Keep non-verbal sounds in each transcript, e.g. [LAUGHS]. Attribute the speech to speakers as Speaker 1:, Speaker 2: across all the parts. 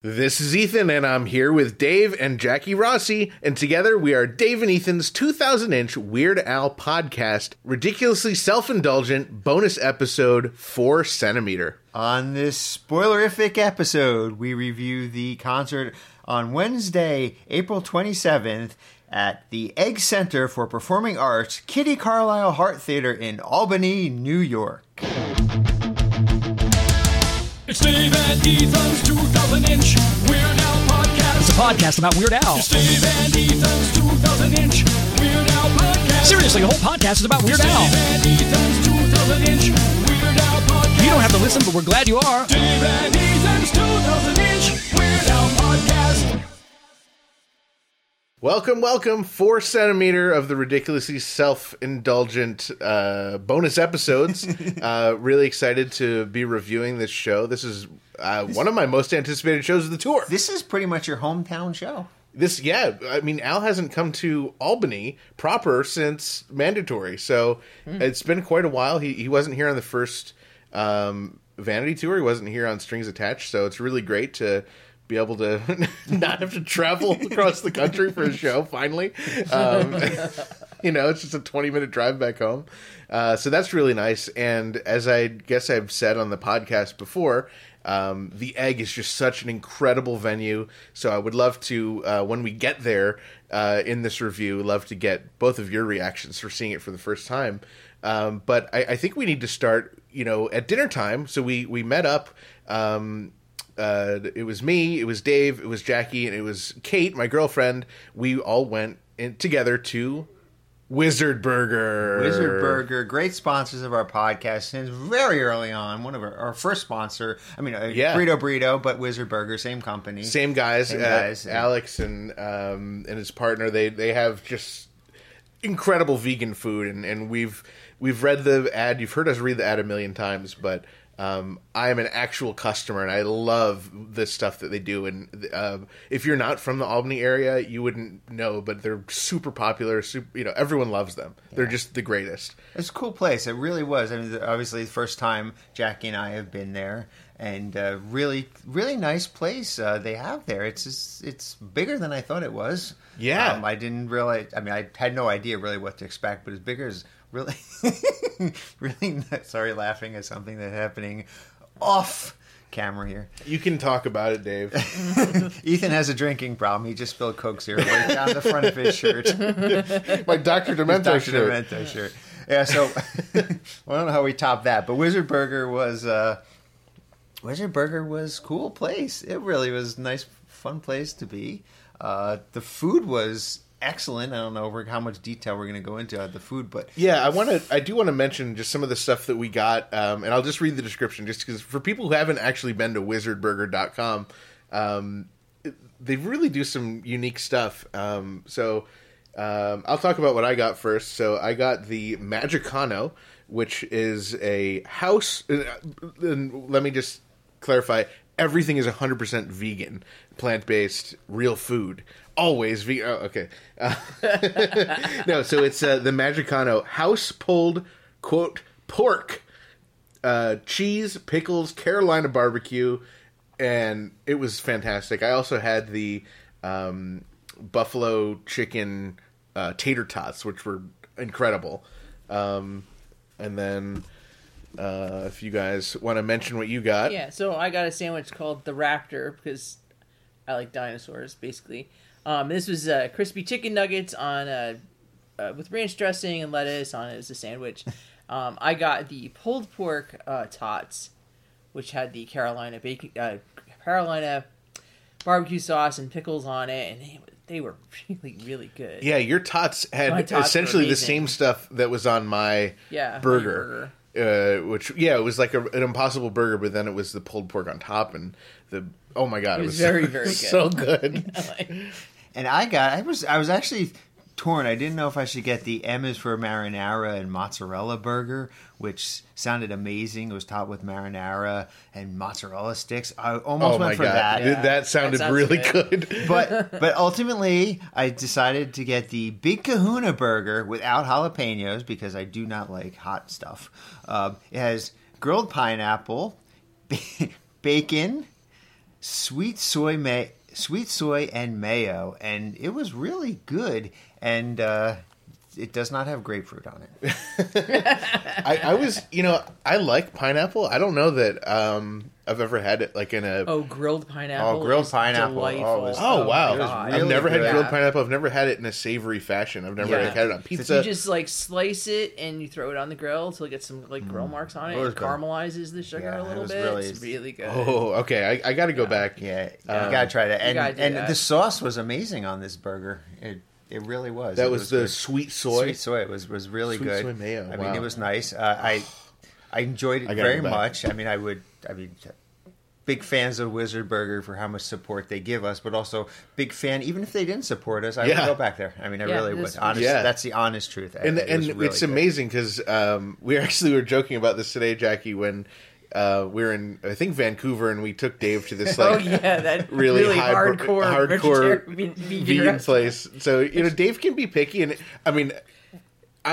Speaker 1: This is Ethan, and I'm here with Dave and Jackie Rossi, and together we are Dave and Ethan's 2000 inch Weird Al podcast, ridiculously self indulgent bonus episode 4 centimeter.
Speaker 2: On this spoilerific episode, we review the concert on Wednesday, April 27th at the Egg Center for Performing Arts, Kitty Carlisle Hart Theater in Albany, New York.
Speaker 3: It's Dave and Ethan's 2000 inch Weird Al podcast.
Speaker 4: It's a podcast about Weird Al.
Speaker 3: It's Dave and Ethan's 2000 inch Weird Al podcast.
Speaker 4: Seriously, the whole podcast is about Weird
Speaker 3: Dave
Speaker 4: Al.
Speaker 3: and Ethan's 2000 inch Weird Al podcast.
Speaker 4: You don't have to listen, but we're glad you are.
Speaker 3: Dave and Ethan's 2000 inch Weird Al podcast.
Speaker 1: Welcome, welcome, 4 centimeter of the ridiculously self indulgent uh, bonus episodes. [LAUGHS] uh, really excited to be reviewing this show. This is uh, one of my most anticipated shows of the tour.
Speaker 2: This is pretty much your hometown show.
Speaker 1: This, yeah, I mean, Al hasn't come to Albany proper since mandatory, so it's been quite a while. He he wasn't here on the first um, Vanity tour. He wasn't here on Strings Attached, so it's really great to be able to [LAUGHS] not have to travel [LAUGHS] across the country for a show. Finally, um, [LAUGHS] you know, it's just a twenty minute drive back home. Uh, so that's really nice. And as I guess I've said on the podcast before, um, the Egg is just such an incredible venue. So I would love to, uh, when we get there uh, in this review, love to get both of your reactions for seeing it for the first time. Um, but I, I think we need to start, you know, at dinner time. So we we met up. Um, uh, it was me, it was Dave, it was Jackie, and it was Kate, my girlfriend. We all went in together to Wizard Burger.
Speaker 2: Wizard Burger, great sponsors of our podcast since very early on. One of our, our first sponsor, I mean, uh,
Speaker 1: Yeah.
Speaker 2: Burrito Burrito, but Wizard Burger, same company.
Speaker 1: Same guys,
Speaker 2: Same
Speaker 1: uh,
Speaker 2: guys.
Speaker 1: Alex and um, and his partner. They they have just incredible vegan food, and, and we've we've read the ad. You've heard us read the ad a million times, but um, I am an actual customer, and I love the stuff that they do. And um, if you're not from the Albany area, you wouldn't know, but they're super popular. Super, you know, everyone loves them. They're just the greatest.
Speaker 2: It's a cool place. It really was. I mean, obviously, the first time Jackie and I have been there, and uh, really, really nice place uh, they have there. It's just, it's bigger than I thought it was.
Speaker 1: Yeah.
Speaker 2: um, I didn't realize. I mean, I had no idea really what to expect, but as bigger as really, [LAUGHS] really. Not, sorry, laughing at something that's happening off camera here.
Speaker 1: You can talk about it, Dave. [LAUGHS] [LAUGHS]
Speaker 2: Ethan has a drinking problem. He just spilled Coke syrup right down the front of his shirt.
Speaker 1: My Dr. Demento
Speaker 2: Dr.
Speaker 1: shirt.
Speaker 2: Demento shirt. Yeah, so well, I don't know how we top that, but Wizard Burger was uh, Wizard Burger was cool place. It really was a nice, fun place to be. Uh, the food was excellent. I don't know how much detail we're going to go into the food, but
Speaker 1: Yeah, I want to. I do want to mention just some of the stuff that we got, um, and I'll just read the description, just because for people who haven't actually been to WizardBurger.com, um, they really do some unique stuff. Um, so um, I'll talk about what I got first. So I got the Magicano, which is a house. uh, And let me just clarify: everything is 100% vegan, plant-based, real food. Always vegan. Oh, okay. Uh, [LAUGHS] no, so it's uh, the Magicano house pulled quote pork, uh, cheese, pickles, Carolina barbecue, and it was fantastic. I also had the um, buffalo chicken uh, tater tots, which were incredible. Um, and then, uh, if you guys want to mention what you got,
Speaker 5: Yeah, so I got a sandwich called the Raptor because I like dinosaurs, basically. Um, this was uh, crispy chicken nuggets on uh, uh, with ranch dressing and lettuce on it as a sandwich. [LAUGHS] Um, I got the pulled pork uh, tots, which had the Carolina bacon, uh, Carolina barbecue sauce and pickles on it, and they, they were [LAUGHS] really, really good.
Speaker 1: Yeah, your tots had
Speaker 5: tots
Speaker 1: essentially the same stuff that was on my
Speaker 5: Yeah, my
Speaker 1: burger. Uh, which yeah, it was like a, an impossible burger, but then it was the pulled pork on top, and the oh my god, it,
Speaker 5: It
Speaker 1: was,
Speaker 5: was very,
Speaker 1: so, [LAUGHS]
Speaker 5: very good.
Speaker 1: so good.
Speaker 5: Like,
Speaker 2: and I got I was I was actually torn. I didn't know if I should get the M is for marinara and mozzarella burger, which sounded amazing. It was topped with marinara and mozzarella sticks. I almost
Speaker 1: oh
Speaker 2: went for
Speaker 1: god,
Speaker 2: that.
Speaker 1: Th- that sounded
Speaker 5: That
Speaker 1: really
Speaker 5: good.
Speaker 1: good. [LAUGHS]
Speaker 2: but but ultimately I decided to get the Big Kahuna burger without jalapenos because I do not like hot stuff. Um, it has grilled pineapple, [LAUGHS] bacon, sweet soy may sweet soy and mayo, and it was really good. And uh, it does not have grapefruit on it. [LAUGHS]
Speaker 1: I, I was, you know, I like pineapple. I don't know that um, I've ever had it like in a.
Speaker 5: Oh, grilled pineapple.
Speaker 2: Oh, grilled
Speaker 5: is
Speaker 2: pineapple. Oh, was-
Speaker 1: Oh, wow!
Speaker 2: it was
Speaker 5: God.
Speaker 2: really
Speaker 1: I've never had grilled pineapple. I've never had it in a savory fashion. I've never
Speaker 5: Yeah.
Speaker 1: like, had it on pizza.
Speaker 5: You just like slice it and you throw it on the grill till it gets some like grill marks on it.
Speaker 2: It was
Speaker 5: It
Speaker 2: good.
Speaker 5: caramelizes the sugar
Speaker 2: Yeah,
Speaker 5: a little
Speaker 2: was
Speaker 5: bit.
Speaker 2: really-
Speaker 5: it's really good.
Speaker 1: oh, okay. I, I got to go back.
Speaker 2: Yeah, you
Speaker 1: Um,
Speaker 2: gotta try that. And and
Speaker 5: that.
Speaker 2: the sauce was amazing on this burger. It it really was.
Speaker 1: That
Speaker 2: It
Speaker 1: was, the
Speaker 2: good.
Speaker 1: sweet soy.
Speaker 2: Sweet soy was was really
Speaker 1: Sweet
Speaker 2: good.
Speaker 1: soy mayo,
Speaker 2: I
Speaker 1: wow.
Speaker 2: mean, it was nice. Uh, I I enjoyed it
Speaker 1: I
Speaker 2: very much. I mean, I would. I mean, big fans of Wizard Burger for how much support they give us, but also big fan. Even if they didn't support us, I
Speaker 1: Yeah.
Speaker 2: would go back there. I mean, I
Speaker 5: Yeah,
Speaker 2: really would.
Speaker 5: was-
Speaker 2: Honest,
Speaker 1: Yeah.
Speaker 2: that's the honest truth. I-
Speaker 1: and
Speaker 2: it
Speaker 1: and
Speaker 2: was really
Speaker 1: it's
Speaker 2: good.
Speaker 1: amazing because um, we [LAUGHS] actually were joking about this today, Jackie, when uh, we were in I think Vancouver, and we took Dave to this [LAUGHS] like oh
Speaker 5: yeah, that
Speaker 1: really
Speaker 5: really,
Speaker 1: high-
Speaker 5: hardcore,
Speaker 1: hardcore
Speaker 5: vegetarian- vegan,
Speaker 1: vegan
Speaker 5: restaurant.
Speaker 1: place. So you know, Dave can be picky, and I mean,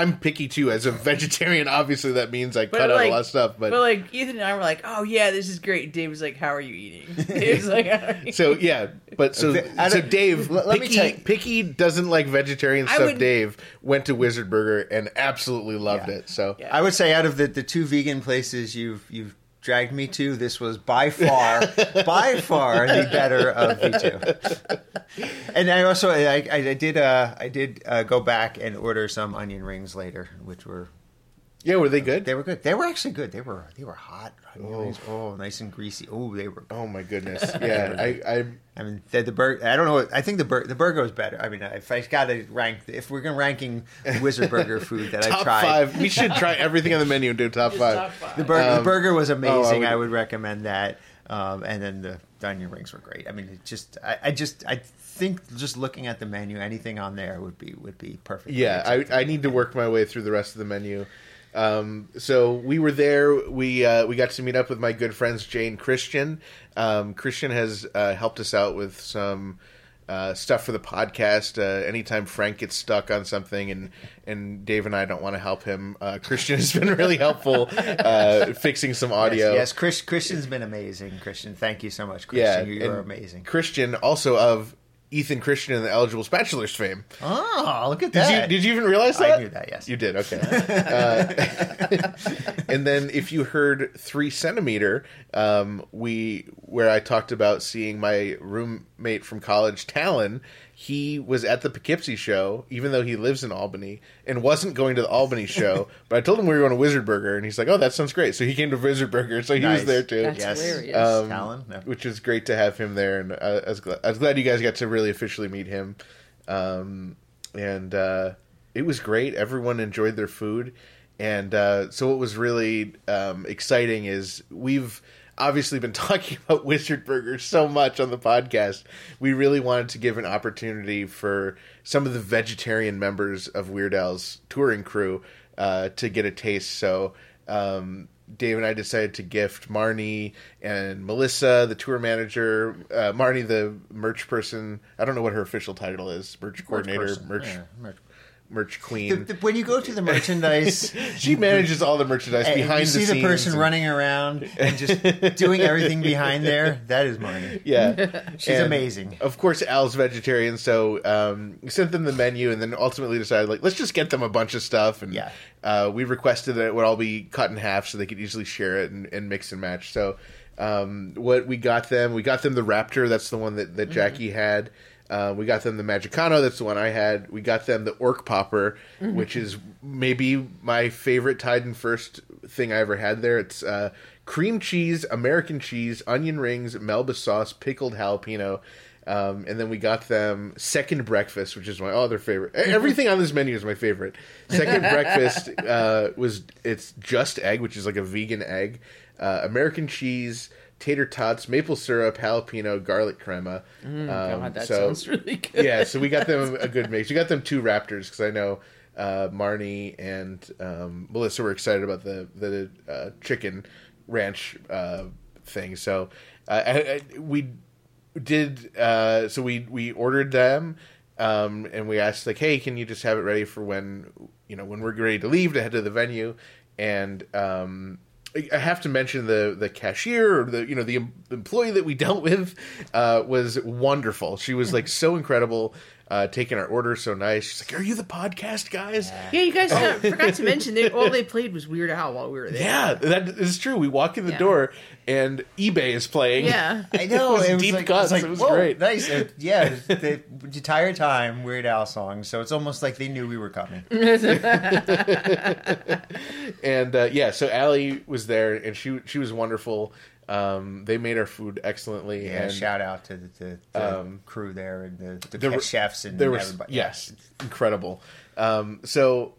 Speaker 1: I'm picky too. As a vegetarian, obviously that means I cut out
Speaker 5: like,
Speaker 1: a lot of stuff. But,
Speaker 5: but like Ethan and I were like, oh yeah, this is great. Dave was like, how are you eating? [LAUGHS] Dave was like, are you-"
Speaker 1: so yeah, but so so Dave,
Speaker 2: let- let me
Speaker 1: picky,
Speaker 2: tell you-
Speaker 1: picky doesn't like vegetarian stuff.
Speaker 5: would-
Speaker 1: Dave went to Wizard Burger and absolutely loved
Speaker 2: Yeah.
Speaker 1: it. So
Speaker 5: Yeah.
Speaker 2: I would say out of the, the two vegan places you've you've dragged me to, this was by far [LAUGHS] by far the better of the two. And I also I, I, did uh, I did uh, go back and order some onion rings later, which were
Speaker 1: yeah, were they good?
Speaker 2: they were good. They were actually good. They were they were hot onion rings. Oh, nice and greasy. Oh, they were.
Speaker 1: Oh my goodness! [LAUGHS] Yeah, I, I
Speaker 2: I mean, the, the burger. I don't know. I think the bur- the burger was better. I mean, if I got to rank, if we're gonna ranking Wizard Burger food that I
Speaker 1: top
Speaker 2: tried,
Speaker 1: five. We should try everything on the menu and do top five.
Speaker 5: top five.
Speaker 2: The burger, the
Speaker 1: Um,
Speaker 2: burger was amazing.
Speaker 1: oh, I
Speaker 2: I,
Speaker 1: would-
Speaker 2: would, recommend that. Um, and then the, the onion rings were great. I mean, it just, I, I just, I think just looking at the menu, anything on there would be would be perfect.
Speaker 1: Yeah, I, I need to work my way through the rest of the menu. Um, so we were there. We uh, we got to meet up with my good friends Jane Christian. Um, Christian has uh, helped us out with some uh, stuff for the podcast. Uh, anytime Frank gets stuck on something and and Dave and I don't want to help him, uh, [LAUGHS] Christian has been really helpful uh, fixing some audio.
Speaker 2: Yes, yes Chris, Christian's been amazing. Christian, thank you so much,
Speaker 1: yeah,
Speaker 2: Christian. you are amazing.
Speaker 1: Christian also of Ethan Christian and the Eligible Spatulas fame.
Speaker 2: Oh, look at
Speaker 1: Did
Speaker 2: that!
Speaker 1: you did you even realize that?
Speaker 2: I knew that, yes.
Speaker 1: you did. Okay. Uh, [LAUGHS] and then if you heard three centimeter, um, we where I talked about seeing my roommate from college, Talon. He was at the Poughkeepsie show, even though he lives in Albany, and wasn't going to the Albany [LAUGHS] show. but I told him we were going to Wizard Burger, and he's like, "Oh, that sounds great." So he came to Wizard Burger, so he was there too
Speaker 5: That's
Speaker 2: yes,
Speaker 5: hilarious.
Speaker 1: Um,
Speaker 2: Talon. No.
Speaker 1: which is great to have him there. And uh, I, was glad, I was glad you guys got to really officially meet him. Um, and uh, it was great. Everyone enjoyed their food. And uh, so, what was really um, exciting is we've obviously been [LAUGHS] talking about Wizard Burger so much on the podcast. We really wanted to give an opportunity for some of the vegetarian members of Weird Al's touring crew uh, to get a taste. So, um, Dave and I decided to gift Marnie and Melissa, the tour manager, uh, Marnie, the merch person. I don't know what her official title is merch coordinator,
Speaker 2: person.
Speaker 1: merch,
Speaker 2: Yeah, merch.
Speaker 1: Merch queen.
Speaker 2: the- when you go to the merchandise, [LAUGHS]
Speaker 1: she manages all the merchandise
Speaker 2: and
Speaker 1: behind
Speaker 2: you see
Speaker 1: the
Speaker 2: the, person running around and just [LAUGHS] doing everything behind there. That is Marnie.
Speaker 1: Yeah, [LAUGHS]
Speaker 2: She's
Speaker 1: And,
Speaker 2: amazing.
Speaker 1: Of course, Al's vegetarian, so um, sent them the menu, and then ultimately decided like let's just get them a bunch of stuff. And
Speaker 2: Yeah.
Speaker 1: uh, we requested that it would all be cut in half so they could easily share it and, and mix and match. So um, what we got them, we got them the Raptor. That's the one that,
Speaker 2: Mm-hmm.
Speaker 1: that Jackie had. Uh, we got them the Magicano. That's the one I had. We got them the Orc Popper,
Speaker 2: Mm-hmm.
Speaker 1: which is maybe my favorite Tide and First thing I ever had there. It's uh, cream cheese, American cheese, onion rings, Melba sauce, pickled jalapeno. Um, and then we got them second breakfast, which is my other favorite. Everything on this menu is my favorite. Second [LAUGHS] breakfast uh, was it's just egg, which is like a vegan egg, uh, American cheese, tater tots, maple syrup, jalapeno, garlic crema. Um,
Speaker 5: God, that
Speaker 1: so-
Speaker 5: sounds really good.
Speaker 1: yeah, so we got [LAUGHS] them a good mix. We got them two Raptors because I know uh, Marnie and um, Melissa were excited about the the uh, chicken ranch uh, thing. So uh, I, I, we did. Uh, so we we ordered them. Um, and we asked like, "Hey, can you just have it ready for when you know when we're ready to leave to head to the venue?" And um, I have to mention the the cashier or the you know the employee that we [LAUGHS] dealt with uh, was wonderful. She was like so incredible, uh, taking our order so nice. She's like, "Are you the podcast guys?"
Speaker 5: Yeah, you guys uh, forgot to mention they all they played was Weird Al while we were there.
Speaker 1: Yeah, that is true. We walk in the
Speaker 5: Yeah.
Speaker 1: door and eBay is playing.
Speaker 5: Yeah.
Speaker 2: I know [LAUGHS]
Speaker 1: It was
Speaker 2: it was
Speaker 1: deep
Speaker 2: like,
Speaker 1: cuts.
Speaker 2: It was,
Speaker 1: It was
Speaker 2: whoa,
Speaker 1: great.
Speaker 2: Nice, [LAUGHS] yeah. The entire time, Weird Al songs. So it's almost like they knew we were coming. [LAUGHS]
Speaker 1: and uh, yeah, so Allie was there, and she she was wonderful. Um, they made our food excellently.
Speaker 2: Yeah,
Speaker 1: and
Speaker 2: shout out to the, the, the
Speaker 1: Um,
Speaker 2: crew there and the, the
Speaker 1: there were-
Speaker 2: chefs and
Speaker 1: there was
Speaker 2: everybody.
Speaker 1: yes, incredible. Um, so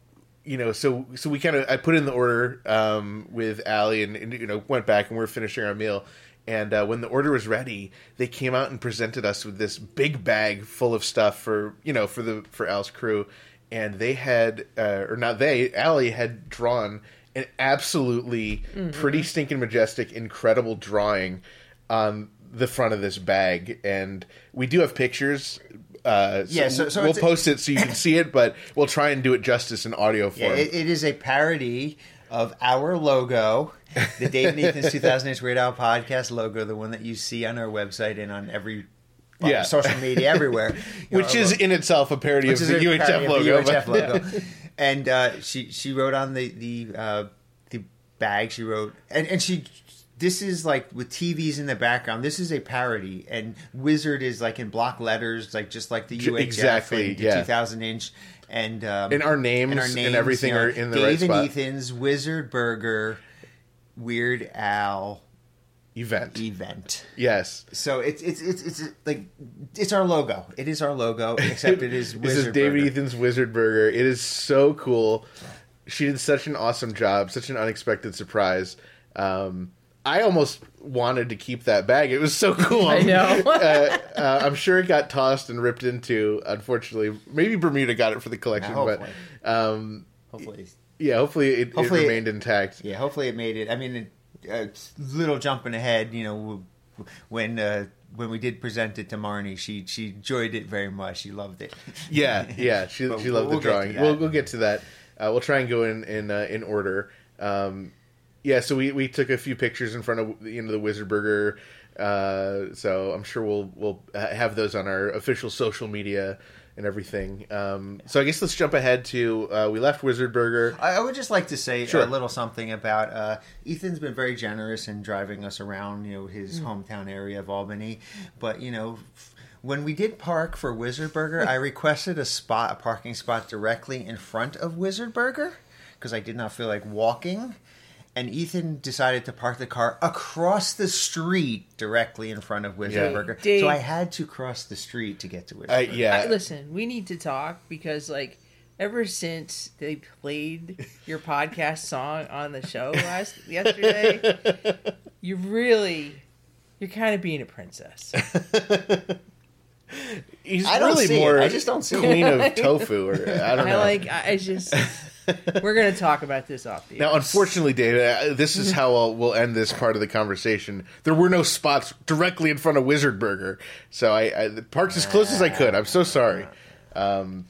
Speaker 1: you know, so so we kind of I put in the order um, with Allie, and, and you know went back and we are finishing our meal. And uh, when the order was ready, they came out and presented us with this big bag full of stuff for you know for the for Al's crew, and they had uh, or not they Allie had drawn an absolutely pretty stinking majestic, incredible drawing on the front of this bag, and we do have pictures. Uh, so
Speaker 2: Yeah, so- so
Speaker 1: we'll post it so you can see it, but we'll try and do it justice in audio form.
Speaker 2: Yeah, it, it is a parody of our logo, the [LAUGHS] Dave and Ethan's 2008 Weird Al podcast logo, the one that you see on our website and on every well,
Speaker 1: Yeah.
Speaker 2: social media everywhere. [LAUGHS] You know,
Speaker 1: which is
Speaker 2: logo-
Speaker 1: in itself a parody
Speaker 2: which
Speaker 1: of the UHF
Speaker 2: parody of the UHF logo. [LAUGHS] and uh, she she wrote on the the uh, the bag. She wrote and and she. This is like with TVs in the background. This is a parody, and Wizard is like in block letters, like just like the UHF
Speaker 1: exactly,
Speaker 2: and the
Speaker 1: yeah.
Speaker 2: 2000 inch, and um,
Speaker 1: And our names and everything are in the
Speaker 2: Dave
Speaker 1: right
Speaker 2: and. Ethan's Wizard Burger Weird Al
Speaker 1: event.
Speaker 2: event.
Speaker 1: Yes.
Speaker 2: So it's it's it's it's like it's our logo. It is our logo, [LAUGHS] except it is
Speaker 1: This is David
Speaker 2: Burger.
Speaker 1: Ethan's Wizard Burger. It is so cool. She did such an awesome job, such an unexpected surprise. Um, I almost wanted to keep that bag. It was so cool. [LAUGHS]
Speaker 5: I know. [LAUGHS]
Speaker 1: uh, uh, I'm sure it got tossed and ripped into. Unfortunately, maybe Bermuda got it for the collection, but
Speaker 2: hopefully.
Speaker 1: um,
Speaker 2: Hopefully,
Speaker 1: yeah, hopefully it,
Speaker 2: Hopefully
Speaker 1: it
Speaker 2: it-
Speaker 1: remained intact.
Speaker 2: yeah. Hopefully, it made it. I mean, it, a little jumping ahead. You know, when uh, when we did present it to Marnie, she she enjoyed it very much. She loved it.
Speaker 1: Yeah, yeah. She she [LAUGHS] loved
Speaker 2: we'll
Speaker 1: the drawing. We'll we'll get to that. Uh, we'll try and go in in uh, in order. Um, yeah, so we, we took a few pictures in front of you know the Wizard Burger. Uh, so I'm sure we'll we'll have those on our official social media and everything. Um, so I guess let's jump ahead to uh, we left Wizard Burger.
Speaker 2: I I would just like to say
Speaker 1: Sure.
Speaker 2: a little something about uh, Ethan's been very generous in driving us around, you know, his hometown area of Albany. But you know, f- when we did park for Wizard Burger, I [LAUGHS] requested a spot, a parking spot directly in front of Wizard Burger because I did not feel like walking. And Ethan decided to park the car across the street directly in front of Wizard
Speaker 1: Yeah.
Speaker 2: Burger.
Speaker 5: Dave-
Speaker 2: So I had to cross the street to get to Wizard
Speaker 1: Uh,
Speaker 2: Burger.
Speaker 1: yeah,
Speaker 5: I- listen, we need to talk because like ever since they played your podcast song on the show last [LAUGHS] yesterday, you really you're kind of being a princess.
Speaker 1: he's
Speaker 2: I don't
Speaker 1: really
Speaker 2: see it.
Speaker 1: more.
Speaker 2: I just don't see it.
Speaker 1: queen of [LAUGHS] tofu, or I don't
Speaker 5: I
Speaker 1: know.
Speaker 5: like I, I just [LAUGHS] we're gonna talk about this off the
Speaker 1: Now, unfortunately, David, uh, this is how I'll, we'll end this part of the conversation. There were no spots directly in front of Wizard Burger, so I, I parked as close as I could. I'm so sorry, um,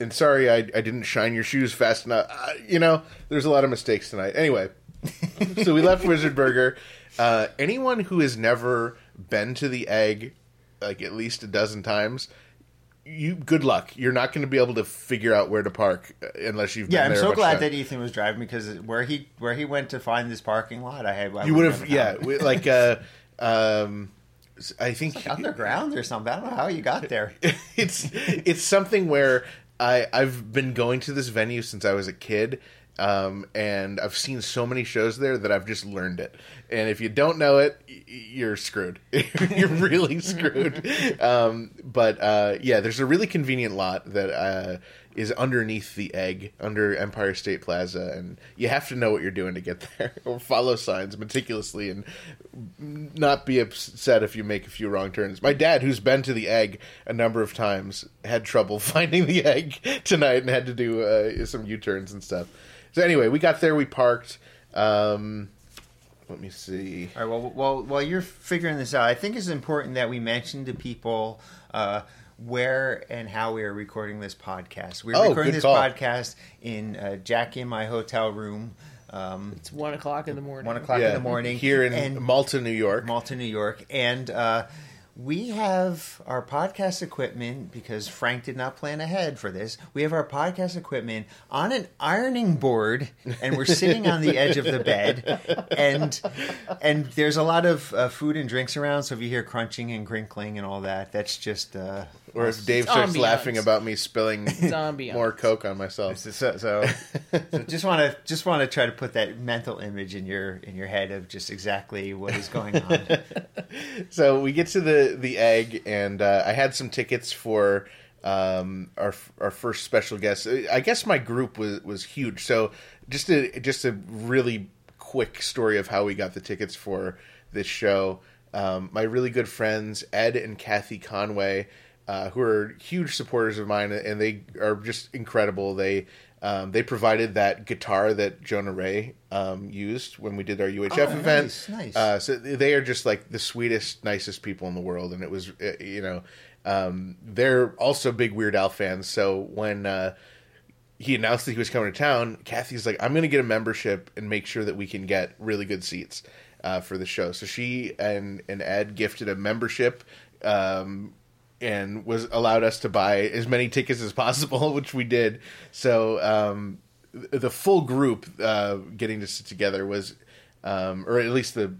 Speaker 1: and sorry I, I didn't shine your shoes fast enough. Uh, you know, there's a lot of mistakes tonight. Anyway, [LAUGHS] so we left Wizard Burger. Uh, anyone who has never been to the egg, like at least a dozen times. You good luck. You're not going to be able to figure out where to park uh, unless you've
Speaker 2: Yeah, I'm so glad
Speaker 1: of times.
Speaker 2: that Ethan was driving because where he where he went to find this parking lot, I had I
Speaker 1: you would have yeah we- like uh um i think
Speaker 2: underground or something. I don't know how you got there. [LAUGHS]
Speaker 1: it's it's something where i i've been going to this venue since i was a kid um and i've seen so many shows there that i've just learned it and if you don't know it you're screwed [LAUGHS] you're really screwed um but uh yeah there's a really convenient lot that uh is underneath the egg under Empire State Plaza, and you have to know what you're doing to get [LAUGHS] there, or follow signs meticulously, and not be upset if you make a few wrong turns. My dad, who's been to the egg a number of times, had trouble [LAUGHS] finding the egg tonight and had to do uh, some U turns and stuff. So anyway, we got there, we parked. Um, let me see.
Speaker 2: All right. Well, well, while you're figuring this out, I think it's important that we mention to people uh, where and how we are recording this podcast. We're
Speaker 1: Oh,
Speaker 2: recording this
Speaker 1: call.
Speaker 2: podcast in uh, Jackie and my hotel room.
Speaker 5: It's one o'clock in the morning.
Speaker 2: one o'clock
Speaker 1: Yeah,
Speaker 2: in the morning
Speaker 1: here in
Speaker 2: and
Speaker 1: Malta, New York.
Speaker 2: Malta, New York, and uh, we have our podcast equipment because Frank did not plan ahead for this. We have our podcast equipment on an ironing board, and we're sitting on the edge of the bed, and and there's a lot of uh, food and drinks around. So if you hear crunching and crinkling and all that, that's just. Uh,
Speaker 1: or if Dave starts
Speaker 5: ambiance.
Speaker 1: laughing about me spilling [LAUGHS]
Speaker 5: ambiance.
Speaker 1: more Coke on myself.
Speaker 2: so, so, so just want to just want to try to put that mental image in your in your head of just exactly what is going on. [LAUGHS]
Speaker 1: so we get to the the egg, and uh, I had some tickets for um, our our first special guest. I guess my group was was huge. So just a just a really quick story of how we got the tickets for this show. Um, my really good friends Ed and Kathy Conway, uh, who are huge supporters of mine, and they are just incredible. They um, they provided that guitar that Jonah Ray um, used when we did our UHF
Speaker 2: Oh,
Speaker 1: event.
Speaker 2: nice, nice.
Speaker 1: Uh, so they are just like the sweetest, nicest people in the world, and it was, uh, you know, um, they're also big Weird Al fans. So when uh, he announced that he was coming to town, Kathy's like, "I'm going to get a membership and make sure that we can get really good seats uh, for the show." So she and and Ed gifted a membership. Um, and was allowed us to buy as many tickets as possible, [LAUGHS] which we did. So um, the full group uh, getting to sit together was, um, or at least the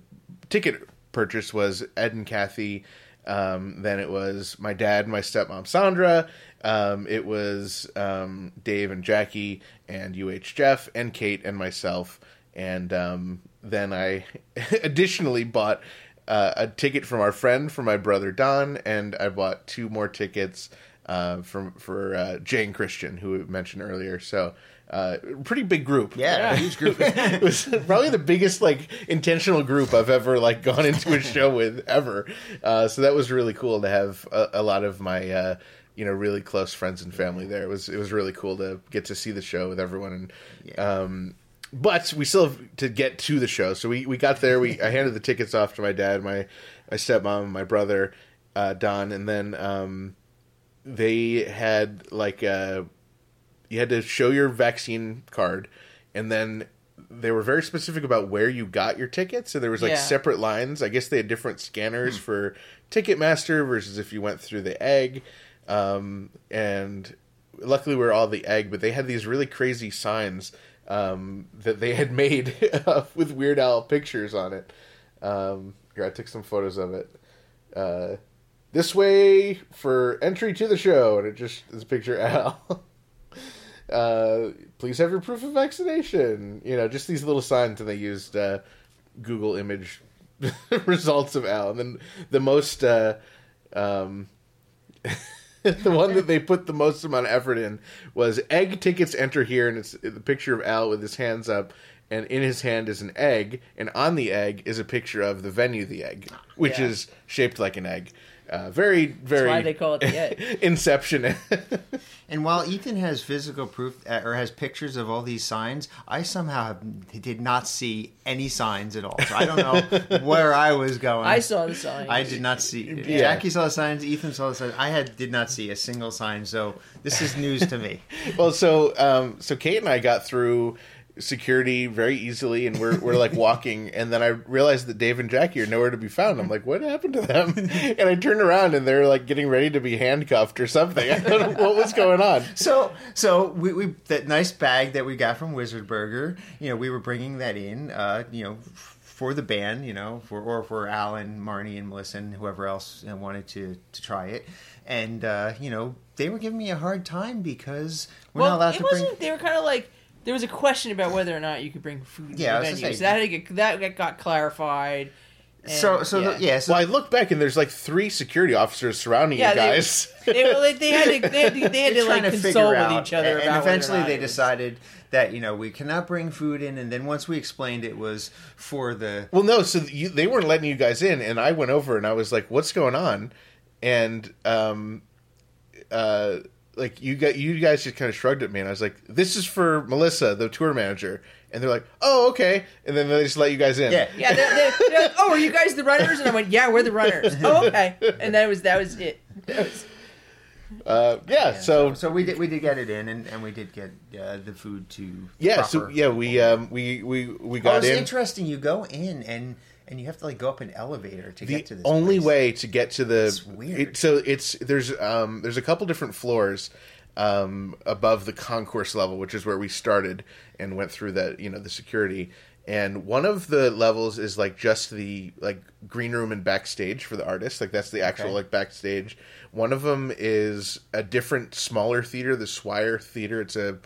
Speaker 1: ticket purchase was Ed and Kathy. Um, then it was my dad and my stepmom Sandra. Um, it was um, Dave and Jackie and UH Jeff and Kate and myself. And um, then I [LAUGHS] additionally bought uh, a ticket from our friend for my brother Don, and I bought two more tickets uh, from for uh, Jane Christian, who we mentioned earlier. So, uh, pretty big group.
Speaker 2: Yeah, huge group. [LAUGHS]
Speaker 1: it was probably the biggest like intentional group I've ever like gone into a show with ever. Uh, so that was really cool to have a, a lot of my uh, you know really close friends and family there. It was it was really cool to get to see the show with everyone and. Um, but we still have to get to the show. So we, we got there. We I handed the tickets off to my dad, my my stepmom, my brother uh, Don, and then um, they had like uh, you had to show your vaccine card, and then they were very specific about where you got your tickets. So there was like
Speaker 5: Yeah.
Speaker 1: separate lines. I guess they had different scanners for Ticketmaster versus if you went through the egg. Um, and luckily we we're all the egg, but they had these really crazy signs um, that they had made [LAUGHS] with Weird Al pictures on it. Um, here, I took some photos of it. Uh, this way for entry to the show, and it just is a picture [LAUGHS] Al. uh, please have your proof of vaccination. You know, just these little signs, and they used uh, Google image [LAUGHS] results of Al. And then the most, uh, um, [LAUGHS] the one that they put the most amount of effort in was egg tickets enter here, and it's the picture of Al with his hands up. And in his hand is an egg, and on the egg is a picture of the venue, the egg, which
Speaker 5: Yeah.
Speaker 1: is shaped like an egg. Uh, very, very.
Speaker 5: why they call it the egg. [LAUGHS]
Speaker 1: Inception.
Speaker 2: And while Ethan has physical proof uh, or has pictures of all these signs, I somehow have, did not see any signs at all. So I don't know [LAUGHS] where I was going.
Speaker 5: I saw the sign.
Speaker 2: I did not see.
Speaker 1: Yeah.
Speaker 2: Jackie saw the signs. Ethan saw the signs. I had did not see a single sign. So this is news to me. [LAUGHS]
Speaker 1: well, so um, so Kate and I got through security very easily, and we're we're like walking, [LAUGHS] and then I realized that Dave and Jackie are nowhere to be found. I'm like, what happened to them? [LAUGHS] And I turned around, and they're like getting ready to be handcuffed or something. I don't know what was going on. [LAUGHS]
Speaker 2: So so we, we that nice bag that we got from Wizard Burger. You know, we were bringing that in. Uh, you know. For the band, you know, for or for Alan, Marnie, and Melissa, and whoever else wanted to to try it, and uh, you know they were giving me a hard time because we're
Speaker 5: well,
Speaker 2: not allowed
Speaker 5: it
Speaker 2: to
Speaker 5: wasn't.
Speaker 2: bring.
Speaker 5: They were kind of like there was a question about whether or not you could bring food.
Speaker 2: Yeah, I
Speaker 5: to
Speaker 2: was
Speaker 5: the
Speaker 2: gonna
Speaker 5: venue.
Speaker 2: say-
Speaker 5: so that had to get, that got clarified. and-
Speaker 2: So so yeah, yeah so
Speaker 1: Well, I look back, and there's like three security officers surrounding
Speaker 5: Yeah,
Speaker 1: you
Speaker 5: they-
Speaker 1: guys. [LAUGHS]
Speaker 5: They, were like, they had to they had to, they had to
Speaker 2: They're
Speaker 5: like
Speaker 2: trying to
Speaker 5: consult
Speaker 2: figure
Speaker 5: with
Speaker 2: out,
Speaker 5: each other
Speaker 2: and,
Speaker 5: about
Speaker 2: and eventually
Speaker 5: whether or not
Speaker 2: they
Speaker 5: it was-
Speaker 2: decided that you know we cannot bring food in and then once we explained it was for the
Speaker 1: Well, no, so you, they weren't letting you guys in, and I went over and I was like, "What's going on?" And um, uh, like you got you guys just kind of shrugged at me, and I was like, "This is for Melissa, the tour manager," and they're like, "Oh, okay," and then they just let you guys in.
Speaker 2: yeah
Speaker 5: Yeah, they're, they're, they're like, oh, are you guys the runners? And I went, yeah, we're the runners. [LAUGHS] Oh, okay. And that was that was it. That was,
Speaker 1: uh, yeah, so
Speaker 2: so we did we did get it in, and, and we did get uh, the food to
Speaker 1: yeah, so yeah, we um, we we we
Speaker 2: Oh,
Speaker 1: got
Speaker 2: it's
Speaker 1: in.
Speaker 2: interesting. You go in and and you have to like go up an elevator to
Speaker 1: the
Speaker 2: get to this.
Speaker 1: The only
Speaker 2: place.
Speaker 1: way to get to the
Speaker 2: It's weird.
Speaker 1: it- so it's there's um there's a couple different floors um above the concourse level which is where we started and went through that you know the security and one of the levels is like just the like green room and backstage for the artist like that's the actual
Speaker 2: Okay.
Speaker 1: like backstage one of them is a different smaller theater the Swyer theater it's a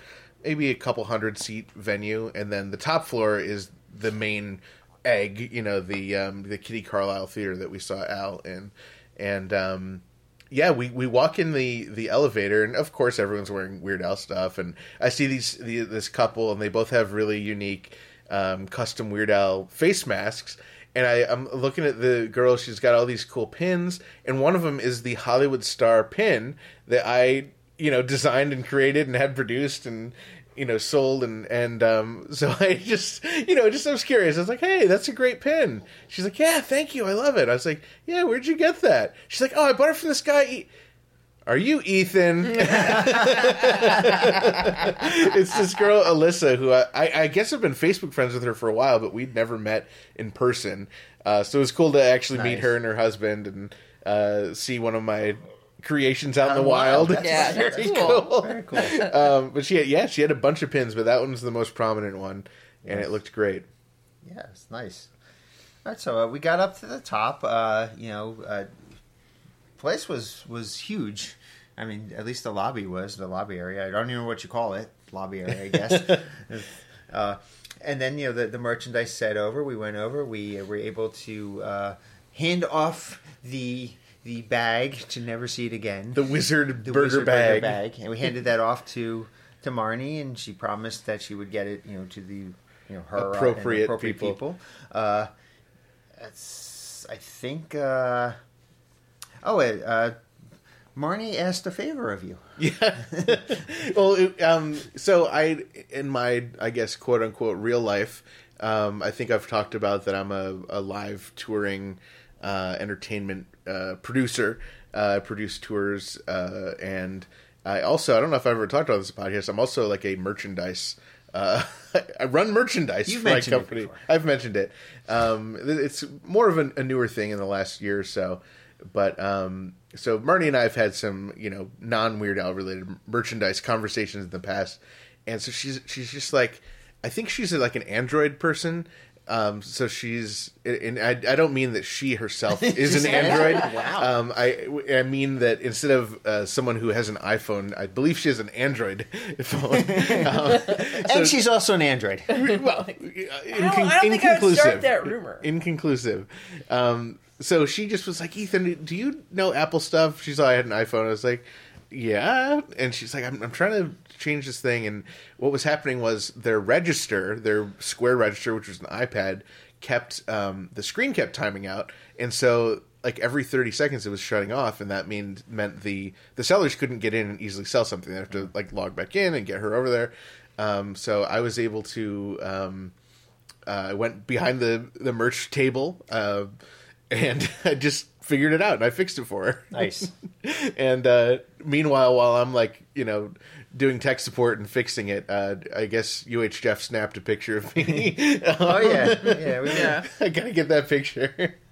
Speaker 1: maybe a couple hundred seat venue and then the top floor is the main egg you know the um the kitty carlisle theater that we saw al in and um yeah we we walk in the the elevator and of course everyone's wearing weird al stuff and i see these the, this couple and they both have really unique um custom weird al face masks and I, I'm looking at the girl. She's got all these cool pins, and one of them is the Hollywood star pin that I, you know, designed and created and had produced and you know sold and and um, [LAUGHS] so I just you know just I was curious. I was like, hey, that's a great pin. She's like, yeah, thank you, I love it. I was like, yeah, where'd you get that? She's like, oh, I bought it from this guy. E- Are you Ethan? [LAUGHS] it's this girl Alyssa who I, I, I guess I've been Facebook friends with her for a while, but we'd never met in person. Uh, so it was cool to actually meet her and her husband and uh, see one of my creations out in the
Speaker 2: Oh, wow.
Speaker 1: wild.
Speaker 2: That's
Speaker 5: Yeah, that's
Speaker 1: Very
Speaker 5: cool.
Speaker 2: Very cool. [LAUGHS]
Speaker 1: Um, but she had, yeah, she had a bunch of pins, but that one's the most prominent one, and it looked great.
Speaker 2: Yeah, it's nice. All right, so uh, we got up to the top. Uh, you know, uh, place was was huge. I mean, at least the lobby was the lobby area. I don't even know what you call it, lobby area, I guess. [LAUGHS] uh, and then you know the, the merchandise set over. We went over. We uh, were able to uh, hand off the the bag to never see it again.
Speaker 1: The wizard
Speaker 2: the
Speaker 1: burger
Speaker 2: Wizard
Speaker 1: bag.
Speaker 2: bag, and we handed that off to to Marnie, and she promised that she would get it, you know, to the you know her uh,
Speaker 1: Appropriate
Speaker 2: appropriate
Speaker 1: people.
Speaker 2: people. Uh, that's I think. Uh, oh, wait, uh, Marnie asked a favor of you. [LAUGHS]
Speaker 1: Yeah. well, it, um, so I, in my, I guess, quote unquote, real life, um, I think I've talked about that I'm a, a live touring uh, entertainment uh, producer. Uh, produce tours, uh, and I also, I don't know if I've ever talked about this podcast. I'm also like a merchandise. Uh, [LAUGHS] I run merchandise
Speaker 2: You've
Speaker 1: for my company. I've mentioned it. Um, it's more of a, a newer thing in the last year or so. But um, so Marnie and I have had some, you know, non Weird Al related merchandise conversations in the past, and so she's she's just like, I think she's like an Android person. Um, so she's, and I, I don't mean that she herself [LAUGHS] is an Android. [LAUGHS]
Speaker 2: Wow.
Speaker 1: Um, I I mean that instead of uh, someone who has an iPhone, I believe she has an Android [LAUGHS] phone. Um,
Speaker 2: and she's also an android.
Speaker 1: well,
Speaker 5: I don't, I don't think I would start that rumor.
Speaker 1: Inconclusive. Um, so she just was like, Ethan, do you know Apple stuff? She's like, I had an iPhone. I was like, yeah. And she's like, I'm, I'm trying to change this thing. And what was happening was their register, their Square register, which was an iPad, kept um, the screen kept timing out, and so like every 30 seconds it was shutting off and that mean, meant the the sellers couldn't get in and easily sell something they have to like log back in and get her over there um, so i was able to um, uh, I went behind the the merch table uh, and [LAUGHS] I just figured it out and I fixed it for her.
Speaker 2: Nice. [LAUGHS]
Speaker 1: and uh, meanwhile, while I'm like you know doing tech support and fixing it, uh, I guess UH Jeff snapped a picture of me. [LAUGHS]
Speaker 2: Oh [LAUGHS] yeah, yeah, we,
Speaker 5: Yeah.
Speaker 1: I gotta get that picture. [LAUGHS]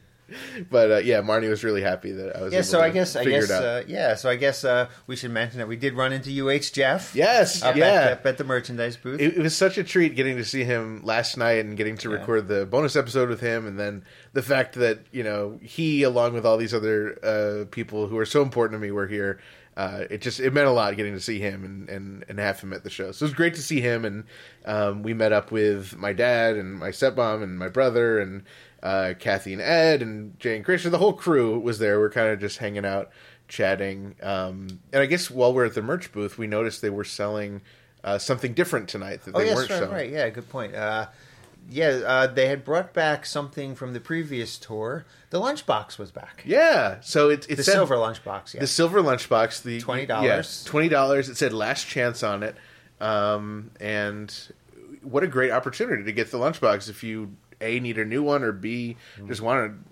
Speaker 1: But uh, yeah, Marnie was really happy that I was.
Speaker 2: Yeah,
Speaker 1: able
Speaker 2: so
Speaker 1: to
Speaker 2: I guess I guess
Speaker 1: out.
Speaker 2: uh, yeah, so I guess uh, we should mention that we did run into UH Jeff.
Speaker 1: yes, yeah.
Speaker 2: at, up at the merchandise booth.
Speaker 1: it, it was such a treat getting to see him last night and getting to
Speaker 2: Yeah.
Speaker 1: record the bonus episode with him, and then the fact that you know he, along with all these other uh, people who are so important to me, were here. Uh, it just it meant a lot getting to see him and, and, and have him at the show. So it was great to see him, and um, we met up with my dad and my stepmom and my brother and uh, Kathy and Ed and Jay and Christian. The whole crew was there. We're kind of just hanging out, chatting. Um, and I guess while we're at the merch booth, we noticed they were selling uh, something different tonight that
Speaker 2: oh
Speaker 1: they
Speaker 2: yes,
Speaker 1: weren't
Speaker 2: right,
Speaker 1: selling.
Speaker 2: right, yeah, good point. Yeah, uh, they had brought back something from the previous tour. The lunchbox was back.
Speaker 1: Yeah, so it, it
Speaker 2: The
Speaker 1: said
Speaker 2: silver lunchbox. Yeah.
Speaker 1: the silver lunchbox, the
Speaker 2: $20.
Speaker 1: yeah, twenty dollars. It said last chance on it, um, and what a great opportunity to get the lunchbox if you a need a new one or b
Speaker 2: Mm-hmm.
Speaker 1: just want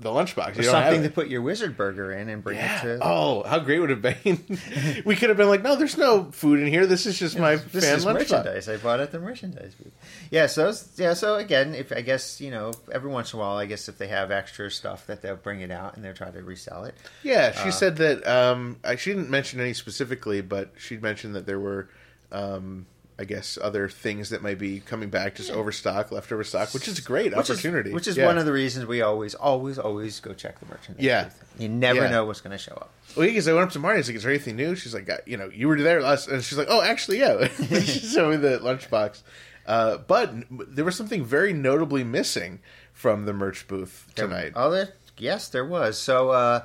Speaker 1: the lunchbox. You
Speaker 2: Or something to put your wizard burger in and bring
Speaker 1: Yeah.
Speaker 2: it to.
Speaker 1: Oh, how great would it have been? [LAUGHS] we could have been like, no, there's no food in here. This is just my
Speaker 2: this
Speaker 1: fan
Speaker 2: is
Speaker 1: lunchbox.
Speaker 2: merchandise I bought at the merchandise booth. Yeah, so yeah, so again, if I guess you know, every once in a while, I guess if they have extra stuff that they'll bring it out and they'll try to resell it.
Speaker 1: Yeah,
Speaker 2: Uh,
Speaker 1: she said that. Um, she didn't mention any specifically, but she mentioned that there were, um, I guess, other things that might be coming back, just overstock, leftover stock, which is a great
Speaker 2: Which is-
Speaker 1: opportunity.
Speaker 2: which is
Speaker 1: Yeah.
Speaker 2: one of the reasons we always, always, always go check the merchandise.
Speaker 1: Yeah.
Speaker 2: you never
Speaker 1: Yeah.
Speaker 2: know what's going to show up.
Speaker 1: Well, because I went up to Marty, I was like, "Is there anything new?" She's like, "You know, you were there last," and she's like, "Oh, actually, yeah." [LAUGHS] she showed me the lunchbox, uh, but there was something very notably missing from the merch booth tonight.
Speaker 2: Oh, there, yes, there was. So uh,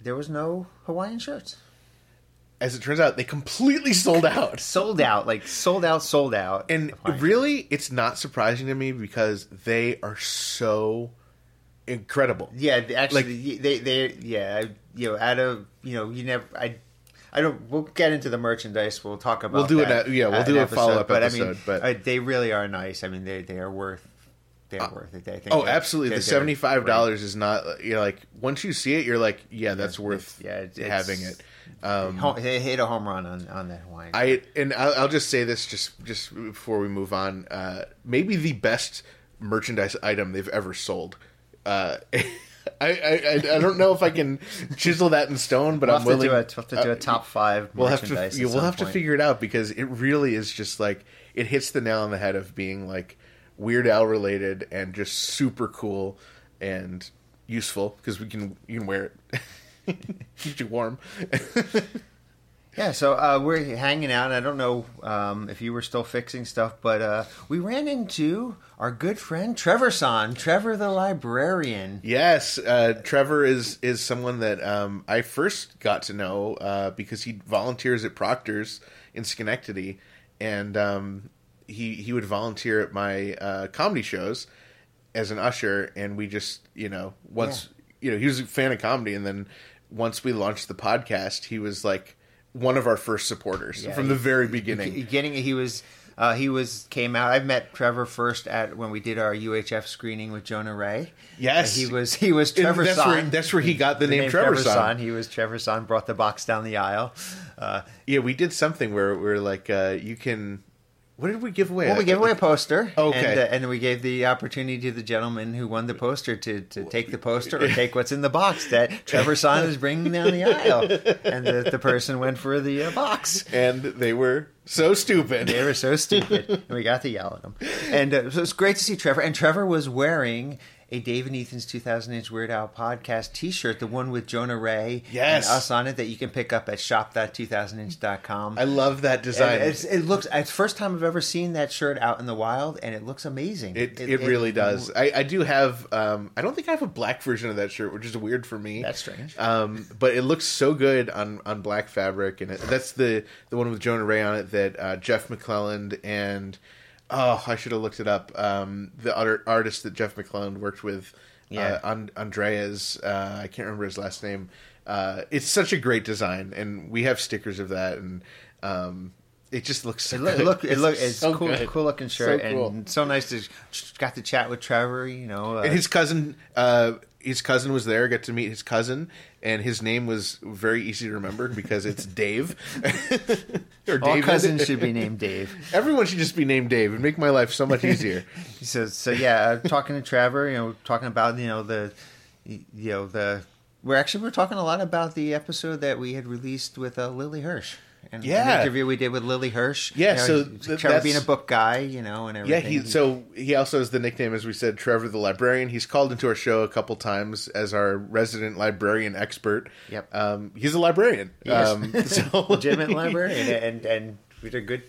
Speaker 2: there was no Hawaiian shirts.
Speaker 1: As it turns out, they completely sold [LAUGHS] out.
Speaker 2: Sold out, like sold out, sold out.
Speaker 1: And really, it's not surprising to me because they are so incredible.
Speaker 2: Yeah, they- actually, they they yeah, you know, out of you know, you never I. I don't. We'll get into the merchandise. We'll talk about.
Speaker 1: We'll do
Speaker 2: that,
Speaker 1: an- yeah, we'll
Speaker 2: uh,
Speaker 1: do a follow-up
Speaker 2: But I
Speaker 1: episode,
Speaker 2: mean,
Speaker 1: but-
Speaker 2: uh, they really are nice. I mean, they they are worth. They are worth it. I think
Speaker 1: Oh,
Speaker 2: they're-
Speaker 1: absolutely.
Speaker 2: they're-
Speaker 1: The seventy five dollars is not you know like once you see it, you're like, yeah, that's worth
Speaker 2: yeah, it's- it's-
Speaker 1: having it. Um,
Speaker 2: They hit a home run on on that Hawaiian.
Speaker 1: I and I'll, I'll just say this just just before we move on. Uh, maybe the best merchandise item they've ever sold. Uh, [LAUGHS] I, I I don't know if I can chisel that in stone, but
Speaker 2: we'll
Speaker 1: I'm
Speaker 2: have to
Speaker 1: willing.
Speaker 2: do a, we'll have to do a
Speaker 1: uh,
Speaker 2: top five.
Speaker 1: We'll have to yeah, we'll have to figure it out because it really is just like it hits the nail on the head of being like Weird Al related and just super cool and useful because we can you can wear it. [LAUGHS] [LAUGHS] Keeps you warm. [LAUGHS]
Speaker 2: Yeah, so uh, we're hanging out. I don't know um, if you were still fixing stuff, but uh, we ran into our good friend Trevor San, Trevor the librarian.
Speaker 1: Yes, uh, Trevor is is someone that um, I first got to know uh, because he volunteers at Proctor's in Schenectady, and um, he he would volunteer at my uh, comedy shows as an usher, and we just you know once you know he was a fan of comedy, and then once we launched the podcast, he was like one of our first supporters
Speaker 2: Yeah,
Speaker 1: from
Speaker 2: he-
Speaker 1: the very beginning.
Speaker 2: Getting he was uh, he was came out. I met Trevor first at when we did our UHF screening with Jonah Ray.
Speaker 1: Yes.
Speaker 2: he was he was Trevor
Speaker 1: that's
Speaker 2: San.
Speaker 1: where that's where he got the, name, Trevor, San.
Speaker 2: San. He was Trevor San. Brought the box down the aisle. Uh,
Speaker 1: Yeah, we did something where we're like, uh, you can. What did we give away?
Speaker 2: Well, we gave away a poster.
Speaker 1: Okay.
Speaker 2: And, uh, and we gave the opportunity to the gentleman who won the poster to, to take the poster or [LAUGHS] take what's in the box that Trevor Son is bringing down the aisle. And the, the person went for the uh, box.
Speaker 1: and they were so stupid.
Speaker 2: They were so stupid. [LAUGHS] And we got to yell at them. And uh, so it's great to see Trevor. And Trevor was wearing a Dave and Ethan's 2000 Inch Weird Al podcast t shirt, the one with Jonah Ray
Speaker 1: Yes.
Speaker 2: and us on it that you can pick up at shop.2000inch.com.
Speaker 1: I love that design.
Speaker 2: It's, it looks. It's the first time I've ever seen that shirt out in the wild, and it looks amazing.
Speaker 1: It, it, really does. I, I do have. Um, I don't think I have a black version of that shirt, which is weird for me.
Speaker 2: That's strange.
Speaker 1: Um, but it looks so good on, on black fabric, and it, that's the the one with Jonah Ray on it that uh, Jeff McClelland and oh, I should have looked it up. Um, the other artist that Jeff McClelland worked with,
Speaker 2: Yeah.
Speaker 1: uh, and- Andreas. Uh, I can't remember his last name. Uh, it's such a great design, and we have stickers of that, and um, it just looks so
Speaker 2: It look,
Speaker 1: good.
Speaker 2: look, it look, it's
Speaker 1: so
Speaker 2: cool,
Speaker 1: good.
Speaker 2: cool looking shirt,
Speaker 1: So cool.
Speaker 2: and so nice to got to chat with Trevor. You know, uh,
Speaker 1: And his cousin, uh, his cousin was there. Got to meet his cousin, and his name was very easy to remember because it's [LAUGHS] Dave. [LAUGHS] or
Speaker 2: all
Speaker 1: David.
Speaker 2: cousins should be named Dave. [LAUGHS]
Speaker 1: Everyone should just be named Dave and make my life so much easier.
Speaker 2: He says, so yeah, uh, talking to Trevor, you know, talking about you know the, you know the. We're actually we're talking a lot about the episode that we had released with uh, Lily Hirsch. And
Speaker 1: Yeah.
Speaker 2: the interview we did with Lily Hirsch.
Speaker 1: Yeah,
Speaker 2: You know,
Speaker 1: so
Speaker 2: Trevor
Speaker 1: th-
Speaker 2: being a book guy, you know, and everything.
Speaker 1: yeah, he so he also has the nickname, as we said, Trevor the librarian. He's called into our show a couple times as our resident librarian expert.
Speaker 2: Yep.
Speaker 1: um, he's a librarian.
Speaker 2: Yes.
Speaker 1: Um, [LAUGHS] so
Speaker 2: legitimate [LAUGHS] librarian, and and we had a good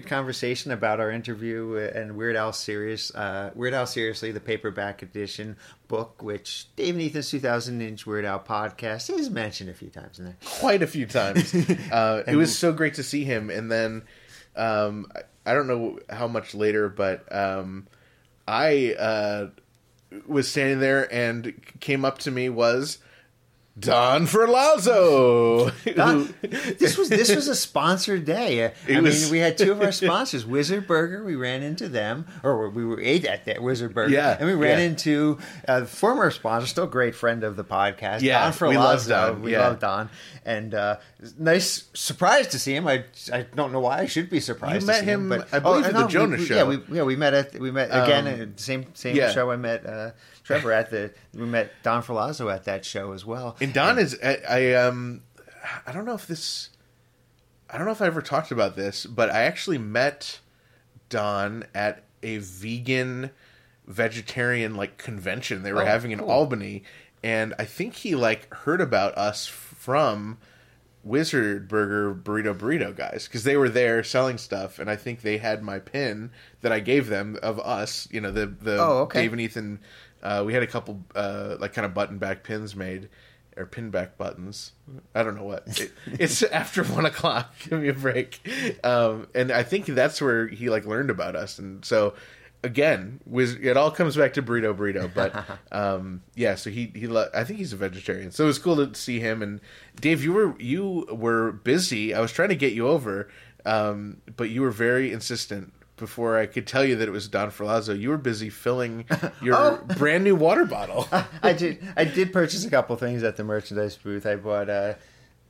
Speaker 2: good conversation about our interview and Weird Al Serious, uh, Weird Al Seriously, the paperback edition book, which Dave and Ethan's 2000 inch Weird Al podcast is mentioned a few times in there.
Speaker 1: quite a few times. [LAUGHS] Uh, it was so great to see him, and then um, I I don't know how much later, but um, I uh, was standing there, and came up to me was Don Ferlazzo. [LAUGHS]
Speaker 2: Don- this was this was a sponsored day. I
Speaker 1: It
Speaker 2: mean, we had two of our [LAUGHS] sponsors, Wizard Burger. We ran into them, or we were ate at that Wizard Burger.
Speaker 1: Yeah,
Speaker 2: and we ran
Speaker 1: yeah.
Speaker 2: into the former sponsor, still great friend of the podcast.
Speaker 1: Yeah,
Speaker 2: Don
Speaker 1: we love Don,
Speaker 2: We
Speaker 1: yeah.
Speaker 2: love Don, and uh, nice surprise to see him. I I don't know why I should be surprised.
Speaker 1: You
Speaker 2: to
Speaker 1: met
Speaker 2: see
Speaker 1: him,
Speaker 2: but
Speaker 1: I believe, oh, at the Jonas
Speaker 2: we-
Speaker 1: show.
Speaker 2: Yeah, we yeah we met at we met again
Speaker 1: Um,
Speaker 2: at the same same
Speaker 1: yeah.
Speaker 2: show. I met uh, Trevor at the we met Don Ferlazzo at that show as well.
Speaker 1: And Don is I, I um I don't know if this I don't know if I ever talked about this, but I actually met Don at a vegan vegetarian like convention they were
Speaker 2: Oh,
Speaker 1: having in
Speaker 2: cool.
Speaker 1: Albany and I think he like heard about us from Wizard Burger Burrito Burrito guys because they were there selling stuff and I think they had my pin that I gave them of us, you know, the the
Speaker 2: Oh, okay.
Speaker 1: Dave and Ethan uh, we had a couple uh, like kind of button back pins made or pin back buttons. I don't know what. It, [LAUGHS] it's after one o'clock. [LAUGHS] Give me a break. Um, and I think that's where he like learned about us. And so again, it all comes back to burrito burrito. But [LAUGHS] um, yeah, so he he lo- I think he's a vegetarian. So it was cool to see him. And Dave, you were you were busy. I was trying to get you over, um, but you were very insistent. Before I could tell you that it was Don Ferlazzo, you were busy filling [LAUGHS] your
Speaker 2: Oh.
Speaker 1: brand new water bottle. [LAUGHS]
Speaker 2: I did. I did purchase a couple things at the merchandise booth. I bought uh,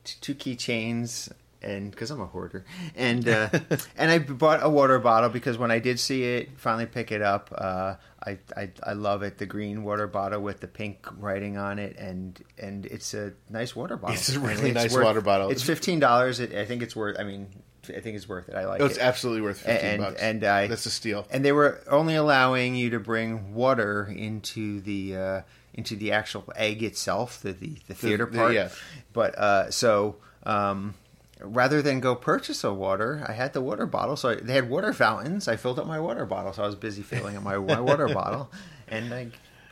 Speaker 2: t- two keychains, and because I'm a hoarder, and uh, [LAUGHS] and I bought a water bottle because when I did see it, finally pick it up, uh, I, I I love it. The green water bottle with the pink writing on it, and and it's a nice water bottle.
Speaker 1: It's a really nice
Speaker 2: worth-
Speaker 1: water bottle.
Speaker 2: It's fifteen dollars. I think it's worth. I mean, I think it's worth it. I like it.
Speaker 1: it's absolutely worth fifteen
Speaker 2: and
Speaker 1: bucks.
Speaker 2: and I
Speaker 1: that's a steal.
Speaker 2: and they were only allowing you to bring water into the uh, into the actual egg itself, the the, the theater
Speaker 1: the-
Speaker 2: part.
Speaker 1: yeah.
Speaker 2: But uh, so um, rather than go purchase a water, I had the water bottle. So I, they had water fountains. I filled up my water bottle. So I was busy filling up my, my water [LAUGHS] bottle, and I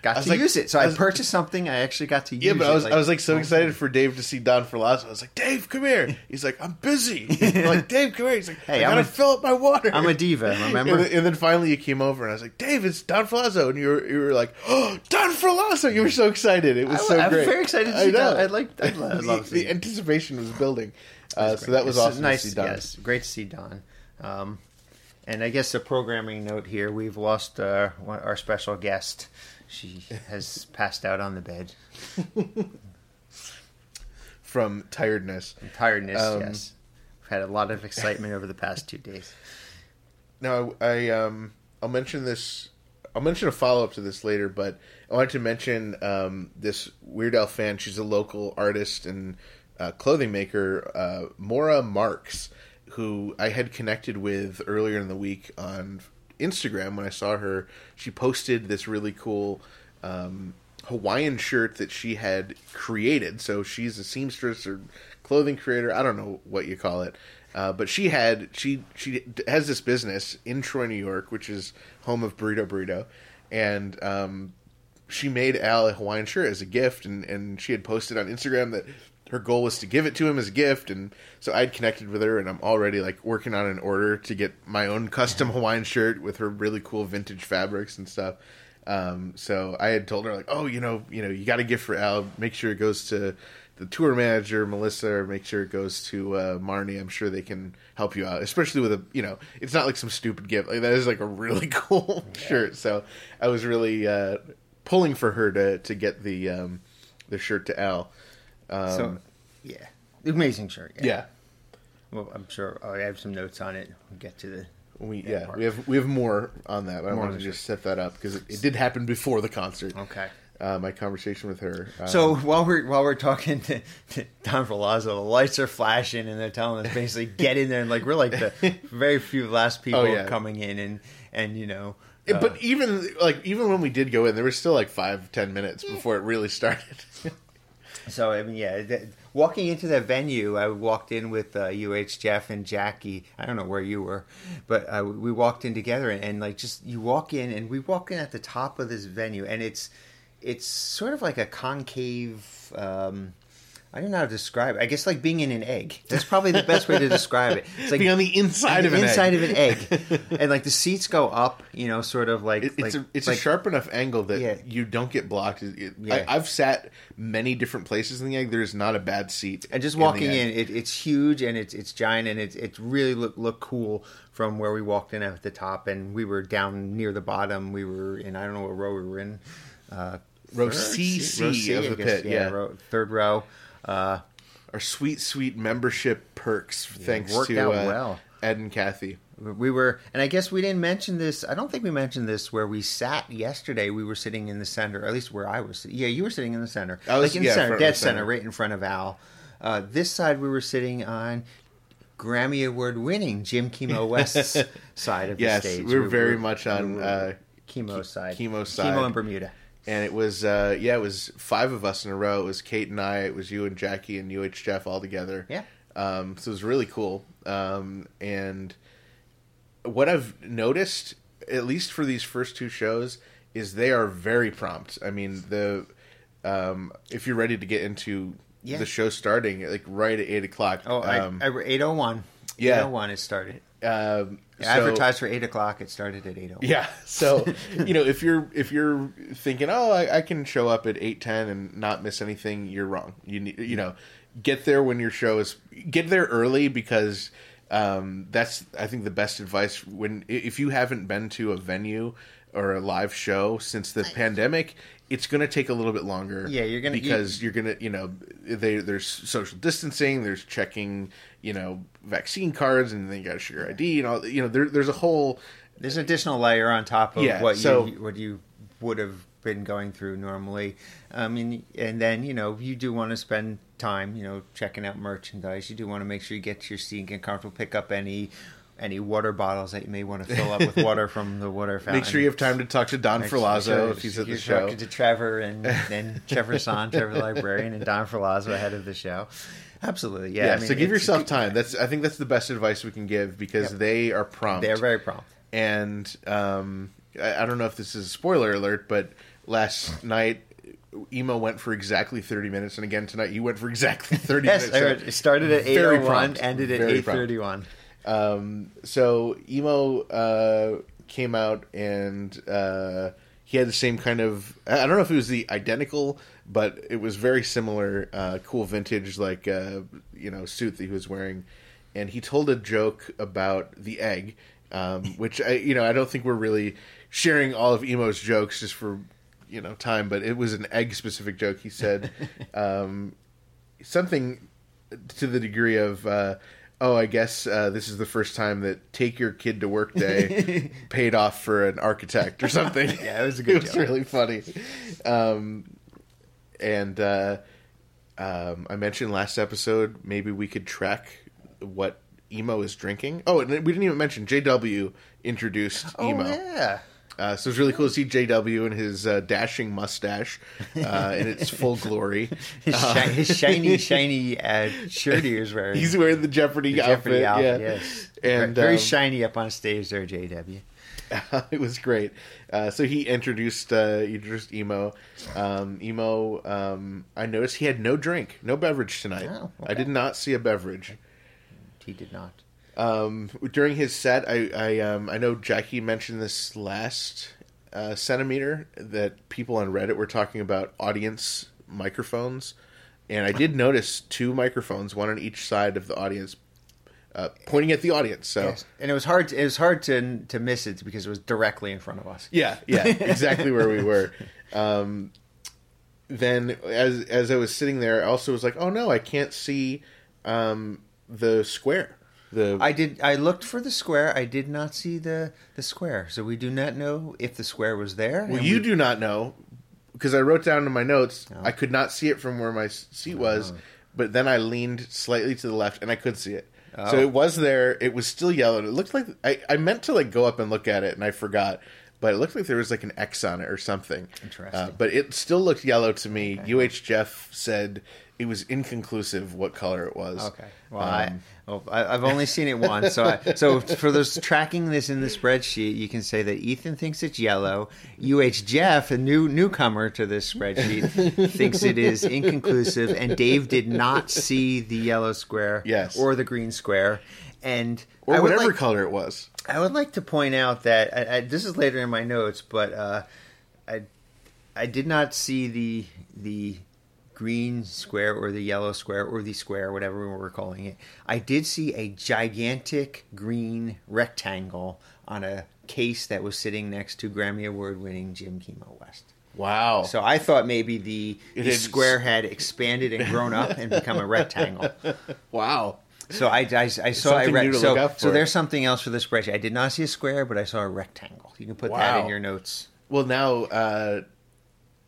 Speaker 2: got
Speaker 1: I was
Speaker 2: to
Speaker 1: like-
Speaker 2: use it. So
Speaker 1: I
Speaker 2: I, purchased something. I actually got to use
Speaker 1: yeah, but. I was I was like so excited for Dave to see Don Ferlazzo. I was like, Dave, come here. He's like, I'm busy. [LAUGHS] I'm like, Dave, come here. He's like,
Speaker 2: Hey,
Speaker 1: I
Speaker 2: I'm
Speaker 1: gotta
Speaker 2: a-
Speaker 1: fill up my water.
Speaker 2: I'm a diva, [LAUGHS] remember?
Speaker 1: And then, and then finally you came over and I was like, Dave, it's Don Ferlazzo, and you were you were like, oh, Don Ferlazzo. You were so excited. It was
Speaker 2: I-
Speaker 1: so
Speaker 2: I'm
Speaker 1: great.
Speaker 2: very excited to
Speaker 1: I
Speaker 2: see
Speaker 1: know.
Speaker 2: Don. I like- I [LAUGHS] lo- I
Speaker 1: The-
Speaker 2: love
Speaker 1: the, anticipation was building. Uh, so that was
Speaker 2: It's
Speaker 1: awesome.
Speaker 2: Nice,
Speaker 1: to see Don.
Speaker 2: yes, great to see Don. Um, and I guess a programming note here: we've lost uh, our special guest. She has passed out on the bed. [LAUGHS]
Speaker 1: from tiredness.
Speaker 2: Tiredness,
Speaker 1: Um,
Speaker 2: yes. We've had a lot of excitement over the past two days.
Speaker 1: Now I um I'll mention this. I'll mention a follow up to this later, but I wanted to mention um, this Weird Al fan. She's a local artist and uh, clothing maker, uh, Mora Marks, who I had connected with earlier in the week on Instagram when I saw her. She posted this really cool um, Hawaiian shirt that she had created. So she's a seamstress or clothing creator. I don't know what you call it. Uh, but she had she she has this business in Troy, New York, which is home of Burrito Burrito, and um, she made Al a Hawaiian shirt as a gift, and, and she had posted on Instagram that her goal was to give it to him as a gift, and so I'd connected with her, and I'm already like working on an order to get my own custom Hawaiian shirt with her really cool vintage fabrics and stuff. Um, so I had told her like, oh, you know, you know, you got a gift for Al. Make sure it goes to the tour manager, Melissa, or make sure it goes to uh, Marnie. I'm sure they can help you out, especially with a, you know, it's not like some stupid gift. Like that is like a really [LAUGHS] cool shirt. So I was really uh, pulling for her to to get the um, the shirt to Al. Um,
Speaker 2: so, yeah, amazing shirt.
Speaker 1: yeah.
Speaker 2: Well, I'm sure I have some notes on it. We'll get to the.
Speaker 1: We yeah
Speaker 2: part.
Speaker 1: we have we have more on that. But I
Speaker 2: More on
Speaker 1: wanted to just set that up because it, it did happen before the concert.
Speaker 2: Okay.
Speaker 1: Uh, my conversation with her. Um,
Speaker 2: So while we're while we're talking to, to Don Ferlazzo, the lights are flashing and they're telling us basically get in there and like we're like the [LAUGHS] very few last people
Speaker 1: Oh, yeah.
Speaker 2: coming in and and you know uh,
Speaker 1: but even like even when we did go in, there was still like five ten minutes before it really started. [LAUGHS]
Speaker 2: so I mean yeah th- walking into that venue I walked in with uh, UH Jeff and Jackie. I don't know where you were but uh, we walked in together and, and like just you walk in and we walk in at the top of this venue and it's it's sort of like a concave um, I don't know how to describe it. I guess like being in an egg. That's probably the best way to describe it. It's like
Speaker 1: Being on the inside
Speaker 2: on
Speaker 1: of
Speaker 2: the
Speaker 1: an
Speaker 2: inside
Speaker 1: egg.
Speaker 2: of an egg, [LAUGHS] and like the seats go up. You know, sort of like
Speaker 1: It- it's
Speaker 2: like,
Speaker 1: a it's
Speaker 2: like,
Speaker 1: a sharp enough angle that
Speaker 2: Yeah.
Speaker 1: you don't get blocked. It- it-
Speaker 2: Yeah.
Speaker 1: I, I've sat many different places in the egg. There is not a bad seat.
Speaker 2: And just
Speaker 1: in
Speaker 2: walking in,
Speaker 1: egg.
Speaker 2: it, it's huge and it's it's giant and it's it's really look look cool from where we walked in at the top and we were down near the bottom. We were in I don't know what row we were in. Uh,
Speaker 1: Row? C, C of the pit, yeah.
Speaker 2: row, third row. Uh,
Speaker 1: our sweet sweet membership perks. thanks
Speaker 2: worked
Speaker 1: to uh,
Speaker 2: well.
Speaker 1: Ed and Kathy.
Speaker 2: we were, and I guess we didn't mention this. I don't think we mentioned this where we sat yesterday. We were sitting in the center, or at least where I was. Yeah, you were sitting in the center,
Speaker 1: I was-
Speaker 2: like in the center, dead
Speaker 1: row center.
Speaker 2: center, right in front of Al. Uh, this side we were sitting on Grammy Award winning Jim Kimo [LAUGHS] West's side of
Speaker 1: Yes,
Speaker 2: the stage.
Speaker 1: we were very much on,
Speaker 2: we were
Speaker 1: uh,
Speaker 2: Kimo's side.
Speaker 1: Kimo's side.
Speaker 2: Kimo in Bermuda.
Speaker 1: And it was uh yeah it was five of us in a row it was kate and i it was you and jackie and uh jeff all together
Speaker 2: Yeah.
Speaker 1: um so it was really cool um and what i've noticed at least for these first two shows is they are very prompt i mean the um if you're ready to get into
Speaker 2: Yeah.
Speaker 1: the show starting like right at eight o'clock
Speaker 2: Oh,
Speaker 1: um,
Speaker 2: I, I, 801.
Speaker 1: yeah.
Speaker 2: 801 it started.
Speaker 1: um, so-
Speaker 2: Advertised for 8 o'clock. It started at 801.
Speaker 1: Yeah. So, [LAUGHS] you know, if you're if you're thinking, oh, I, I can show up at eight ten and not miss anything, you're wrong. You need, you know, get there when your show is. Get there early because um, that's I think the best advice when if you haven't been to a venue or a live show since the pandemic. It's going to take a little bit longer.
Speaker 2: Yeah, you're gonna-
Speaker 1: because you're gonna, you know, they, there's social distancing, there's checking, you know, vaccine cards, and then you got to show your ID and all. You know, there, there's a whole
Speaker 2: There's an additional layer on top of
Speaker 1: Yeah,
Speaker 2: what
Speaker 1: so-
Speaker 2: you what you would have been going through normally. I mean, and then you know you do want to spend time, you know, checking out merchandise. You do want to make sure you get to your seat and get comfortable. Pick up any any water bottles that you may want to fill up with [LAUGHS] water from the water fountain.
Speaker 1: Make sure you have time to talk to Don
Speaker 2: Make
Speaker 1: Ferlazzo
Speaker 2: sure,
Speaker 1: if he's at the show.
Speaker 2: Talking to Trevor and, [LAUGHS] then Trevor San, Trevor the librarian, and Don Ferlazzo ahead of the show. Absolutely, yeah.
Speaker 1: yeah
Speaker 2: I mean,
Speaker 1: so give yourself time. That's I think that's the best advice we can give because
Speaker 2: yep.
Speaker 1: they are prompt.
Speaker 2: They're very prompt.
Speaker 1: And um, I, I don't know if this is a spoiler alert, but last night Emo went for exactly 30 minutes, and again tonight you went for exactly 30 [LAUGHS]
Speaker 2: yes,
Speaker 1: minutes.
Speaker 2: Yes, started at
Speaker 1: 8:01,
Speaker 2: ended at 8:31.
Speaker 1: Um, so emo uh, came out and uh, he had the same kind of I don't know if it was the identical, but it was very similar, uh, cool vintage like uh, you know suit that he was wearing, and he told a joke about the egg, um, [LAUGHS] which I you know I don't think we're really sharing all of emo's jokes just for you know time, but it was an egg specific joke. He said [LAUGHS] um, something to the degree of. Uh, Oh, I guess uh, this is the first time that "Take Your Kid to Work" day [LAUGHS] paid off for an architect or something. [LAUGHS]
Speaker 2: Yeah, it was a good [LAUGHS]
Speaker 1: It was
Speaker 2: joke.
Speaker 1: really funny. Um, and uh, um, I mentioned last episode maybe we could track what emo is drinking. Oh, and we didn't even mention JW introduced emo.
Speaker 2: Oh yeah.
Speaker 1: Uh, so it's really cool to see JW and his uh, dashing mustache uh, in its full [LAUGHS] glory.
Speaker 2: His, shi- his shiny, [LAUGHS] shiny uh, shirt he was wearing.
Speaker 1: He's wearing the Jeopardy,
Speaker 2: The
Speaker 1: outfit.
Speaker 2: Jeopardy outfit,
Speaker 1: yeah.
Speaker 2: yes.
Speaker 1: And
Speaker 2: very
Speaker 1: um,
Speaker 2: shiny up on stage there, JW. [LAUGHS]
Speaker 1: it was great. Uh, so he introduced uh, introduced emo. Um, emo. Um, I noticed he had no drink, no beverage tonight.
Speaker 2: Oh,
Speaker 1: I did not see a beverage.
Speaker 2: He did not.
Speaker 1: Um, during his set, I I, um, I know Jackie mentioned this last uh, centimeter that people on Reddit were talking about audience microphones, and I did notice two microphones, one on each side of the audience, uh, pointing at the audience. So.
Speaker 2: Yes. And it was hard. To, it was hard to to miss it because it was directly in front of us.
Speaker 1: Yeah, yeah, [LAUGHS] exactly where we were. Um, then, as as I was sitting there, I also was like, "Oh no, I can't see um, the square." The
Speaker 2: I did. I looked for the square. I did not see the the square. So we do not know if the square was there.
Speaker 1: well, you
Speaker 2: we-
Speaker 1: do not know because I wrote down in my notes.
Speaker 2: Oh.
Speaker 1: I could not see it from where my seat was, but then I leaned slightly to the left and I could see it. So
Speaker 2: Oh.
Speaker 1: it was there. It was still yellow. It looked like I, I meant to like go up and look at it, and I forgot. But it looked like there was like an X on it or something.
Speaker 2: Interesting.
Speaker 1: Uh, but it still looked yellow to me. UH Jeff said it was inconclusive what color it was.
Speaker 2: Okay. Well, I,
Speaker 1: Um,
Speaker 2: well I, I've only seen it once, so I, so for those tracking this in the spreadsheet, you can say that Ethan thinks it's yellow. UH Jeff, a new newcomer to this spreadsheet, thinks it is inconclusive, and Dave did not see the yellow square,
Speaker 1: Yes.
Speaker 2: or the green square, and
Speaker 1: or whatever
Speaker 2: like-
Speaker 1: color it was.
Speaker 2: I would like to point out that I, I, this is later in my notes, but uh, I I did not see the the green square or the yellow square or the square, whatever we're calling it. I did see a gigantic green rectangle on a case that was sitting next to Grammy Award winning Jim Kimo West.
Speaker 1: Wow.
Speaker 2: So I thought maybe the, the square had expanded and grown up and become a rectangle. [LAUGHS]
Speaker 1: wow.
Speaker 2: So I, I, I saw I
Speaker 1: Something
Speaker 2: read so, so there's something else for the spreadsheet. I did not see a square, but I saw a rectangle. You can put that in your notes.
Speaker 1: Well, now uh,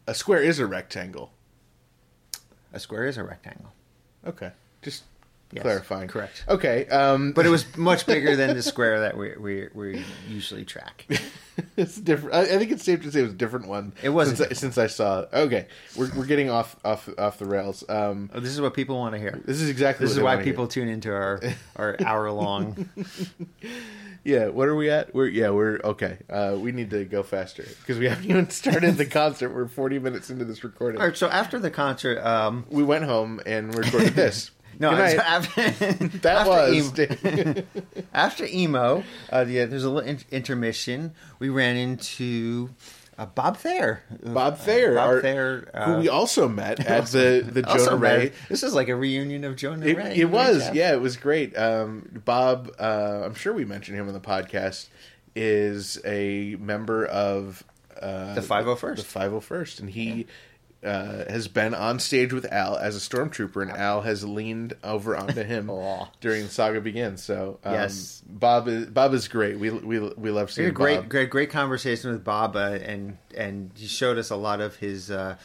Speaker 1: a square is a rectangle.
Speaker 2: A square is a rectangle,
Speaker 1: Okay, just
Speaker 2: Yes,
Speaker 1: clarifying.
Speaker 2: correct.
Speaker 1: Okay, um,
Speaker 2: but it was [LAUGHS] much bigger than the square that we we, we usually track. [LAUGHS]
Speaker 1: it's different. I, I think it's safe to say it was a different one.
Speaker 2: It was
Speaker 1: since, I, since I saw it. Okay, we're we're getting off off off the rails. Um,
Speaker 2: Oh, this is what people want to hear.
Speaker 1: this is exactly
Speaker 2: This
Speaker 1: what
Speaker 2: is why
Speaker 1: wanna hear.
Speaker 2: people tune into our our hour long. [LAUGHS]
Speaker 1: Yeah, what are we at? We're yeah, we're okay. Uh, we need to go faster because we haven't even [LAUGHS] started the concert. We're forty minutes into this recording.
Speaker 2: All right, so after the concert, um,
Speaker 1: We went home and recorded [LAUGHS] this.
Speaker 2: no, so after, [LAUGHS]
Speaker 1: that
Speaker 2: after
Speaker 1: was.
Speaker 2: After emo, uh, yeah, there's a little in- intermission. We ran into uh, Bob Thayer.
Speaker 1: Bob Thayer,
Speaker 2: Bob
Speaker 1: our-
Speaker 2: Thayer, uh,
Speaker 1: who we also met at the the Jonah Ray.
Speaker 2: This is like a reunion of Jonah
Speaker 1: It,
Speaker 2: Ray.
Speaker 1: it was,
Speaker 2: Jeff?
Speaker 1: yeah, it was great. Um, Bob, uh, I'm sure we mentioned him on the podcast, is a member of uh,
Speaker 2: The 501st.
Speaker 1: The 501st, and he uh, has been on stage with Al as a stormtrooper, and Al has leaned over onto him [LAUGHS] during the saga begins. So, um,
Speaker 2: Yes.
Speaker 1: Bob is Bob is great. We we we love seeing
Speaker 2: great,
Speaker 1: Bob.
Speaker 2: great, great conversation with Bob, uh, and and he showed us a lot of his. Uh,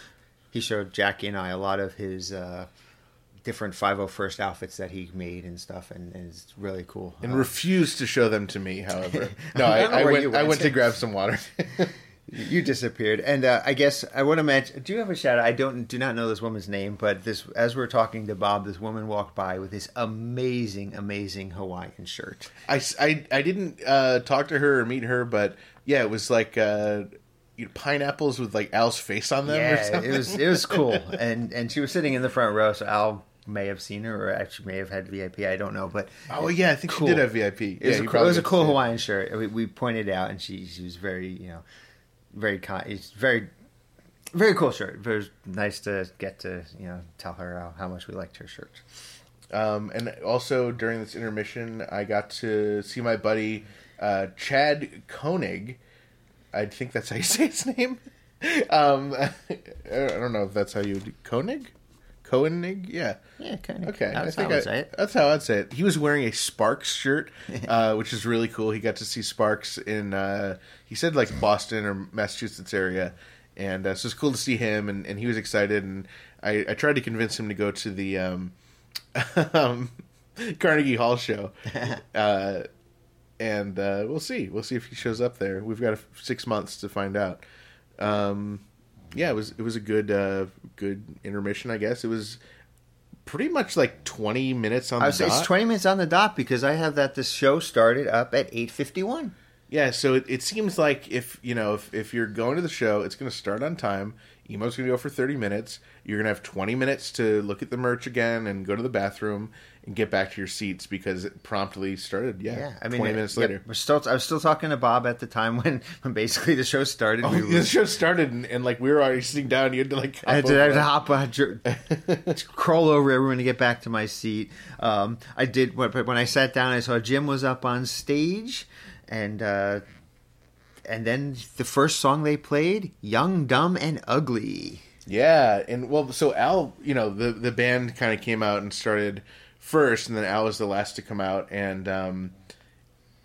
Speaker 2: he showed Jackie and I a lot of his uh, different 501st outfits that he made and stuff, and, and it's really cool.
Speaker 1: And
Speaker 2: Uh,
Speaker 1: refused to show them to me. However, [LAUGHS] no,
Speaker 2: I
Speaker 1: I, I, went. I
Speaker 2: went
Speaker 1: to [LAUGHS] grab some water.
Speaker 2: You disappeared, and uh, I guess I want to mention. Do you have a shout out? I don't do not know this woman's name, but this as we're talking to Bob, this woman walked by with this amazing, amazing Hawaiian shirt.
Speaker 1: I, I, I didn't uh, talk to her or meet her, but yeah, it was like uh, you know, pineapples with like Al's face on them. or
Speaker 2: Yeah,
Speaker 1: something.
Speaker 2: it was it was [LAUGHS] cool, and and she was sitting in the front row, so Al may have seen her, or actually may have had VIP. I don't know, but
Speaker 1: Oh yeah, I think
Speaker 2: Cool.
Speaker 1: she did have VIP.
Speaker 2: it was, a, cool, it was a cool. Hawaiian shirt. We, we pointed out, and she she was very you know very kind. It's very very cool shirt. It was nice to get to you know tell her how, how much we liked her shirt.
Speaker 1: Um, and also during this intermission, I got to see my buddy uh, Chad Koenig. I think that's how you [LAUGHS] say his name. Um, [LAUGHS] I don't know if that's how you Koenig. Koenig, yeah.
Speaker 2: Yeah, kind of.
Speaker 1: Okay,
Speaker 2: That's
Speaker 1: I think
Speaker 2: how I
Speaker 1: I-
Speaker 2: would say it.
Speaker 1: that's how I'd say it. He was wearing a Sparks shirt, [LAUGHS] uh, which is really cool. He got to see Sparks in, uh, he said like Boston or Massachusetts area, and uh, so it's cool to see him. And, and he was excited. And I, I tried to convince him to go to the um, [LAUGHS] um, Carnegie Hall show, [LAUGHS] uh, and uh, we'll see. We'll see if he shows up there. We've got six months to find out. Um, yeah, it was it was a good uh, good intermission. I guess it was pretty much like 20 minutes on
Speaker 2: I
Speaker 1: the
Speaker 2: say it's twenty minutes on the dot because I have that this show started up at eight fifty one.
Speaker 1: yeah, so it, it seems like if you know if, if you're going to the show, it's going to start on time. Emo's going to go for 30 minutes. You're going to have 20 minutes to look at the merch again and go to the bathroom and get back to your seats because it promptly started. Yeah,
Speaker 2: Yeah, I mean,
Speaker 1: 20
Speaker 2: uh,
Speaker 1: minutes
Speaker 2: yeah,
Speaker 1: later.
Speaker 2: we're still. I was still talking to Bob at the time when, [LAUGHS] when basically the show started.
Speaker 1: Oh,
Speaker 2: we
Speaker 1: the show started and, and like we were already sitting down. You had to like
Speaker 2: I had to, I had to hop, uh, dr- [LAUGHS] crawl over everyone to get back to my seat. Um, I did, but when I sat down, I saw Jim was up on stage, and uh, and then the first song they played, "Young, Dumb, and Ugly."
Speaker 1: Yeah, and well, so Al, you know, the the band kind of came out and started first, and then Al was the last to come out, and um,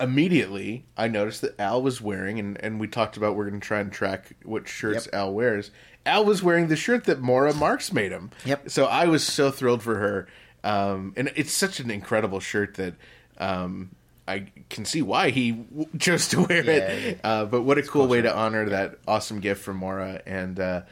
Speaker 1: immediately I noticed that Al was wearing, and and we talked about we're going to try and track what shirts
Speaker 2: Yep.
Speaker 1: Al wears. Al was wearing the shirt that Maura Marks made him.
Speaker 2: Yep.
Speaker 1: So I was so thrilled for her, um, and it's such an incredible shirt that. Um, I can see why he w- chose to wear
Speaker 2: Yeah,
Speaker 1: it,
Speaker 2: yeah.
Speaker 1: uh, but what a cool way to honor that awesome gift from Maura, and uh,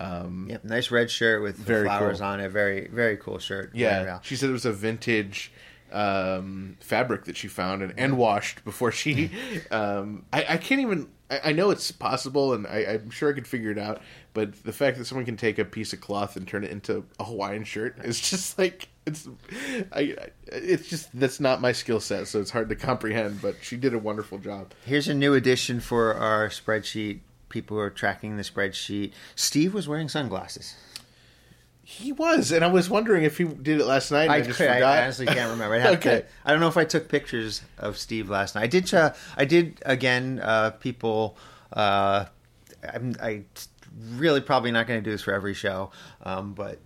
Speaker 2: Yep, nice red shirt with flowers
Speaker 1: cool.
Speaker 2: on it. Very, very cool shirt.
Speaker 1: Yeah, she said it was a vintage um, fabric that she found and, and washed before she. [LAUGHS] Um, I, I can't even. I, I know it's possible, and I, I'm sure I could figure it out. But the fact that someone can take a piece of cloth and turn it into a Hawaiian shirt is [LAUGHS] just like it's. I. I- It's just that's not my skill set, so it's hard to comprehend. But she did a wonderful job.
Speaker 2: Here's a new addition for our spreadsheet. People who are tracking the spreadsheet. Steve was wearing sunglasses.
Speaker 1: He was, and I was wondering if he did it last night. And I,
Speaker 2: I,
Speaker 1: just
Speaker 2: I
Speaker 1: forgot.
Speaker 2: honestly can't remember. Have [LAUGHS]
Speaker 1: Okay.
Speaker 2: to- I don't know if I took pictures of Steve last night. I did. Uh, I did again. Uh, people. Uh, I'm, I really probably not going to do this for every show, um, but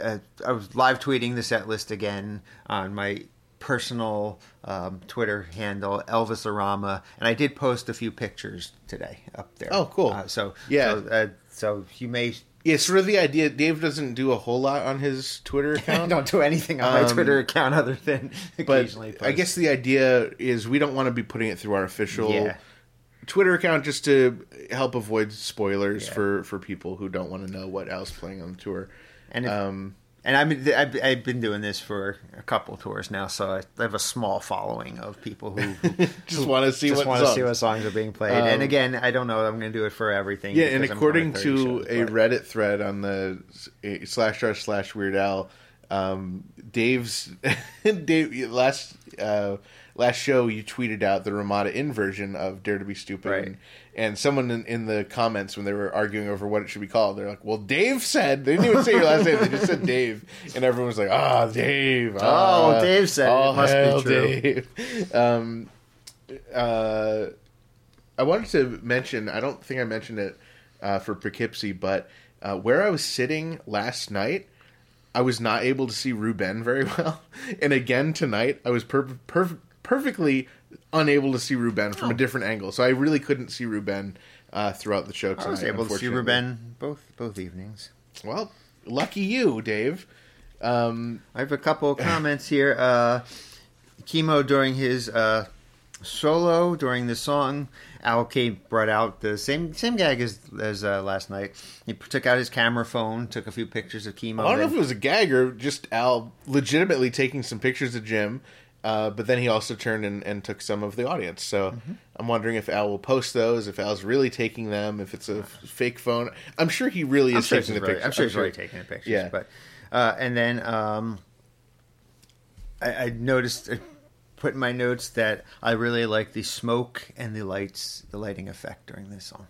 Speaker 2: uh, I was live tweeting the set list again on my personal um, Twitter handle, Elvis Arama, and I did post a few pictures today up there.
Speaker 1: Oh, cool.
Speaker 2: Uh, so
Speaker 1: Yeah.
Speaker 2: so, uh, so you may.
Speaker 1: Yeah, sort of the idea. Dave doesn't do a whole lot on his Twitter [LAUGHS]
Speaker 2: I
Speaker 1: account.
Speaker 2: don't do anything on my
Speaker 1: Um,
Speaker 2: Twitter account other than
Speaker 1: but [LAUGHS]
Speaker 2: occasionally.
Speaker 1: I guess the idea is we don't want to be putting it through our official
Speaker 2: Yeah.
Speaker 1: Twitter account just to help avoid spoilers
Speaker 2: Yeah.
Speaker 1: for for people who don't want to know what Al's playing on the tour.
Speaker 2: And if,
Speaker 1: Um,
Speaker 2: and I've been, I've, I've been doing this for a couple tours now, so I have a small following of people who, [LAUGHS] who
Speaker 1: just want to see
Speaker 2: just
Speaker 1: what
Speaker 2: want to
Speaker 1: songs.
Speaker 2: see what songs are being played.
Speaker 1: Um,
Speaker 2: and again, I don't know. I'm going to do it for everything.
Speaker 1: Yeah, and according to
Speaker 2: shows,
Speaker 1: a
Speaker 2: but-
Speaker 1: Reddit thread on the slash r slash Weird Al, um, Dave's [LAUGHS] Dave last uh, last show you tweeted out the Ramada Inn version of Dare to Be Stupid,
Speaker 2: Right.
Speaker 1: and, and someone in, in the comments when they were arguing over what it should be called, they're like, "Well, Dave said." They didn't even say your last name; they just said Dave, and everyone was like, "Ah, Dave." ah,
Speaker 2: Oh, Dave said it.
Speaker 1: all
Speaker 2: Must be true."
Speaker 1: Dave." Um, uh, I wanted to mention, I don't think I mentioned it uh, for Poughkeepsie, but uh, where I was sitting last night, I was not able to see Ruben very [LAUGHS] well. And again tonight, I was per- per- perfectly unable to see Ruben from a different angle. So I really couldn't see Ruben uh, throughout the show tonight.
Speaker 2: I was able to see. Ruben both both evenings.
Speaker 1: Well, lucky you, Dave. Um,
Speaker 2: I have a couple of comments here. Uh, Kimo during his uh, solo during the song, Al K brought out the same same gag as as uh, last night. He took out his camera phone, took a few pictures of Kimo.
Speaker 1: I don't know if it was a gag or just Al legitimately taking some pictures of Jim, uh, but then he also turned and, and took some of the audience. So
Speaker 2: Mm-hmm.
Speaker 1: I'm wondering if Al will post those, if Al's really taking them, if it's a f- fake phone. I'm sure he really
Speaker 2: I'm
Speaker 1: is
Speaker 2: sure
Speaker 1: taking the
Speaker 2: really,
Speaker 1: pictures.
Speaker 2: I'm sure he's really taking the pictures.
Speaker 1: Yeah.
Speaker 2: But uh, and then um, I, I noticed, I put in my notes that I really like the smoke and the lights, the lighting effect during this song.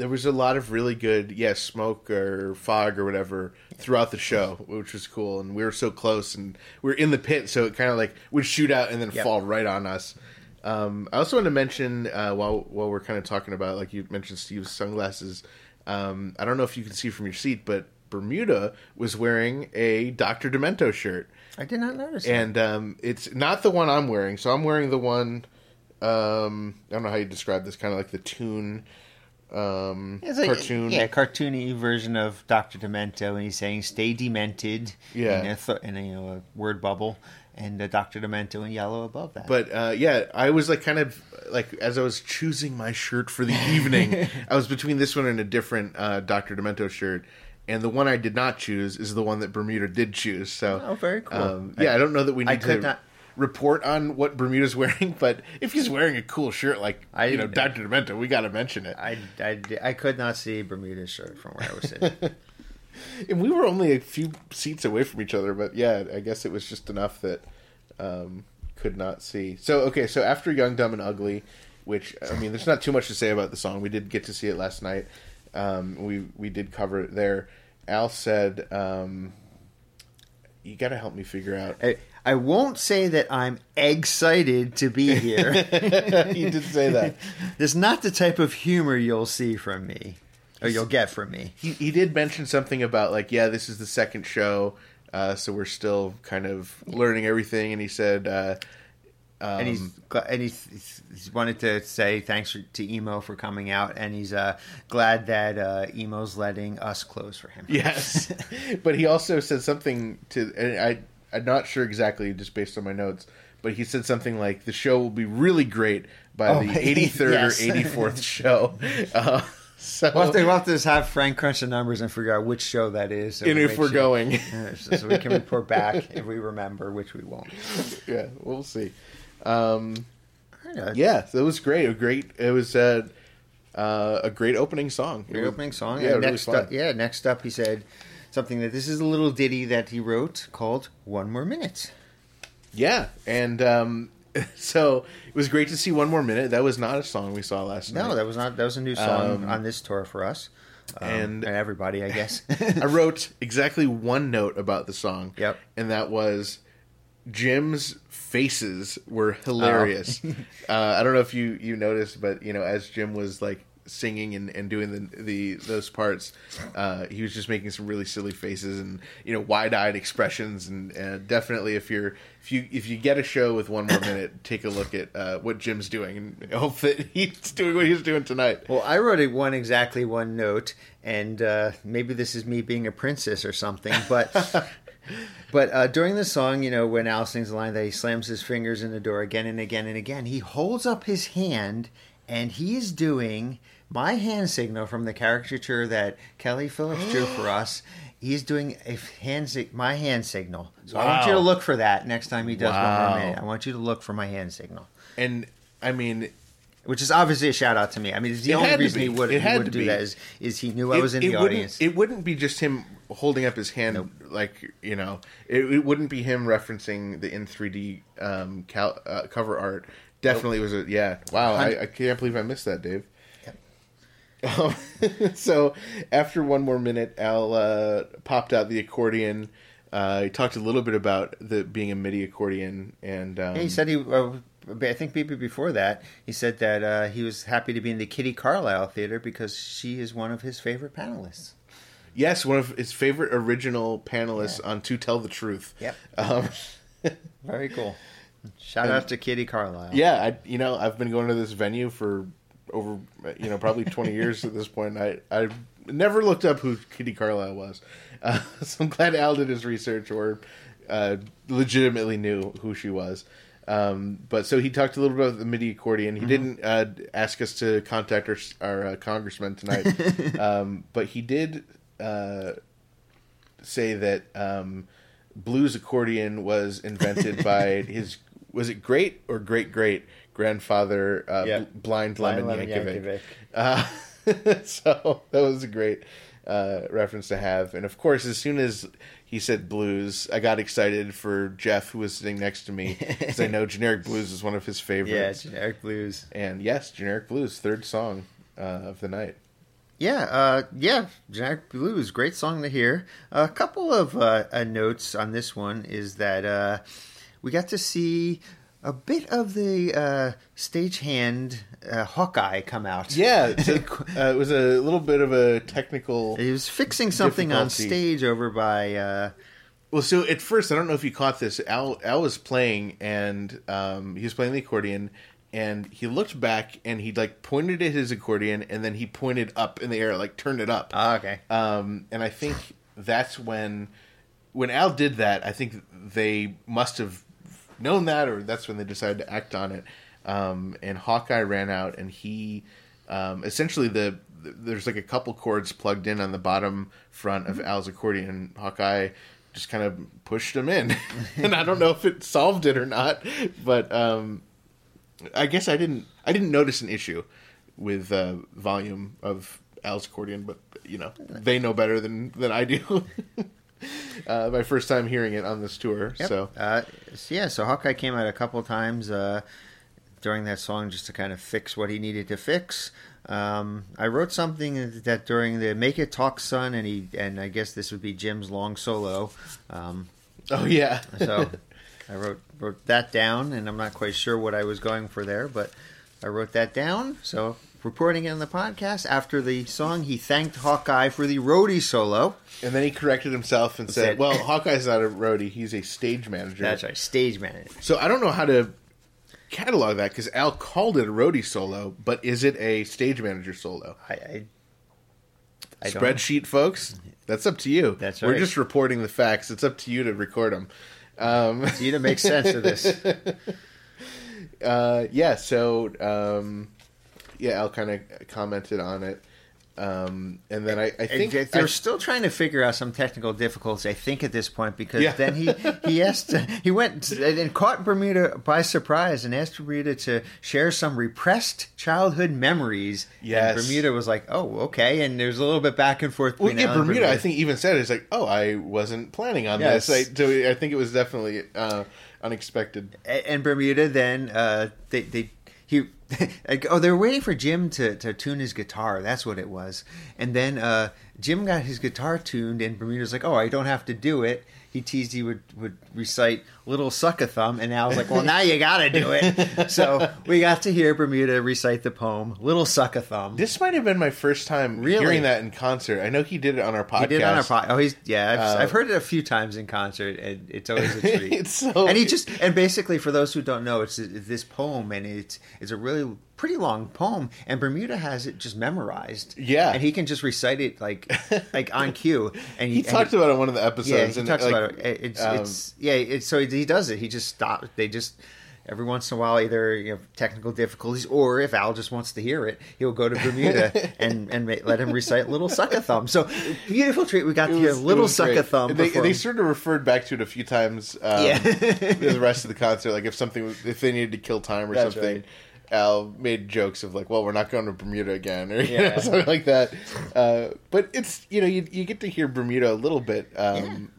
Speaker 1: There was a lot of really good, yeah, smoke or fog or whatever throughout the show, which was cool. And we were so close, and we were in the pit, so it kind of like would shoot out and then
Speaker 2: Yep.
Speaker 1: fall right on us. Um, I also want to mention uh, while while we're kind of talking about, like you mentioned, Steve's sunglasses. Um, I don't know if you can see from your seat, but Bermuda was wearing a Doctor Demento shirt,
Speaker 2: I did not notice. that.
Speaker 1: and um, it's not the one I'm wearing. So I'm wearing the one. Um, I don't know how you describe this, kind of like the tune um,
Speaker 2: It's like-
Speaker 1: cartoon.
Speaker 2: yeah, cartoony version of Doctor Demento, and he's saying "Stay demented."
Speaker 1: Yeah.
Speaker 2: in a, th- in a, you know, a word bubble, and uh, Doctor Demento in yellow above that.
Speaker 1: But uh, yeah, I was like kind of like as I was choosing my shirt for the evening, [LAUGHS] I was between this one and a different uh, Doctor Demento shirt, and the one I did not choose is the one that Bermuda did choose. So
Speaker 2: Oh, very cool.
Speaker 1: Um, yeah, I, don't know that we
Speaker 2: I
Speaker 1: need
Speaker 2: could
Speaker 1: to
Speaker 2: not-
Speaker 1: report on what Bermuda's [LAUGHS] wearing, but if he's wearing a cool shirt like
Speaker 2: I-
Speaker 1: you know Doctor Demento, we got to mention it.
Speaker 2: I, I, I could not see Bermuda's shirt from where I was sitting. [LAUGHS]
Speaker 1: And we were only a few seats away from each other, but yeah, I guess it was just enough that um, could not see. So okay, so after Young, Dumb, and Ugly, which I mean, there's not too much to say about the song. We did get to see it last night. Um, we we did cover it there. Al said, um, "You got to help me figure out."
Speaker 2: I, I won't say that I'm excited to be here. [LAUGHS]
Speaker 1: you did say that.
Speaker 2: There's not the type of humor you'll see from me, or you'll get from me.
Speaker 1: He he did mention something about like, yeah, this is the second show, uh, so we're still kind of learning everything. And he said. Uh,
Speaker 2: and he's and he's, he's he's wanted to say thanks for, to emo for coming out, and he's uh, glad that uh, emo's letting us close for him.
Speaker 1: Yes, [LAUGHS] but he also said something to, and I I'm not sure exactly, just based on my notes, but he said something like the show will be really great by
Speaker 2: Oh,
Speaker 1: the 83rd [LAUGHS]
Speaker 2: yes.
Speaker 1: or 84th [LAUGHS] show. Uh, So
Speaker 2: We'll have, to, we'll have to just have Frank crunch the numbers and figure out which show that is. so
Speaker 1: and
Speaker 2: we
Speaker 1: if we're
Speaker 2: sure-
Speaker 1: going, [LAUGHS]
Speaker 2: so, we can report back if we remember, which we won't.
Speaker 1: yeah, we'll see. Um,
Speaker 2: Yeah,
Speaker 1: it was great. A great. It was uh, uh, a great opening song.
Speaker 2: Great
Speaker 1: was-
Speaker 2: opening song.
Speaker 1: Yeah,
Speaker 2: and
Speaker 1: really
Speaker 2: next
Speaker 1: fun.
Speaker 2: up, yeah, next up, he said something that this is a little ditty that he wrote called "One More Minute."
Speaker 1: Yeah, and um, [LAUGHS] so it was great to see one more minute. That was not a song we saw last night.
Speaker 2: No, that was not. That was a new song
Speaker 1: Um,
Speaker 2: on this tour for us, um,
Speaker 1: and-
Speaker 2: and everybody, I guess. [LAUGHS]
Speaker 1: I wrote exactly one note about the song.
Speaker 2: Yep.
Speaker 1: And that was Jim's faces were hilarious. [LAUGHS] uh, I don't know if you you noticed, but you know, as Jim was like singing and, and doing the the those parts, uh, he was just making some really silly faces and you know wide eyed expressions and, and definitely if you're if you if you get a show with one more minute, take a look at uh, what Jim's doing and hope that he's doing what he's doing tonight.
Speaker 2: Well, I wrote it one exactly one note, and uh, maybe this is me being a princess or something, but [LAUGHS] but uh, during the song, you know, when Al sings the line that he slams his fingers in the door again and again and again, he holds up his hand and he is doing my hand signal from the caricature that Kelly Phillips drew for [GASPS] us. He's doing a hand sig- my hand signal. So I want you to look for that next time he does one
Speaker 1: Wow.
Speaker 2: more minute. I want you to look for my hand signal.
Speaker 1: And I mean,
Speaker 2: Which is obviously a shout out to me. I mean, it's the
Speaker 1: It
Speaker 2: only
Speaker 1: had to
Speaker 2: reason he
Speaker 1: be.
Speaker 2: would,
Speaker 1: It
Speaker 2: he
Speaker 1: had
Speaker 2: would
Speaker 1: to
Speaker 2: do
Speaker 1: be.
Speaker 2: that is, is he knew I was in the
Speaker 1: wouldn't-
Speaker 2: audience.
Speaker 1: It wouldn't be just him holding up his hand, like you know. It, it wouldn't be him referencing the in 3D um, cal- uh, cover art. Definitely was a yeah. Wow, I, I can't believe I missed that, Dave. Um, [LAUGHS] so after one more minute, Al uh, popped out the accordion. Uh, he talked a little bit about the being a MIDI accordion, and um,
Speaker 2: he said he, uh, I think maybe before that, he said that uh, he was happy to be in the Kitty Carlisle Theater because she is one of his favorite panelists.
Speaker 1: yes, one of his favorite original panelists on "To Tell the Truth."
Speaker 2: Yep.
Speaker 1: Um,
Speaker 2: Very cool. [LAUGHS] Shout out to Kitty Carlisle.
Speaker 1: Yeah, I you know I've been going to this venue for over you know probably twenty years at this point. I I never looked up who Kitty Carlisle was, [LAUGHS] uh, so I'm glad Al did his research or uh, legitimately knew who she was. Um, but so he talked a little bit about the MIDI accordion. He didn't uh, ask us to contact our our uh, congressman tonight, [LAUGHS] um, but he did uh, say that um, blues accordion was invented by [LAUGHS] his was it great or great great grandfather uh,
Speaker 2: Yeah.
Speaker 1: Bl- blind,
Speaker 2: Blind
Speaker 1: lemon, Yankovic.
Speaker 2: Yankovic.
Speaker 1: Uh, [LAUGHS] so that was a great uh, reference to have. And of course, as soon as he said blues, I got excited for Jeff, who was sitting next to me, because I know [LAUGHS] generic blues is one of his favorites.
Speaker 2: Yeah, generic blues.
Speaker 1: and yes, generic blues, third song uh, of the night.
Speaker 2: Yeah, uh, yeah, Generic Blues, great song to hear. A couple of uh, uh, notes on this one is that uh, we got to see a bit of the uh, stagehand uh, Hawkeye come out.
Speaker 1: Yeah, [LAUGHS] so, uh, it was a little bit of a technical.
Speaker 2: He was fixing something on stage over by. Uh,
Speaker 1: Well, so at first, I don't know if you caught this. Al Al was playing, and um, he was playing the accordion, and he looked back, and he like pointed at his accordion, and then he pointed up in the air, like turned it up.
Speaker 2: oh, okay.
Speaker 1: Um, and I think that's when when Al did that. I think they must have known that, or that's when they decided to act on it. Um, and Hawkeye ran out, and he um, essentially the there's like a couple cords plugged in on the bottom front of Al's accordion. And Hawkeye just kind of pushed him in, [LAUGHS] [LAUGHS] and I don't know if it solved it or not, but um, I guess I didn't I didn't notice an issue with uh, volume of Al's accordion, but you know they know better than than I do. [LAUGHS] [LAUGHS] uh, my first time hearing it on this tour,
Speaker 2: Yep.
Speaker 1: so
Speaker 2: uh, so yeah, so Hawkeye came out a couple times uh, during that song just to kind of fix what he needed to fix. Um, I wrote something that during the "Make It Talk, Son," and he and I guess this would be Jim's long solo. Um,
Speaker 1: oh yeah, [LAUGHS]
Speaker 2: so [LAUGHS] I wrote wrote that down, and I'm not quite sure what I was going for there, but I wrote that down. So reporting it on the podcast after the song, he thanked Hawkeye for the roadie solo.
Speaker 1: and then he corrected himself and said, "Well, Hawkeye's not a roadie; he's a stage manager."
Speaker 2: That's right, stage manager.
Speaker 1: So I don't know how to catalog that because Al called it a roadie solo, but is it a stage manager solo?
Speaker 2: I, I, I don't-
Speaker 1: Spreadsheet, folks. That's up to you.
Speaker 2: That's right.
Speaker 1: We're just reporting the facts. It's up to you to record them. Um,
Speaker 2: It's you to make sense of this. [LAUGHS]
Speaker 1: uh, yeah, so um, yeah, Al kind of commented on it. Um, and then I, I think
Speaker 2: think they're
Speaker 1: I-
Speaker 2: still trying to figure out some technical difficulties. I think at this point because
Speaker 1: Yeah.
Speaker 2: then he he [LAUGHS] asked he went and and caught Bermuda by surprise and asked Bermuda to share some repressed childhood memories.
Speaker 1: Yes.
Speaker 2: and Bermuda was like, "Oh, okay." And there's a little bit back and forth.
Speaker 1: Well, yeah,
Speaker 2: and
Speaker 1: Bermuda, I think even said it's like, oh, I wasn't planning on
Speaker 2: Yes.
Speaker 1: this. I, so I think it was definitely uh, unexpected.
Speaker 2: A- and Bermuda then uh, they they he oh they were waiting for Jim to, to tune his guitar. That's what it was. And then uh, Jim got his guitar tuned and Bermuda's like oh I don't have to do it he teased he would, would recite little suck a thumb and I was like well now you gotta do it [LAUGHS] so we got to hear Bermuda recite the poem little suck a thumb
Speaker 1: This might have been my first time
Speaker 2: Really?
Speaker 1: hearing that in concert. I know he did it on our podcast.
Speaker 2: he did on our pod. Oh, he's yeah. I've,
Speaker 1: Uh,
Speaker 2: I've heard it a few times in concert, and it's always a treat. [LAUGHS]
Speaker 1: It's so-
Speaker 2: and he just and basically for those who don't know, it's this poem, and it's it's a really pretty long poem, and Bermuda has it just memorized.
Speaker 1: Yeah.
Speaker 2: and he can just recite it like [LAUGHS] like on cue. And
Speaker 1: He talked about it in one of the episodes.
Speaker 2: yeah, he
Speaker 1: and
Speaker 2: talks
Speaker 1: like,
Speaker 2: about it. It's,
Speaker 1: um,
Speaker 2: it's yeah. It's, so he does it. He just stops. They just every once in a while either you know technical difficulties or if Al just wants to hear it, he'll go to Bermuda [LAUGHS] and and ma- let him recite Little Suck a Thumb. So beautiful treat. We got to hear Little
Speaker 1: was
Speaker 2: Suck a. Thumb.
Speaker 1: They, they sort of referred back to it a few times. Um,
Speaker 2: Yeah. [LAUGHS]
Speaker 1: the rest of the concert, like if something, if they needed to kill time or
Speaker 2: That's
Speaker 1: something,
Speaker 2: right.
Speaker 1: Al made jokes of like, "Well, we're not going to Bermuda again," or you
Speaker 2: Yeah.
Speaker 1: know, something like that. Uh, but it's you know you you get to hear Bermuda a little bit. Um,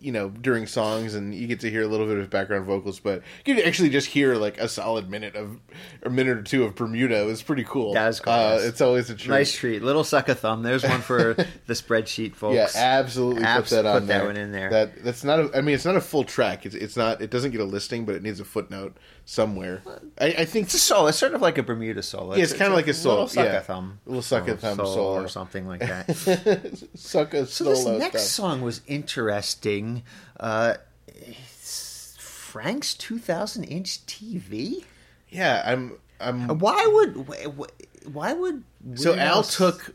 Speaker 1: You know, during songs, and you get to hear a little bit of background vocals, but you can actually just hear like a solid minute of, a minute or two of Bermuda. It was pretty cool.
Speaker 2: That is cool,
Speaker 1: Uh, it's always a treat.
Speaker 2: nice treat. Little Suck a Thumb. There's one for [LAUGHS] the spreadsheet, folks.
Speaker 1: Yeah, absolutely
Speaker 2: Abs-
Speaker 1: put that on
Speaker 2: put that
Speaker 1: there.
Speaker 2: one in there.
Speaker 1: That that's not. A, I mean, it's not a full track. It's it's not. It doesn't get a listing, but it needs a footnote somewhere. I, I think
Speaker 2: It's a solo. It's sort of like a Bermuda solo.
Speaker 1: Yeah, it's kinda like a solo,
Speaker 2: Little suck
Speaker 1: yeah.
Speaker 2: a thumb.
Speaker 1: A little suck a thumb
Speaker 2: solo
Speaker 1: solo.
Speaker 2: or something like [LAUGHS] that.
Speaker 1: suck a
Speaker 2: So this next
Speaker 1: stuff.
Speaker 2: song was interesting. Uh, Frank's 2000 inch TV.
Speaker 1: Yeah, I'm. I'm.
Speaker 2: Why would wh- wh- why would
Speaker 1: So Al
Speaker 2: Al
Speaker 1: took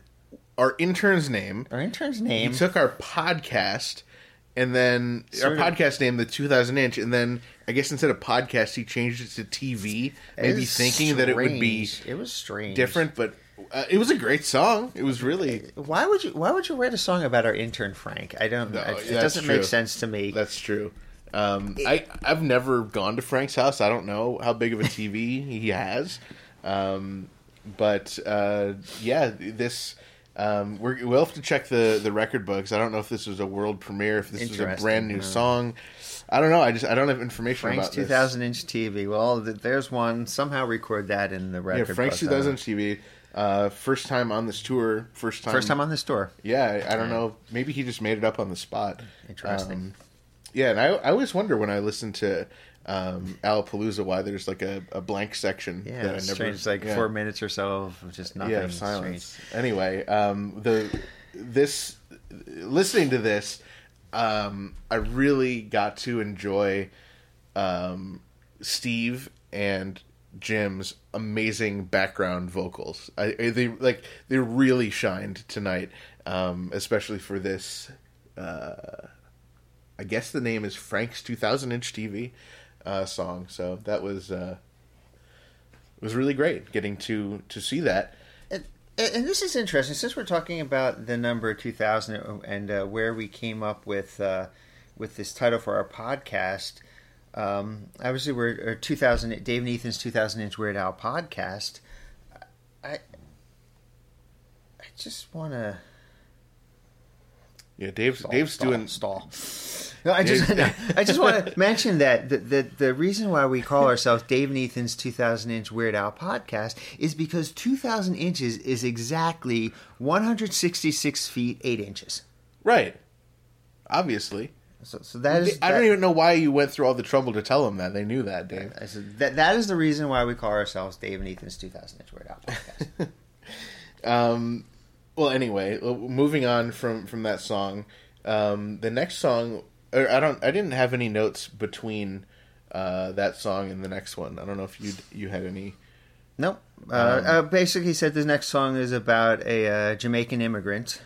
Speaker 1: our intern's name.
Speaker 2: our intern's name.
Speaker 1: He took our podcast, and then
Speaker 2: Sort
Speaker 1: our
Speaker 2: of-
Speaker 1: podcast name, the 2000 inch, and then I guess instead of podcast, he changed it to TV, maybe thinking that it would be.
Speaker 2: It was strange.
Speaker 1: different, but uh, it was a great song. It was really.
Speaker 2: Why would you Why would you write a song about our intern Frank? I don't.
Speaker 1: No,
Speaker 2: I- it doesn't make sense to me.
Speaker 1: That's true. Um, I I've never gone to Frank's house. I don't know how big of a TV he has, um, but uh, yeah, this um, we're, we'll have to check the the record books. I don't know if this was a world premiere, if this was a brand new
Speaker 2: huh.
Speaker 1: song. I don't know. I just I don't have information
Speaker 2: Frank's
Speaker 1: about this.
Speaker 2: 2000 inch TV. Well, th- there's one. Somehow record that in the red.
Speaker 1: Yeah,
Speaker 2: record.
Speaker 1: Frank's
Speaker 2: book.
Speaker 1: 2000 TV. Uh, first time on this tour. First time.
Speaker 2: First time on this tour.
Speaker 1: Yeah, I I don't know. Maybe he just made it up on the spot.
Speaker 2: Interesting.
Speaker 1: Um, yeah, and I, I always wonder when I listen to um, Alapalooza why there's like a, a blank section
Speaker 2: Yeah,
Speaker 1: that I never.
Speaker 2: strange. Like
Speaker 1: yeah.
Speaker 2: four minutes or so of just nothing.
Speaker 1: Yeah, silence. Anyway, um, the this listening to this, um, I really got to enjoy um, Steve and Jim's amazing background vocals. I, they like they really shined tonight, um, especially for this. Uh, I guess the name is Frank's 2000 inch TV uh, song. So that was uh, was really great getting to to see that.
Speaker 2: And, this is interesting since we're talking about the number 2000 and uh, where we came up with uh, with this title for our podcast. Um, obviously, we're uh, 2000 Dave and Ethan's 2000 inch Weird Al podcast. I I just want to
Speaker 1: Yeah, Dave's Dave's doing
Speaker 2: stall. No, I just no, [LAUGHS] I just want to mention that the, the the reason why we call ourselves Dave and Ethan's 2000 inch Weird Al podcast is because 2000 inches is exactly 166 feet 8 inches.
Speaker 1: right. Obviously,
Speaker 2: So, so that is
Speaker 1: I don't
Speaker 2: that-
Speaker 1: even know why you went through all the trouble to tell them that. They knew that, Dave.
Speaker 2: I said that that is the reason why we call ourselves Dave and Ethan's 2000 inch Weird Al podcast. [LAUGHS]
Speaker 1: Um, well, anyway, uh, moving on from from that song, um, the next song, or I don't, I didn't have any notes between uh, that song and the next one. I don't know if you you had any.
Speaker 2: nope. Uh,
Speaker 1: Um,
Speaker 2: uh, basically, he said the next song is about a uh, Jamaican immigrant.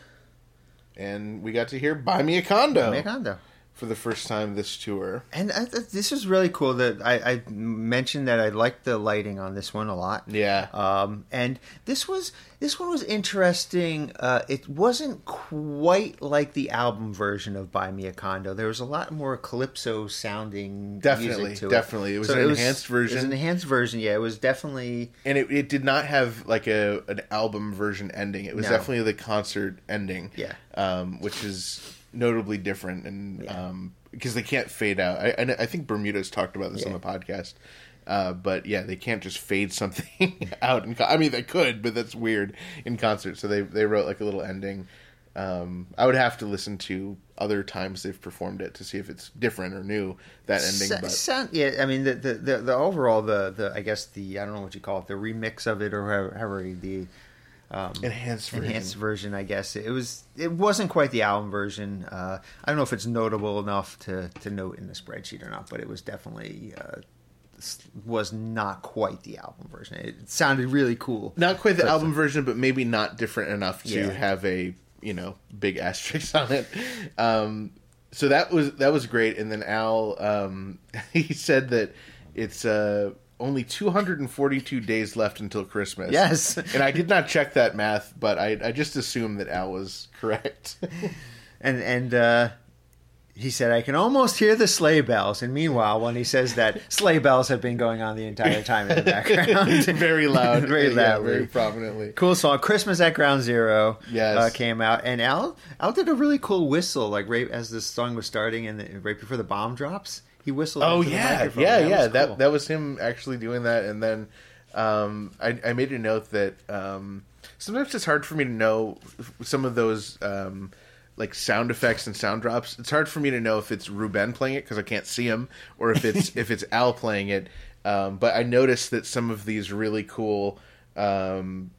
Speaker 1: And we got to hear "Buy Me a Condo"
Speaker 2: Make condo.
Speaker 1: For the first time this tour.
Speaker 2: And I, this is really cool. That I, I mentioned that I liked the lighting on this one a lot.
Speaker 1: Yeah.
Speaker 2: Um, and this was this one was interesting. Uh, it wasn't quite like the album version of "Buy Me a Condo." There was a lot more calypso sounding.
Speaker 1: Definitely,
Speaker 2: music to it.
Speaker 1: definitely. It was an enhanced
Speaker 2: It was
Speaker 1: version.
Speaker 2: an enhanced version. Yeah, it was definitely.
Speaker 1: and it, it did not have like a an album version ending. It was
Speaker 2: No.
Speaker 1: definitely the concert ending.
Speaker 2: Yeah.
Speaker 1: um, which is notably different, and
Speaker 2: Yeah.
Speaker 1: um, because they can't fade out. I, I, I think Bermuda's talked about this on the podcast. Uh, but yeah, they can't just fade something [LAUGHS] out. In co- I mean, they could, but that's weird in concert. So they they wrote like a little ending. Um, I would have to listen to other times they've performed it to see if it's different or new that ending. But
Speaker 2: sound, yeah, I mean the, the the the overall the the I guess the I don't know what you call it the remix of it or however, however the um,
Speaker 1: enhanced version.
Speaker 2: enhanced version. I guess it was. It wasn't quite the album version. Uh, I don't know if it's notable enough to to note in the spreadsheet or not, but it was definitely uh, was not quite the album version. It sounded really cool.
Speaker 1: not quite the
Speaker 2: But-
Speaker 1: album version, but maybe not different enough to
Speaker 2: Yeah.
Speaker 1: have a you know big asterisk on it. Um, so that was that was great. And then Al um, [LAUGHS] he said that it's uh, only 242 days left until Christmas.
Speaker 2: Yes. [LAUGHS]
Speaker 1: and I did not check that math, but I, I just assumed that Al was correct. [LAUGHS]
Speaker 2: and and uh, he said, "I can almost hear the sleigh bells." And meanwhile, when he says that, [LAUGHS] sleigh bells have been going on the entire time in the background,
Speaker 1: very loud,
Speaker 2: very
Speaker 1: Yeah,
Speaker 2: loudly.
Speaker 1: very prominently.
Speaker 2: Cool song, "Christmas at Ground Zero
Speaker 1: Yes.
Speaker 2: uh, came out, and Al Al did a really cool whistle, like right as the song was starting, and the, right before the bomb drops, he whistled.
Speaker 1: Oh
Speaker 2: the
Speaker 1: yeah,
Speaker 2: microphone.
Speaker 1: yeah, yeah.
Speaker 2: was
Speaker 1: That that was him actually doing that, and then um, I, I made a note that um, sometimes it's hard for me to know some of those um, like sound effects and sound drops. It's hard for me to know if it's Ruben playing it because I can't see him, or if it's [LAUGHS] if it's Al playing it. Um, but I noticed that some of these really cool um,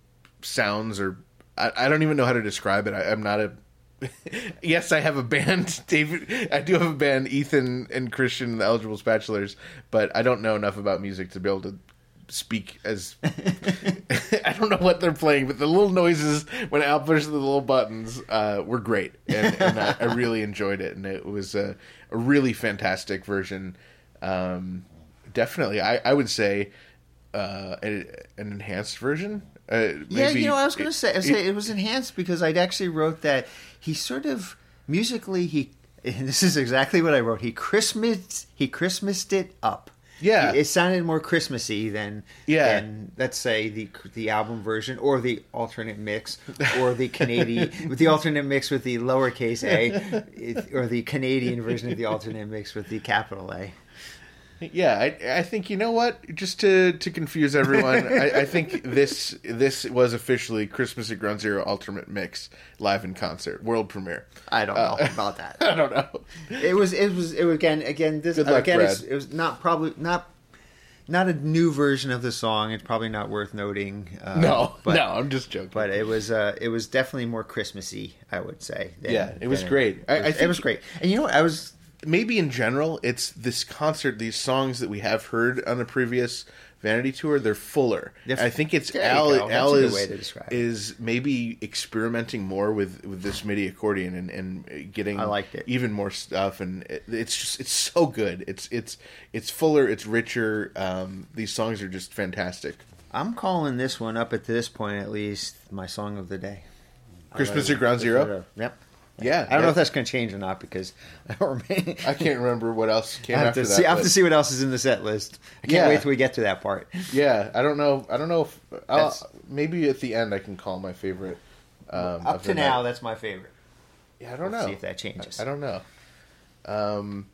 Speaker 1: sounds are. I, I don't even know how to describe it. I, I'm not a [LAUGHS] yes, I have a band, [LAUGHS] David. I do have a band, Ethan and Christian, the Eligible Bachelors, but I don't know enough about music to be able to speak as. [LAUGHS] I don't know what they're playing, but the little noises when Al pushes the little buttons uh, were great, and, and I, I really enjoyed it, and it was a, a really fantastic version. Um, definitely, I, I would say uh, an, an enhanced version. Uh,
Speaker 2: Yeah, you know, I was going to say,
Speaker 1: it-
Speaker 2: say it was enhanced because I'd actually wrote that he sort of musically he. And [LAUGHS] this is exactly what I wrote. He Christmas he Christmased it up.
Speaker 1: Yeah.
Speaker 2: it sounded more Christmassy than
Speaker 1: Yeah.
Speaker 2: than let's say the the album version or the alternate mix or the Canadian [LAUGHS] with the alternate mix with the lowercase a [LAUGHS] or the Canadian version of the alternate mix with the capital A.
Speaker 1: Yeah, I, I think you know what. Just to to confuse everyone, I, I think [LAUGHS] this this was officially Christmas at Ground Zero Ultimate Mix live in concert, world premiere.
Speaker 2: I don't know [LAUGHS] about that.
Speaker 1: I don't know.
Speaker 2: It was it was it was again again this
Speaker 1: Good luck,
Speaker 2: again it's,
Speaker 1: Brad.
Speaker 2: it was not probably not not a new version of the song. It's probably not worth noting. Uh,
Speaker 1: No,
Speaker 2: but,
Speaker 1: no, I'm just joking.
Speaker 2: But it was uh, it was definitely more Christmassy, I would say. than-
Speaker 1: Yeah, it was
Speaker 2: than
Speaker 1: great. I-
Speaker 2: It was,
Speaker 1: I
Speaker 2: it
Speaker 1: think-
Speaker 2: was great, and you know what? I was
Speaker 1: maybe in general, it's this concert, these songs that we have heard on the previous Vanity tour, they're fuller. I think it's Al. Al
Speaker 2: a
Speaker 1: is
Speaker 2: way to describe it.
Speaker 1: is maybe experimenting more with with this MIDI accordion and and getting
Speaker 2: I liked it.
Speaker 1: even more stuff, and it, it's just it's so good. It's it's it's fuller. It's richer. Um, these songs are just fantastic.
Speaker 2: I'm calling this one up at this point at least my song of the day.
Speaker 1: Christmas at Ground Zero.
Speaker 2: Yep.
Speaker 1: Yeah,
Speaker 2: I don't know if that's going to change or not because [LAUGHS] maybe-
Speaker 1: I can't remember what else came
Speaker 2: I have
Speaker 1: after
Speaker 2: to
Speaker 1: that.
Speaker 2: see. I have to see what else is in the set list. I can't
Speaker 1: Yeah.
Speaker 2: wait till we get to that part.
Speaker 1: Yeah, I don't know. I don't know if I'll,
Speaker 2: That's-
Speaker 1: maybe at the end I can call my favorite. Um,
Speaker 2: Up
Speaker 1: of
Speaker 2: to
Speaker 1: the
Speaker 2: now,
Speaker 1: night.
Speaker 2: that's my favorite.
Speaker 1: yeah, I don't
Speaker 2: Let's
Speaker 1: know.
Speaker 2: see if that changes.
Speaker 1: I, I don't know. Um,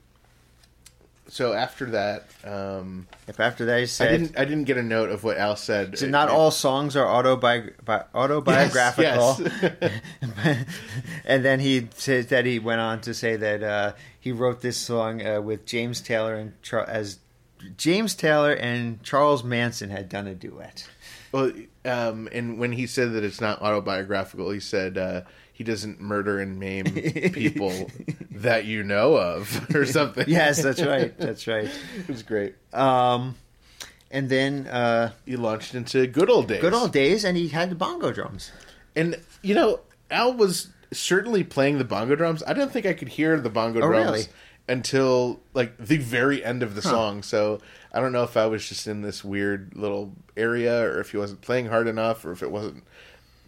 Speaker 1: so after that, um,
Speaker 2: If after that he
Speaker 1: I didn't. I didn't get a note of what Al said.
Speaker 2: So not all songs are autobi- bi- autobiographical.
Speaker 1: Yes, [LAUGHS]
Speaker 2: and then he said that he went on to say that uh, he wrote this song uh, with James Taylor and Char- as James Taylor and Charles Manson had done a duet.
Speaker 1: Well, um, and when he said that it's not autobiographical, he said uh, he doesn't murder and maim [LAUGHS] people that you know of, or [LAUGHS] something.
Speaker 2: Yes, that's right. That's right. [LAUGHS]
Speaker 1: it was great.
Speaker 2: Um, and then uh,
Speaker 1: He launched into good old days.
Speaker 2: good old days, and he had the bongo drums.
Speaker 1: And you know, Al was certainly playing the bongo drums. I don't think I could hear the bongo
Speaker 2: Oh,
Speaker 1: drums
Speaker 2: really?
Speaker 1: until like the very end of the song. So I don't know if I was just in this weird little area or if he wasn't playing hard enough or if it wasn't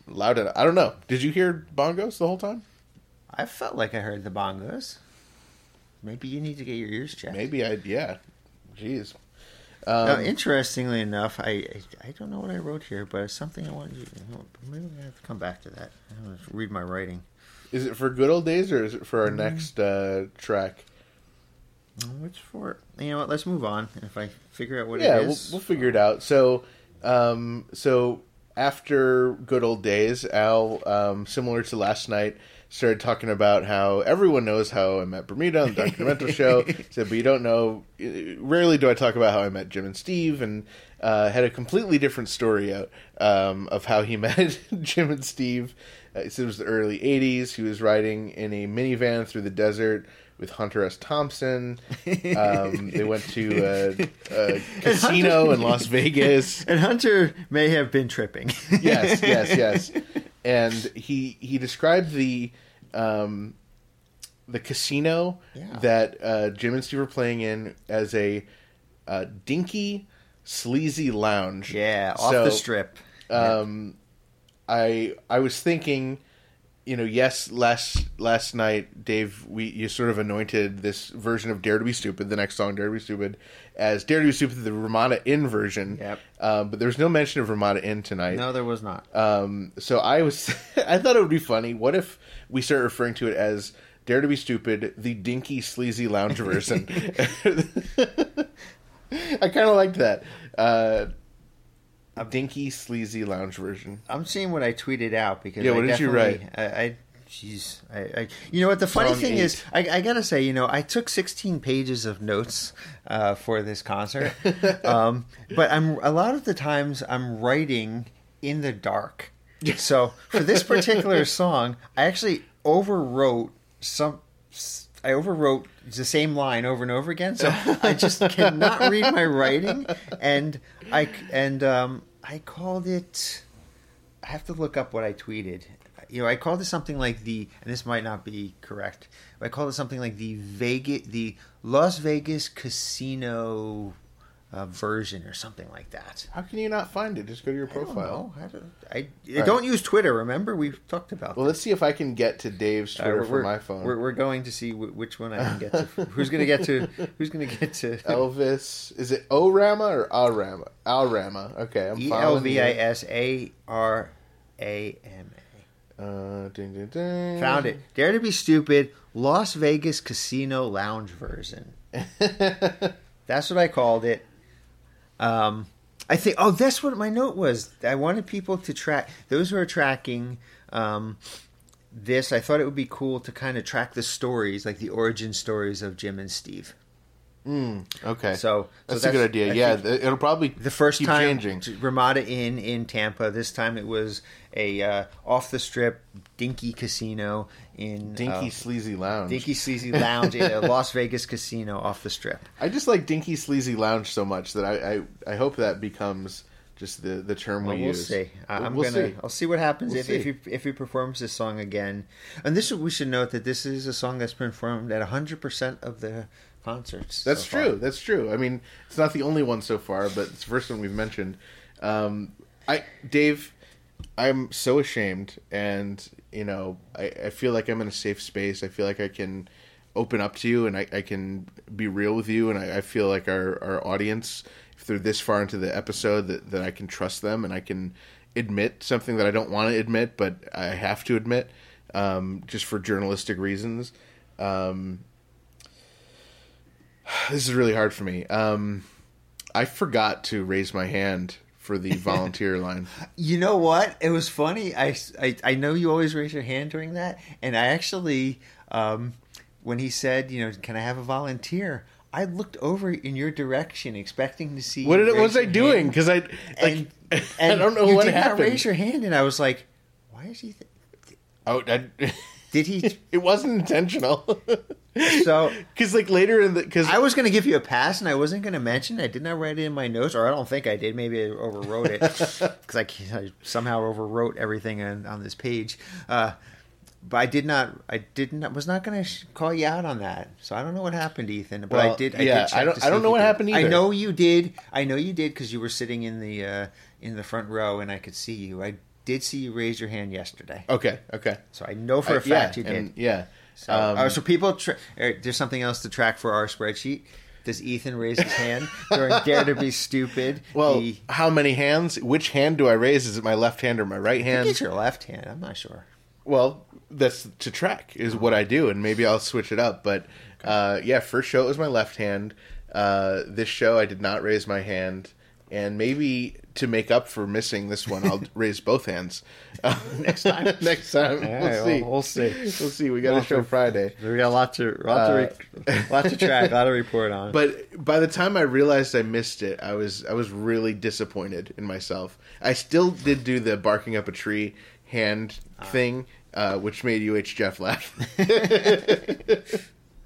Speaker 1: loud enough. I don't know. Did you hear bongos the whole time?
Speaker 2: I felt like I heard the bongos. Maybe you need to get your ears checked.
Speaker 1: Maybe I yeah. Jeez.
Speaker 2: now, interestingly enough, I, I I don't know what I wrote here, but it's something I wanted you. Maybe I have to come back to that. I want to read my writing.
Speaker 1: Is it for good old days or is it for our next uh, track?
Speaker 2: Which for? You know what? Let's move on. If I figure out what it is.
Speaker 1: yeah,
Speaker 2: it
Speaker 1: we'll, we'll figure it out. So, um, so after good old days, Al, um, similar to last night, started talking about how everyone knows how I met Bermuda on the Dr. Demento Show. [LAUGHS] Said, but you don't know. Rarely do I talk about how I met Jim and Steve, and uh, had a completely different story out um, of how he [LAUGHS] met Jim and Steve. Uh, it was the early '80s. He was riding in a minivan through the desert. With Hunter S. Thompson, um, they went to a, a [LAUGHS] casino in Las Vegas. [LAUGHS]
Speaker 2: and Hunter may have been tripping. [LAUGHS]
Speaker 1: yes, yes, yes. And he he described the um, the casino
Speaker 2: Yeah.
Speaker 1: that uh, Jim and Steve were playing in as a uh, dinky, sleazy lounge.
Speaker 2: yeah, off
Speaker 1: So,
Speaker 2: the strip.
Speaker 1: Um, I I was thinking, you know, yes, last last night, Dave, we you sort of anointed this version of "Dare to Be Stupid," the next song, "Dare to Be Stupid," as "Dare to Be Stupid," the Ramada Inn version.
Speaker 2: Yep.
Speaker 1: Um, but there was no mention of Ramada Inn tonight.
Speaker 2: No, there was not.
Speaker 1: Um, so I was, [LAUGHS] I thought it would be funny. What if we start referring to it as "Dare to Be Stupid," the dinky, sleazy lounge version? [LAUGHS] [LAUGHS] I kind of liked that. Uh, a dinky, sleazy lounge version.
Speaker 2: I'm seeing what I tweeted out because
Speaker 1: Yeah,
Speaker 2: I
Speaker 1: what did you
Speaker 2: definitely- I, I jeez, I, I, you know what? The funny
Speaker 1: Song
Speaker 2: thing
Speaker 1: eight.
Speaker 2: is, I, I gotta say, you know, I took 16 pages of notes uh, for this concert, [LAUGHS] um, but I'm a lot of the times I'm writing in the dark. So for this particular song, I actually overwrote some. I overwrote the same line over and over again, so [LAUGHS] I just cannot read my writing, and I and um, I called it. I have to look up what I tweeted. You know, I called it something like the, and this might not be correct. But I called it something like the Vegas, the Las Vegas casino uh, version, or something like that.
Speaker 1: How can you not find it? Just go to your
Speaker 2: I don't
Speaker 1: profile.
Speaker 2: I don't, I, I
Speaker 1: right.
Speaker 2: don't use Twitter. Remember, we've talked about.
Speaker 1: Well, let's see if I can get to Dave's Twitter from my phone.
Speaker 2: We're, we're going to see wh- which one I can get to. [LAUGHS] who's going to get to? Who's going to get to? [LAUGHS]
Speaker 1: Elvis, is it O Rama or Al Rama? Al Rama. Okay, I'm
Speaker 2: E L
Speaker 1: you.
Speaker 2: I S A R A M A.
Speaker 1: Uh, ding, ding, ding.
Speaker 2: Found it. Dare to be stupid. Las Vegas Casino Lounge version. [LAUGHS] That's what I called it. Um, I think. Oh, that's what my note was. I wanted people to track those who are tracking um, this. I thought it would be cool to kind of track the stories, like the origin stories of Jim and Steve. Hmm.
Speaker 1: Okay,
Speaker 2: So- so
Speaker 1: that's,
Speaker 2: that's-
Speaker 1: a good idea.
Speaker 2: I
Speaker 1: yeah, it'll probably
Speaker 2: The first time
Speaker 1: changing.
Speaker 2: Ramada Inn in Tampa. This time it was a uh, off the strip dinky casino in
Speaker 1: Dinky
Speaker 2: uh,
Speaker 1: sleazy lounge.
Speaker 2: Dinky Sleazy [LAUGHS] Lounge in a Las Vegas casino off the strip.
Speaker 1: I just like dinky sleazy lounge so much that I I, I hope that becomes just the the term
Speaker 2: Well,
Speaker 1: we
Speaker 2: we'll
Speaker 1: use.
Speaker 2: see. I'm
Speaker 1: We'll
Speaker 2: gonna.
Speaker 1: see.
Speaker 2: I'll see what happens
Speaker 1: We'll
Speaker 2: if, if he if he performs this song again. And this we should note that this is a song that's been performed at 100 percent of the concerts.
Speaker 1: That's
Speaker 2: so far.
Speaker 1: true. That's true. I mean, it's not the only one so far, but it's the first one we've mentioned. Um, I, Dave, I'm so ashamed, and you know, I, I feel like I'm in a safe space. I feel like I can open up to you, and I, I can be real with you, and I, I feel like our our audience, if they're this far into the episode, that that I can trust them, and I can admit something that I don't want to admit, but I have to admit, um, just for journalistic reasons. Um, [SIGHS] this is really hard for me. Um, I forgot to raise my hand for the [LAUGHS] volunteer line.
Speaker 2: You know what? It was funny. I, I, I know you always raise your hand during that, and I actually, um, when he said, you know, can I have a volunteer? I looked over in your direction, expecting to see.
Speaker 1: What did it,
Speaker 2: raise
Speaker 1: was I doing? Because I like
Speaker 2: and, [LAUGHS]
Speaker 1: I don't know
Speaker 2: you
Speaker 1: what
Speaker 2: did
Speaker 1: happened.
Speaker 2: Not raise your hand, and I was like, "Why is he?" Th-
Speaker 1: oh, I,
Speaker 2: did he? [LAUGHS]
Speaker 1: it wasn't intentional. [LAUGHS]
Speaker 2: So
Speaker 1: because like later in the because
Speaker 2: I was going to give you a pass, and I wasn't going to mention. I did not write it in my notes, or I don't think I did. Maybe I overwrote it [LAUGHS] because I, I somehow overwrote everything on, on this page. Uh, but I did not. I didn't. I was not going to sh- call you out on that. So I don't know what happened, Ethan. But
Speaker 1: Well,
Speaker 2: I did. I
Speaker 1: yeah,
Speaker 2: did check
Speaker 1: I don't- I don't know
Speaker 2: you
Speaker 1: what
Speaker 2: did.
Speaker 1: happened
Speaker 2: I know you did. I know you did because you were sitting in the uh, in the front row, and I could see you. I did see you raise your hand yesterday,
Speaker 1: Okay, okay.
Speaker 2: so I know for a
Speaker 1: Uh,
Speaker 2: fact
Speaker 1: yeah,
Speaker 2: you did.
Speaker 1: and- yeah.
Speaker 2: So,
Speaker 1: Um,
Speaker 2: uh, so people, tra- er, there's something else to track for our spreadsheet. Does Ethan raise his hand during [LAUGHS] Dare to Be Stupid?
Speaker 1: well,
Speaker 2: He-
Speaker 1: how many hands? Which hand do I raise? Is it my left hand or my right hand?
Speaker 2: it's your left hand. I'm not sure.
Speaker 1: Well, that's to track is what I do, and maybe I'll switch it up. But uh, yeah, first show it was my left hand. Uh, this show I did not raise my hand, and maybe to make up for missing this one, I'll [LAUGHS] raise both hands uh, [LAUGHS] next time. [LAUGHS] next time, we'll see.
Speaker 2: well, we'll see.
Speaker 1: We'll see. We got a show Friday.
Speaker 2: We got a lot to, lot, to re- lot to track, a lot to report on.
Speaker 1: But by the time I realized I missed it, I was I was really disappointed in myself. I still did do the barking up a tree hand thing, uh, which made UH Jeff laugh.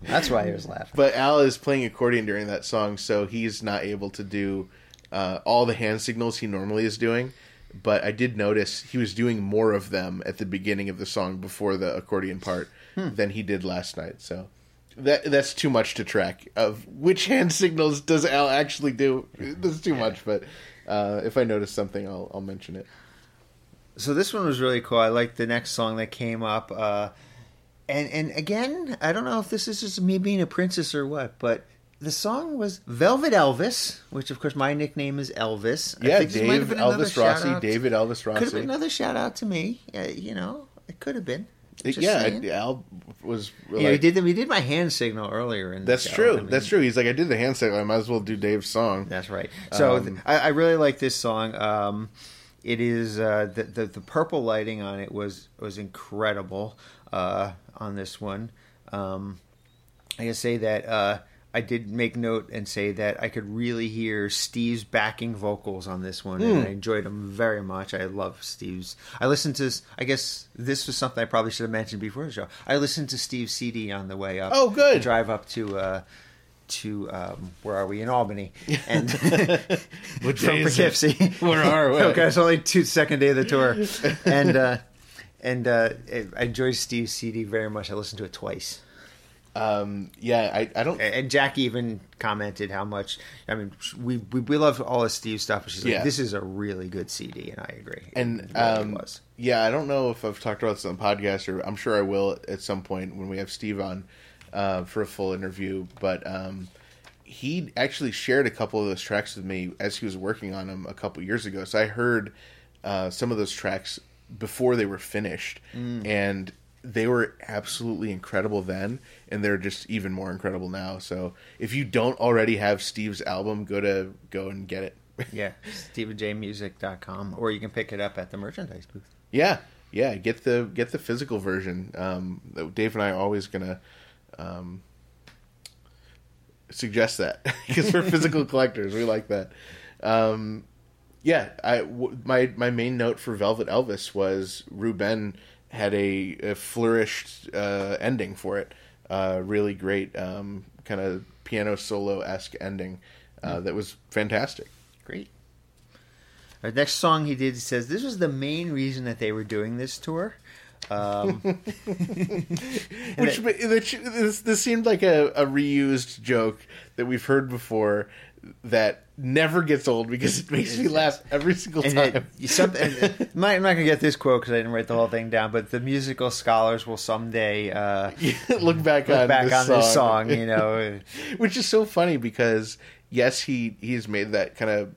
Speaker 2: that's why he was laughing.
Speaker 1: But Al is playing accordion during that song, so he's not able to do uh, all the hand signals he normally is doing. But I did notice he was doing more of them at the beginning of the song before the accordion part than he did last night. So that that's too much to track. Of which hand [LAUGHS] signals does Al actually do? That's too much. But uh, if I notice something, I'll I'll mention it.
Speaker 2: So this one was really cool. I like the next song that came up. Uh, and and again, I don't know if this is just me being a princess or what, but the song was Velvet Elvis, which of course my nickname is Elvis. I
Speaker 1: Yeah,
Speaker 2: think might have
Speaker 1: Dave Elvis Rossi. David Elvis Rossi.
Speaker 2: Could have been another shout out to me. Uh, you know, it could have been. Just
Speaker 1: yeah,
Speaker 2: saying.
Speaker 1: Al was.
Speaker 2: You know, he did we did my hand signal earlier. In
Speaker 1: That's true.
Speaker 2: I mean,
Speaker 1: That's true. He's like, I did the hand signal. I might as well do Dave's song.
Speaker 2: That's right. So
Speaker 1: Um,
Speaker 2: th- I, I really like this song. Um, it is uh, the, the the purple lighting on it was was incredible uh, on this one. Um, I can say that uh, I did make note and say that I could really hear Steve's backing vocals on this one, and I enjoyed them very much. I love Steve's. I listened to. I guess this was something I probably should have mentioned before the show. I listened to Steve's CD on the way up.
Speaker 1: Oh, good.
Speaker 2: to drive up to. Uh, to um, where are we in Albany [LAUGHS] and [LAUGHS] from
Speaker 1: day is it?
Speaker 2: Poughkeepsie.
Speaker 1: Where are we?
Speaker 2: okay, it's only two second day of the tour, [LAUGHS] and uh, and uh, I enjoyed Steve's CD very much. I listened to it twice,
Speaker 1: Um, yeah, I, I don't.
Speaker 2: and Jack even commented how much. I mean, we we, we love all of Steve's stuff. She's like,
Speaker 1: Yeah.
Speaker 2: "This is a really good CD," and I agree.
Speaker 1: And
Speaker 2: It really
Speaker 1: um,
Speaker 2: was.
Speaker 1: yeah, I don't know if I've talked about this on the podcast, or I'm sure I will at some point when we have Steve on uh, for a full interview. But um, he actually shared a couple of those tracks with me as he was working on them a couple years ago. So I heard uh, some of those tracks before they were finished, and they were absolutely incredible then, and they're just even more incredible now. So if you don't already have Steve's album, go to go and get it. [LAUGHS]
Speaker 2: yeah, StephenJMusic.com, or you can pick it up at the merchandise booth.
Speaker 1: Yeah, yeah. Get the get the physical version. Um, Dave and I are always gonna um, suggest that [LAUGHS] because we're physical [LAUGHS] collectors. We like that. Um, yeah, I w- my my main note for Velvet Elvis was Ruben had a, a flourished uh, ending for it. Uh, really great, um, kind of piano solo esque ending uh, that was fantastic.
Speaker 2: Great. Our next song he did he says this was the main reason that they were doing this tour. Um, [LAUGHS] [LAUGHS]
Speaker 1: Which, which this, this seemed like a, a reused joke that we've heard before that never gets old because it makes me laugh every single
Speaker 2: and
Speaker 1: time.
Speaker 2: it, some, and, uh, [LAUGHS] I'm not going to get this quote because I didn't write the whole thing down, but the musical scholars will someday uh, [LAUGHS]
Speaker 1: look back
Speaker 2: look
Speaker 1: on
Speaker 2: back
Speaker 1: this
Speaker 2: on
Speaker 1: song,
Speaker 2: this song, you know. [LAUGHS]
Speaker 1: which is so funny because yes, he he's made that kind of.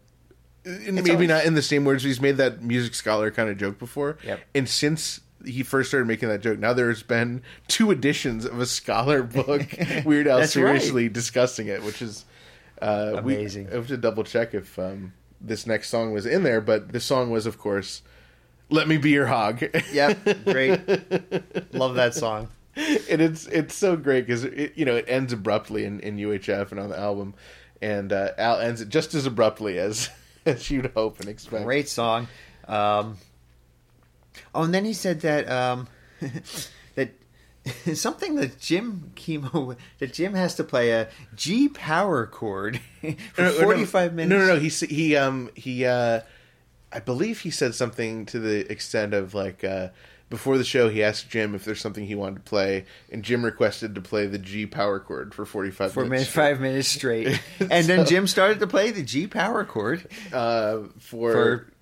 Speaker 1: Maybe
Speaker 2: always-
Speaker 1: not in the same words. but He's made that music scholar kind of joke before,
Speaker 2: Yep.
Speaker 1: and since he first started making that joke, now there's been two editions of a scholar book. Weird Al
Speaker 2: That's right.
Speaker 1: seriously discussing it, which is uh, we-
Speaker 2: Amazing.
Speaker 1: I have to double check if um, this next song was in there, but the song was, of course, "Let Me Be Your Hog."
Speaker 2: Yep, great. [LAUGHS] Love that song.
Speaker 1: and it's it's so great because it, you know it ends abruptly in, in UHF and on the album, and uh, Al ends it just as abruptly as [LAUGHS] as you'd hope and expect.
Speaker 2: Great song. Um, oh, and then he said that um, that [LAUGHS] [LAUGHS] something that Jim Kimo [LAUGHS] that Jim has to play a G power chord [LAUGHS] for
Speaker 1: No, no, no,
Speaker 2: forty five minutes.
Speaker 1: No, no, no. He he um he uh, I believe he said something to the extent of like uh, before the show, he asked Jim if there's something he wanted to play, and Jim requested to play the G power chord for 45
Speaker 2: For
Speaker 1: minutes.
Speaker 2: five minutes straight, and then Jim started to play the G power chord
Speaker 1: uh, for,
Speaker 2: for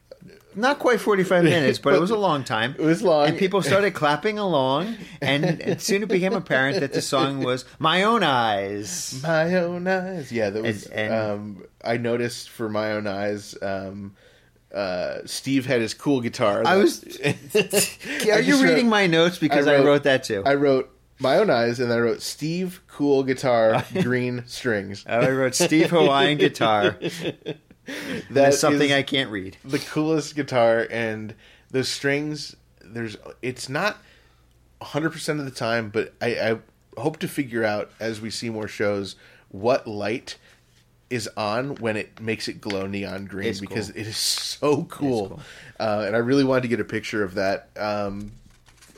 Speaker 2: not quite 45 minutes, but it was a [LAUGHS] long time.
Speaker 1: It was long.
Speaker 2: And people started clapping along, and, soon it became apparent that the song was My Own Eyes.
Speaker 1: my own eyes. Yeah, that was.
Speaker 2: And- and-
Speaker 1: um, I noticed for my own eyes. Um, uh, Steve had his cool guitar.
Speaker 2: I was- [LAUGHS] [LAUGHS]
Speaker 1: I
Speaker 2: Are you reading
Speaker 1: wrote-
Speaker 2: my notes? Because I wrote, that too.
Speaker 1: I wrote my own eyes, and I wrote Steve cool guitar, green strings.
Speaker 2: I wrote Steve Hawaiian guitar. [LAUGHS]
Speaker 1: That
Speaker 2: That's something I can't read.
Speaker 1: the coolest guitar, and the strings. There's. It's not 100 percent of the time, but I, I hope to figure out as we see more shows what light is on when it makes it glow neon green
Speaker 2: It's
Speaker 1: because
Speaker 2: cool.
Speaker 1: it is so cool,
Speaker 2: cool.
Speaker 1: Uh, and I really wanted to get a picture of that. Um,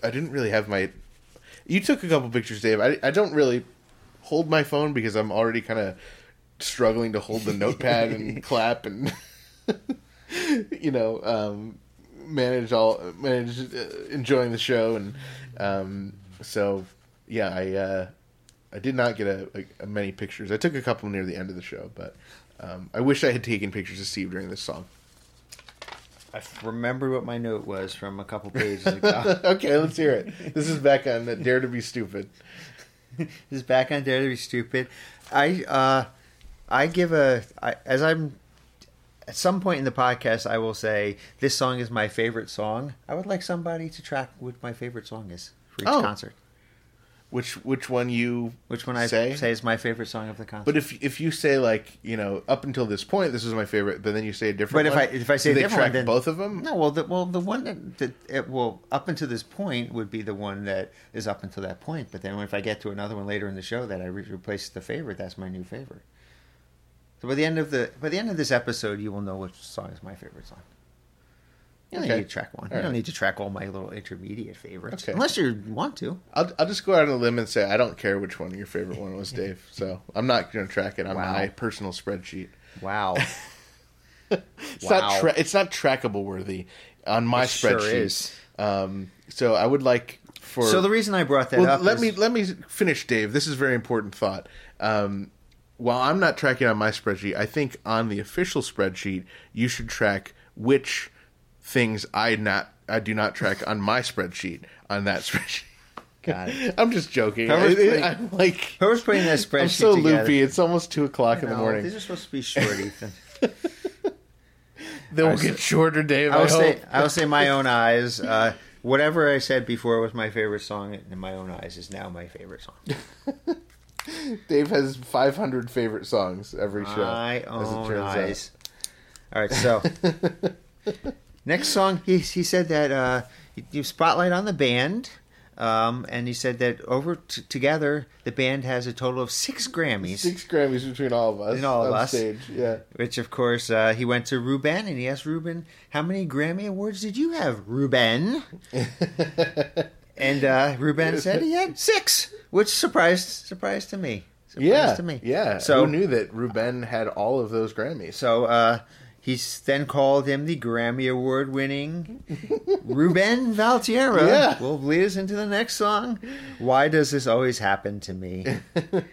Speaker 1: I didn't really have my. You took a couple pictures, Dave. I, I don't really hold my phone because I'm already kind of struggling to hold the notepad and [LAUGHS] clap and [LAUGHS] you know um, manage all manage uh, enjoying the show and um, so yeah I uh, I did not get a, a, a many pictures. I took a couple near the end of the show, but um, I wish I had taken pictures of Steve during this song.
Speaker 2: I remember what my note was from a couple pages [LAUGHS] ago.
Speaker 1: okay, let's hear it. This is back on Dare to Be Stupid.
Speaker 2: this is back on Dare to Be Stupid. I uh, I give a I, as I'm at some point in the podcast I will say this song is my favorite song. I would like somebody to track what my favorite song is for each
Speaker 1: Oh.
Speaker 2: concert.
Speaker 1: Which which one you
Speaker 2: Which one I
Speaker 1: say?
Speaker 2: say, is my favorite song of the concert.
Speaker 1: But if if you say like you know up until this point this is my favorite, but then you say a different.
Speaker 2: But if
Speaker 1: one,
Speaker 2: I if I say a
Speaker 1: they
Speaker 2: different
Speaker 1: track
Speaker 2: one, then
Speaker 1: both of them.
Speaker 2: No, well, the, well, the one that, that it, well up until this point would be the one that is up until that point. But then if I get to another one later in the show that I re- replace the favorite, that's my new favorite. So by the end of the by the end of this episode, you will know which song is my favorite song. You don't
Speaker 1: Okay.
Speaker 2: need to track one.
Speaker 1: All
Speaker 2: you don't
Speaker 1: right.
Speaker 2: need to track all my little intermediate favorites,
Speaker 1: Okay.
Speaker 2: unless you want to.
Speaker 1: I'll I'll just go out on a limb and say I don't care which one your favorite one was, Dave. [LAUGHS] So I'm not going to track it on
Speaker 2: Wow.
Speaker 1: my personal spreadsheet.
Speaker 2: Wow, [LAUGHS]
Speaker 1: It's
Speaker 2: Wow.
Speaker 1: not tra- it's not trackable worthy on my
Speaker 2: It sure
Speaker 1: spreadsheet.
Speaker 2: is.
Speaker 1: Um, so I would like for
Speaker 2: so the reason I brought that
Speaker 1: well,
Speaker 2: up
Speaker 1: let
Speaker 2: is-
Speaker 1: me let me finish, Dave. This is a very important thought. Um, while I'm not tracking on my spreadsheet, I think on the official spreadsheet you should track which things I not I do not track on my spreadsheet on that [LAUGHS] spreadsheet.
Speaker 2: Got it.
Speaker 1: I'm just joking.
Speaker 2: Whoever's
Speaker 1: I- I-
Speaker 2: putting-
Speaker 1: I'm like
Speaker 2: Whoever's putting that spreadsheet
Speaker 1: I'm so
Speaker 2: together-
Speaker 1: loopy. It's almost two o'clock in the morning.
Speaker 2: These are supposed to be short, Ethan. [LAUGHS]
Speaker 1: They will
Speaker 2: I
Speaker 1: get shorter, Dave.
Speaker 2: I
Speaker 1: I,
Speaker 2: will say. I will say, my own [LAUGHS] eyes. Uh, whatever I said before was my favorite song, in my own eyes is now my favorite song. [LAUGHS]
Speaker 1: Dave has 500 favorite songs every show. It
Speaker 2: own
Speaker 1: turns out.
Speaker 2: All right, so [LAUGHS] next song, he he said that uh, you spotlight on the band, um, and he said that over t- together the band has a total of six Grammys.
Speaker 1: Six Grammys between all of us.
Speaker 2: In all of
Speaker 1: on
Speaker 2: us.
Speaker 1: stage. Yeah.
Speaker 2: Which, of course, uh, he went to Ruben and he asked Ruben, "How many Grammy awards did you have, Ruben?" [LAUGHS] and uh, Ruben [LAUGHS] said he had six, which surprised surprised to me. Surprised
Speaker 1: Yeah.
Speaker 2: to me.
Speaker 1: Yeah.
Speaker 2: So
Speaker 1: Who knew that Ruben had all of those Grammys?
Speaker 2: So uh, he's then called him the Grammy Award winning [LAUGHS] Ruben Valtierra.
Speaker 1: Yeah.
Speaker 2: Will lead us into the next song. Why does this always happen to me? [LAUGHS]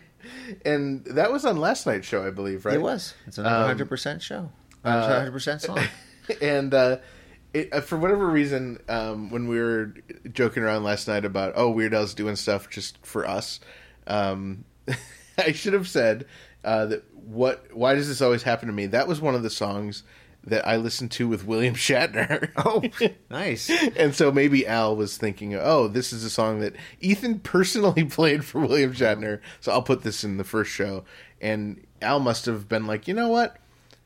Speaker 1: And that was on last night's show, I believe, right?
Speaker 2: It was. It's another
Speaker 1: Um,
Speaker 2: hundred percent show. Hundred percent song.
Speaker 1: and uh, it, uh, for whatever reason, um, when we were joking around last night about oh Weird Al's doing stuff just for us, um, [LAUGHS] I should have said uh, that what why does this always happen to me? That was one of the songs that I listened to with William [LAUGHS] Shatner.
Speaker 2: Oh, [LAUGHS] nice.
Speaker 1: and so maybe Al was thinking, oh, this is a song that Ethan personally played for William Shatner, so I'll put this in the first show. And Al must have been like, you know what?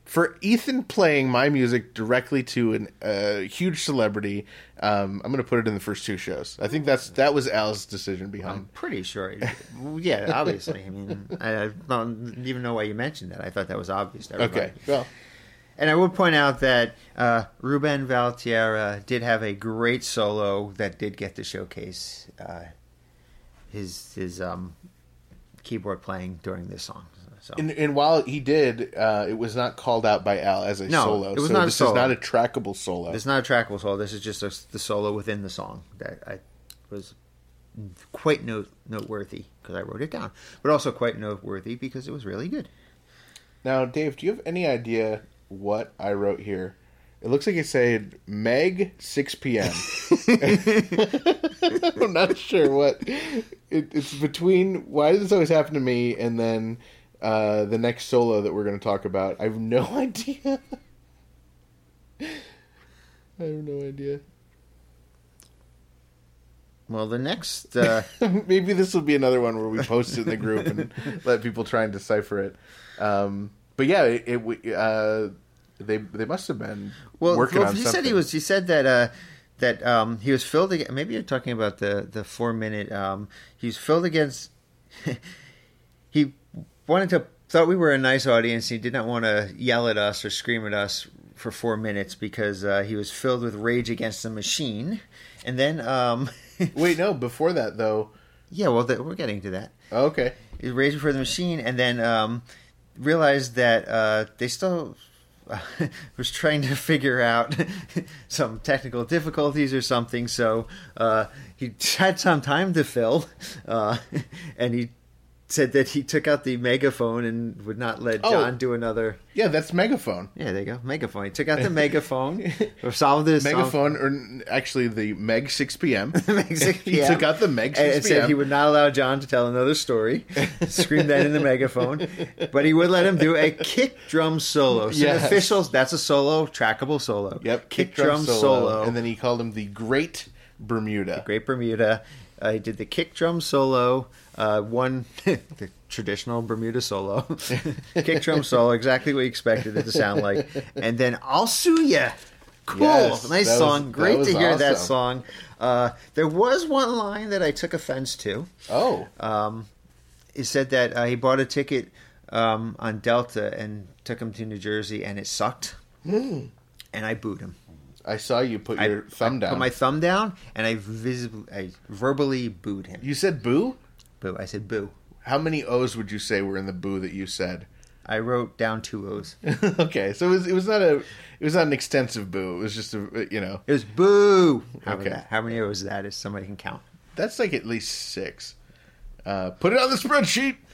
Speaker 1: For Ethan playing my music directly to an- a huge celebrity, um, I'm going to put it in the first two shows. I think that's that was Al's decision behind.
Speaker 2: I'm pretty sure. [LAUGHS] Yeah, obviously. I mean, I, I don't even know why you mentioned that. I thought that was obvious to everybody.
Speaker 1: Okay, well,
Speaker 2: And I will point out that uh, Ruben Valtierra did have a great solo that did get to showcase uh, his his um, keyboard playing during this song. So
Speaker 1: And, and while he did, uh, it was not called out by Al as a
Speaker 2: No,
Speaker 1: solo.
Speaker 2: it was
Speaker 1: so
Speaker 2: not a
Speaker 1: this
Speaker 2: solo.
Speaker 1: is not a trackable solo.
Speaker 2: it's not a trackable solo. This is just a, the solo within the song that I was quite note, noteworthy because I wrote it down, but also quite noteworthy because it was really good.
Speaker 1: Now, Dave, do you have any idea what I wrote here? It looks like it said Meg 6 p.m. [LAUGHS] [LAUGHS] I'm not sure what. It, it's between why does this always happen to me and then uh, the next solo that we're going to talk about. I have no [LAUGHS] idea. I have no idea.
Speaker 2: Well, the next uh, [LAUGHS]
Speaker 1: Maybe this will be another one where we post it in the group and [LAUGHS] let people try and decipher it. Um, but yeah, it, it uh, they they must have been
Speaker 2: well,
Speaker 1: working
Speaker 2: well,
Speaker 1: on
Speaker 2: he
Speaker 1: something.
Speaker 2: said he was. He said that uh, that um, he was filled. Against, maybe you're talking about the the four minute. Um, he's filled against. he wanted to thought we were a nice audience. He did not want to yell at us or scream at us for four minutes because uh, he was filled with rage against the machine. And then, um, [LAUGHS]
Speaker 1: Wait, no. Before that, though.
Speaker 2: yeah, well, th- we're getting to that.
Speaker 1: Okay.
Speaker 2: He raging for the machine, and then um, realized that uh, they still [LAUGHS] was trying to figure out [LAUGHS] some technical difficulties or something. So uh, he had some time to fill, uh, and he said that he took out the megaphone and would not let
Speaker 1: Oh.
Speaker 2: John do another.
Speaker 1: Yeah, that's megaphone.
Speaker 2: Yeah, there you go, megaphone. He took out the megaphone, [LAUGHS] or solved this
Speaker 1: Megaphone, or actually the Meg 6 p.m. [LAUGHS]
Speaker 2: Meg 6 [LAUGHS]
Speaker 1: he took out the Meg 6
Speaker 2: and, and said he would not allow John to tell another story. Scream that in the megaphone, but he would let him do a kick drum solo. So
Speaker 1: Yes.
Speaker 2: officials, that's a solo, trackable solo.
Speaker 1: Yep,
Speaker 2: kick, drum, solo.
Speaker 1: And then he called him the Great Bermuda.
Speaker 2: Great Bermuda. Uh, he did the kick drum solo, uh, one [LAUGHS] the traditional Bermuda solo, [LAUGHS] kick drum solo, exactly what you expected it to sound like, and then "I'll Sue Ya." Cool,
Speaker 1: Yes,
Speaker 2: nice
Speaker 1: that was-
Speaker 2: song. Great to hear that song. Uh, there was one line that I took offense to.
Speaker 1: Oh,
Speaker 2: He said that uh, he bought a ticket um, on Delta and took him to New Jersey, and it sucked. And I booed him.
Speaker 1: I saw you put your
Speaker 2: I,
Speaker 1: thumb
Speaker 2: I
Speaker 1: down.
Speaker 2: Put my thumb down, and I visibly, I verbally booed him.
Speaker 1: You said boo?
Speaker 2: Boo. I said boo.
Speaker 1: How many O's would you say were in the boo that you said?
Speaker 2: I wrote down two O's. [LAUGHS]
Speaker 1: okay, so it was, it was not a it was not an extensive boo. It was just a you know
Speaker 2: It was boo. How,
Speaker 1: Okay.
Speaker 2: okay. How many O's is that? If somebody can count.
Speaker 1: that's like at least six. Uh, put it on the spreadsheet. [LAUGHS]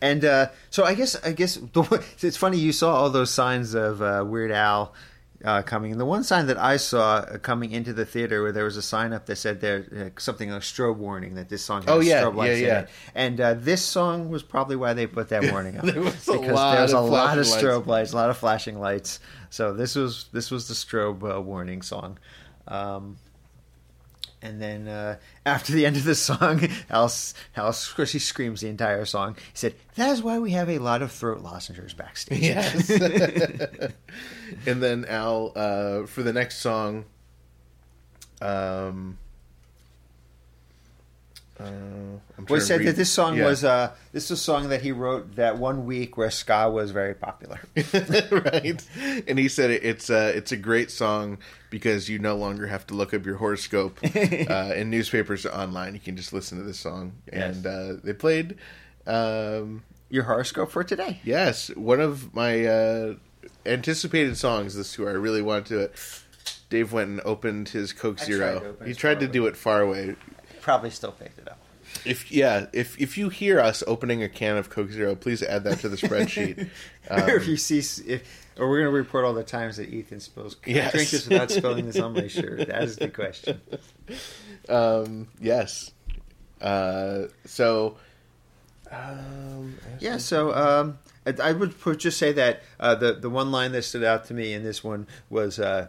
Speaker 2: And uh, so I guess I guess the, [LAUGHS] it's funny you saw all those signs of uh, Weird Al uh, coming. And the one sign that I saw uh, coming into the theater where there was a sign up that said there uh, something like strobe warning that this song has
Speaker 1: Oh, yeah,
Speaker 2: strobe lights
Speaker 1: yeah,
Speaker 2: in
Speaker 1: yeah.
Speaker 2: it. And uh, this song was probably why they put that [LAUGHS] warning up
Speaker 1: There was
Speaker 2: because
Speaker 1: lot
Speaker 2: there was a lot of strobe lights, a lot of flashing lights. So this was this was the strobe uh, warning song. Um, and then uh, after the end of the song, Al, Al, of course, he screams the entire song. He said, "That is why we have a lot of throat lozenges backstage."
Speaker 1: Yes. [LAUGHS] and then Al uh, for the next song. Um. Uh, I'm
Speaker 2: Well, he said
Speaker 1: read-
Speaker 2: that this song
Speaker 1: yeah.
Speaker 2: was uh, this was a song that he wrote that one week where ska was very popular. [LAUGHS] [LAUGHS]
Speaker 1: right? And he said it, it's a it's a great song because you no longer have to look up your horoscope [LAUGHS] uh, in newspapers or online. You can just listen to this song, and uh, they played. Um,
Speaker 2: Your horoscope for today.
Speaker 1: yes, one of my uh, anticipated songs this tour. I really wanted to. it. Dave went and opened his Coke
Speaker 2: I
Speaker 1: Zero.
Speaker 2: tried
Speaker 1: he tried to
Speaker 2: away.
Speaker 1: do it far away.
Speaker 2: Probably still picked it up.
Speaker 1: If yeah, if if you hear us opening a can of Coke Zero, please add that to the spreadsheet. [LAUGHS]
Speaker 2: or if you see, if, or we're going to report all the times that Ethan spills. Can I
Speaker 1: Yes.
Speaker 2: drink this without spilling this on my shirt? That is the question. [LAUGHS]
Speaker 1: Um, yes. Uh, so, um,
Speaker 2: Yeah, so um, I, I would put, just say that uh, the the one line that stood out to me in this one was uh,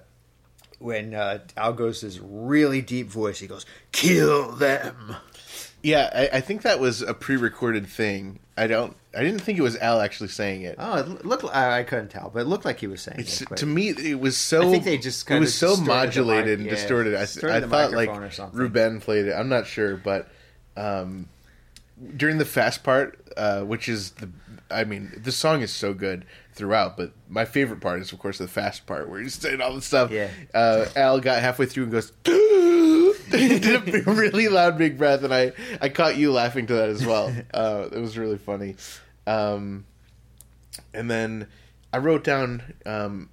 Speaker 2: when uh, Al goes his really deep voice. He goes, "Kill them."
Speaker 1: yeah, I, I think that was a pre-recorded thing. I don't. I didn't think it was Al actually saying it.
Speaker 2: Oh, it looked. I I couldn't tell, but it looked like he was saying
Speaker 1: It's,
Speaker 2: it. but-
Speaker 1: to me, it was so.
Speaker 2: I think they just
Speaker 1: it was so modulated and
Speaker 2: yeah,
Speaker 1: distorted. I, I thought like
Speaker 2: microphone or something.
Speaker 1: Ruben played it. I'm not sure, but um, during the fast part, uh, which is the, I mean, the song is so good throughout, but my favorite part is of course the fast part where he's saying all the stuff.
Speaker 2: Yeah.
Speaker 1: Uh, Al got halfway through and goes. [LAUGHS] did a [LAUGHS] really loud big breath, and I I caught you laughing to that as well. [LAUGHS] Uh, it was really funny. Um, and then I wrote down, um,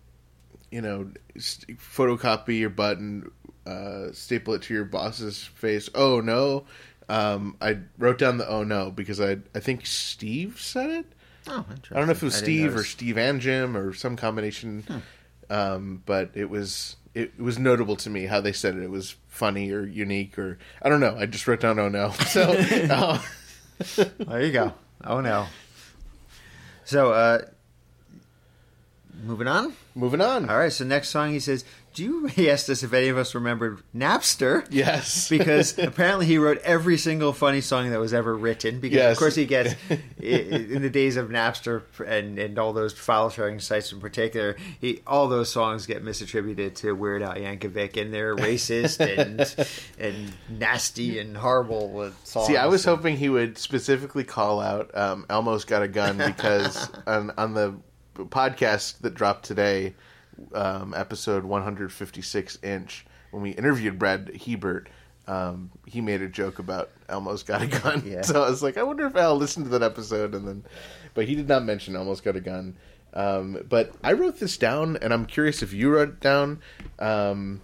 Speaker 1: you know, st- photocopy your button, uh, staple it to your boss's face. Oh no! Um, I wrote down the oh no because I I think Steve said it.
Speaker 2: Oh, interesting.
Speaker 1: I don't know if it was
Speaker 2: I
Speaker 1: Steve or. Steve and Jim or some combination, um, but it was it was notable to me how they said it. It was funny or unique or I don't know. I just wrote down oh no. [LAUGHS] So [LAUGHS] uh,
Speaker 2: There you go. Oh no. So, uh, moving on.
Speaker 1: moving on.
Speaker 2: All right. So next song, he says, "Do you?" He asked us if any of us remembered Napster.
Speaker 1: Yes, [LAUGHS]
Speaker 2: because apparently he wrote every single funny song that was ever written. Because
Speaker 1: Yes.
Speaker 2: of course he gets [LAUGHS] in the days of Napster and, and all those file sharing sites in particular, he, all those songs get misattributed to Weird Al Yankovic, and they're racist and [LAUGHS] and nasty and horrible songs.
Speaker 1: See, I was hoping he would specifically call out um, Elmo's Got a Gun because on, on the podcast that dropped today, um, episode 156 inch, when we interviewed Brad Hebert, um, he made a joke about Elmo's Got a [LAUGHS] Gun.
Speaker 2: Yeah. [LAUGHS]
Speaker 1: So I was like, I wonder if Al listened to that episode, and then, but he did not mention Elmo's Got a Gun. Um, but I wrote this down, and I'm curious if you wrote it down. Um,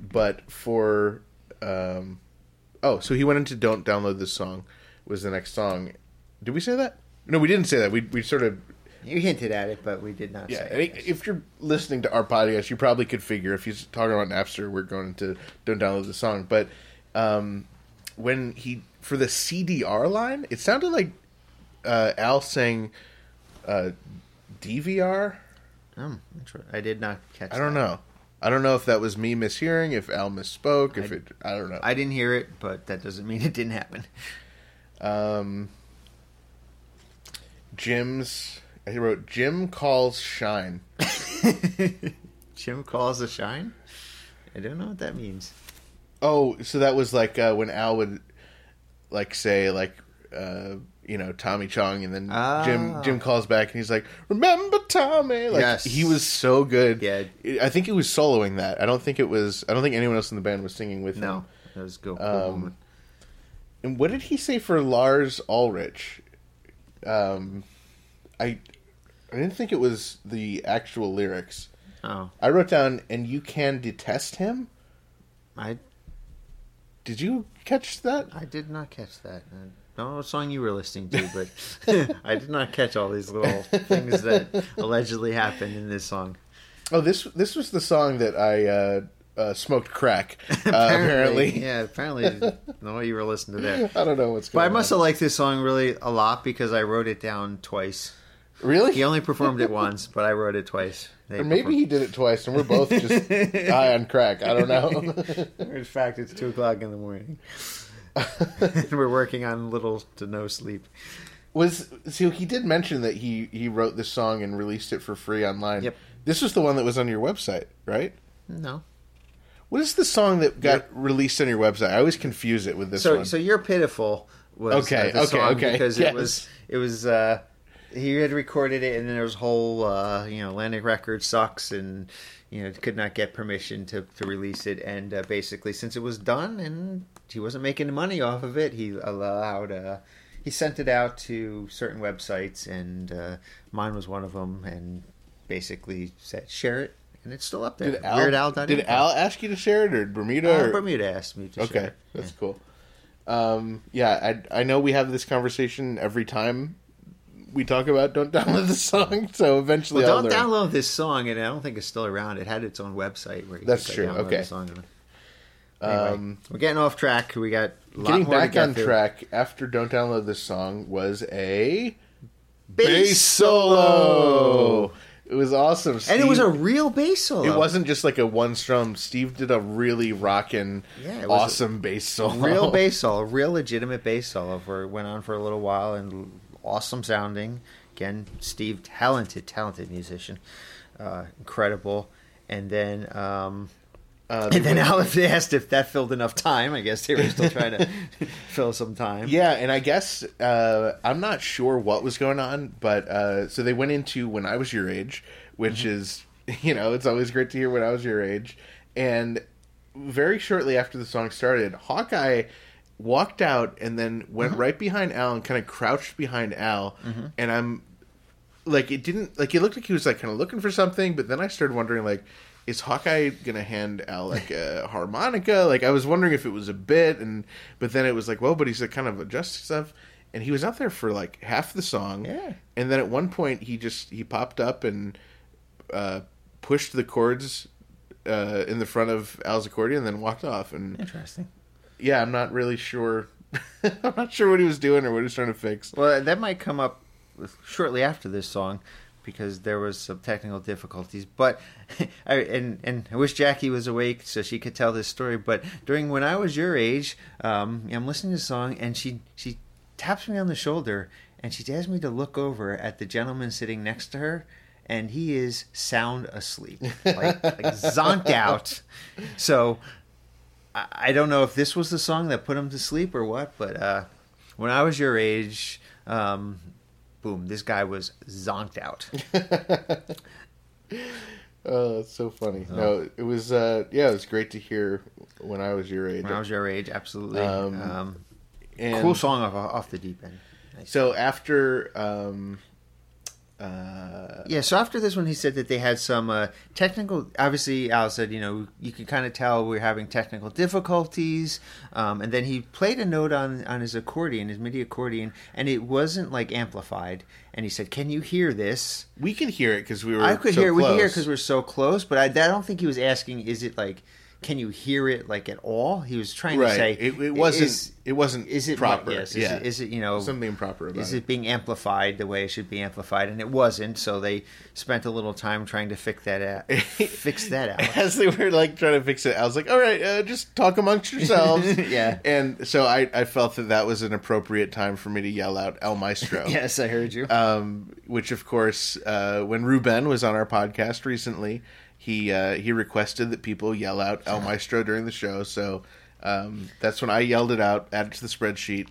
Speaker 1: but for um, oh, so he went into "Don't download this song" was the next song. Did we say that? No, we didn't say that. We we sort of
Speaker 2: You hinted at it, but we did not
Speaker 1: yeah.
Speaker 2: say it.
Speaker 1: If you're listening to our podcast, you probably could figure if he's talking about Napster, we're going to "Don't download the song." But um, when he for the CDR line, it sounded like uh, Al saying uh, DVR.
Speaker 2: Um, I did not catch.
Speaker 1: I don't
Speaker 2: that.
Speaker 1: know. I don't know if that was me mishearing, if Al misspoke, if
Speaker 2: I-
Speaker 1: it. I don't know.
Speaker 2: I didn't hear it, but that doesn't mean [LAUGHS] it didn't happen.
Speaker 1: Um, Jim's. He wrote Jim calls shine. [LAUGHS]
Speaker 2: Jim calls a shine. I don't know what that means.
Speaker 1: Oh, so that was like uh, when Al would like say like uh, you know Tommy Chong, and then Jim
Speaker 2: Ah.
Speaker 1: Jim calls back and he's like, "Remember Tommy?" Like
Speaker 2: Yes.
Speaker 1: he was so good.
Speaker 2: Yeah.
Speaker 1: I think he was soloing that. I don't think it was. I don't think anyone else in the band was singing with him.
Speaker 2: No, that was go. cool
Speaker 1: Um. And what did he say for Lars Ulrich? Um, I I didn't think it was the actual lyrics.
Speaker 2: Oh,
Speaker 1: I wrote down, and you can detest him.
Speaker 2: I
Speaker 1: Did you catch that?
Speaker 2: I did not catch that. I don't know what song you were listening to, but [LAUGHS] I did not catch all these little things that allegedly happened in this song.
Speaker 1: Oh, this this was the song that I uh, uh, smoked crack. [LAUGHS] Uh, apparently,
Speaker 2: yeah. Apparently, I didn't know you were listening to that. [LAUGHS]
Speaker 1: I don't know what's going. On.
Speaker 2: But I must
Speaker 1: on.
Speaker 2: have liked this song really a lot because I wrote it down twice.
Speaker 1: Really.
Speaker 2: He only performed it once, but I wrote it twice. They
Speaker 1: or maybe
Speaker 2: performed-
Speaker 1: he did it twice, and we're both just [LAUGHS] high on crack. I don't know. [LAUGHS]
Speaker 2: In fact, it's two o'clock in the morning. and [LAUGHS] we're working on little to no sleep.
Speaker 1: was so he did mention that he he wrote this song and released it for free online.
Speaker 2: Yep.
Speaker 1: This was the one that was on your website, right?
Speaker 2: No.
Speaker 1: What is the song that got released on your website? I always confuse it with this
Speaker 2: So,
Speaker 1: one.
Speaker 2: so you're pitiful was
Speaker 1: Okay,
Speaker 2: uh,
Speaker 1: okay, okay,
Speaker 2: because
Speaker 1: yes.
Speaker 2: it was it was uh, he had recorded it and then there was whole uh, you know Atlantic Records sucks and you know could not get permission to, to release it and uh, basically since it was done and he wasn't making money off of it he allowed uh, he sent it out to certain websites and uh, mine was one of them and basically said share it and it's still up there.
Speaker 1: did Al,
Speaker 2: Weird Al
Speaker 1: did Al ask you to share it or Bermuda? Or-
Speaker 2: Bermuda asked me to share
Speaker 1: Okay,
Speaker 2: it.
Speaker 1: that's cool. Um, yeah, I I know we have this conversation every time we talk about don't download the song. [LAUGHS] So eventually,
Speaker 2: Well, don't download this song, and I don't think it's still around. It had its own website where you
Speaker 1: That's
Speaker 2: could
Speaker 1: true,
Speaker 2: download
Speaker 1: okay.
Speaker 2: The song. Anyway,
Speaker 1: Um,
Speaker 2: we're getting off track. We got a lot
Speaker 1: Getting back
Speaker 2: get
Speaker 1: on
Speaker 2: through.
Speaker 1: track after "Don't Download This Song" was a
Speaker 2: Bass
Speaker 1: bass
Speaker 2: solo.
Speaker 1: It was awesome,
Speaker 2: and it was a real bass solo.
Speaker 1: It wasn't just like a one strum. Steve did a really rockin',
Speaker 2: Yeah, it was a-
Speaker 1: awesome bass solo.
Speaker 2: real bass [LAUGHS] solo, real legitimate bass solo. For it went on for a little while and awesome sounding. Again, Steve, talented, talented musician, uh, incredible. And then, um,
Speaker 1: Uh, [LAUGHS]
Speaker 2: and then Aleph [LAUGHS] asked if that filled enough time. I guess they were still trying to [LAUGHS] fill some time.
Speaker 1: Yeah, and I guess uh, I'm not sure what was going on, but uh, so they went into when I was your age, which is you know it's always great to hear when I was your age, and very shortly after the song started, Hawkeye walked out and then went right behind Al and kind of crouched behind Al, and I'm like it didn't like it looked like he was like kind of looking for something, but then I started wondering like. Is Hawkeye gonna hand Al like a [LAUGHS] harmonica? Like I was wondering if it was a bit, and but then it was like, well, but he's like kind of adjusting stuff, and he was out there for like half the song,
Speaker 2: Yeah.
Speaker 1: and then at one point he just he popped up and uh, pushed the chords uh, in the front of Al's accordion, and then walked off. And
Speaker 2: Interesting.
Speaker 1: Yeah, I'm not really sure. [LAUGHS] I'm not sure what he was doing or what he was trying to fix.
Speaker 2: Well, that might come up shortly after this song because there was some technical difficulties. But [LAUGHS] I and and I wish Jackie was awake so she could tell this story. But during when I was your age, um, I'm listening to the song and she she taps me on the shoulder and she asks me to look over at the gentleman sitting next to her. And he is sound asleep, like, like zonked out. So I, I don't know if this was the song that put him to sleep or what, but uh, when I was your age, um, boom, this guy was zonked out. [LAUGHS]
Speaker 1: Oh, that's so funny. No, it was. uh Yeah, it was great to hear when I was your age.
Speaker 2: When I was your age, absolutely.
Speaker 1: Um,
Speaker 2: Um, cool song off, off the deep end. Nice.
Speaker 1: So after, um, uh,
Speaker 2: Yeah, so after this one, he said that they had some uh, technical. Obviously, Al said, you know, you can kind of tell we're having technical difficulties. Um, and then he played a note on on his accordion, his MIDI accordion, and it wasn't like amplified. And he said, "Can you hear this?"
Speaker 1: we can hear it because we were.
Speaker 2: I could
Speaker 1: so
Speaker 2: hear. We could hear because we're so close. But I, I don't think he was asking. Is it like? Can you hear it like at all? He was trying
Speaker 1: right.
Speaker 2: to say
Speaker 1: it, it wasn't.
Speaker 2: Is,
Speaker 1: it wasn't.
Speaker 2: is it
Speaker 1: proper?
Speaker 2: Yes. Is,
Speaker 1: yeah.
Speaker 2: it, is it you know
Speaker 1: something improper about
Speaker 2: is
Speaker 1: it?
Speaker 2: it being amplified the way it should be amplified? And it wasn't. So they spent a little time trying to fix that out. [LAUGHS] fix that out.
Speaker 1: As they were like trying to fix it, I was like, "All right, uh, just talk amongst yourselves." [LAUGHS]
Speaker 2: Yeah.
Speaker 1: And so I, I felt that that was an appropriate time for me to yell out El Maestro. [LAUGHS]
Speaker 2: yes, I heard you.
Speaker 1: um, which of course, uh, when Ruben was on our podcast recently, he uh, he requested that people yell out El [LAUGHS] Maestro during the show. So um, that's when I yelled it out, added to the spreadsheet.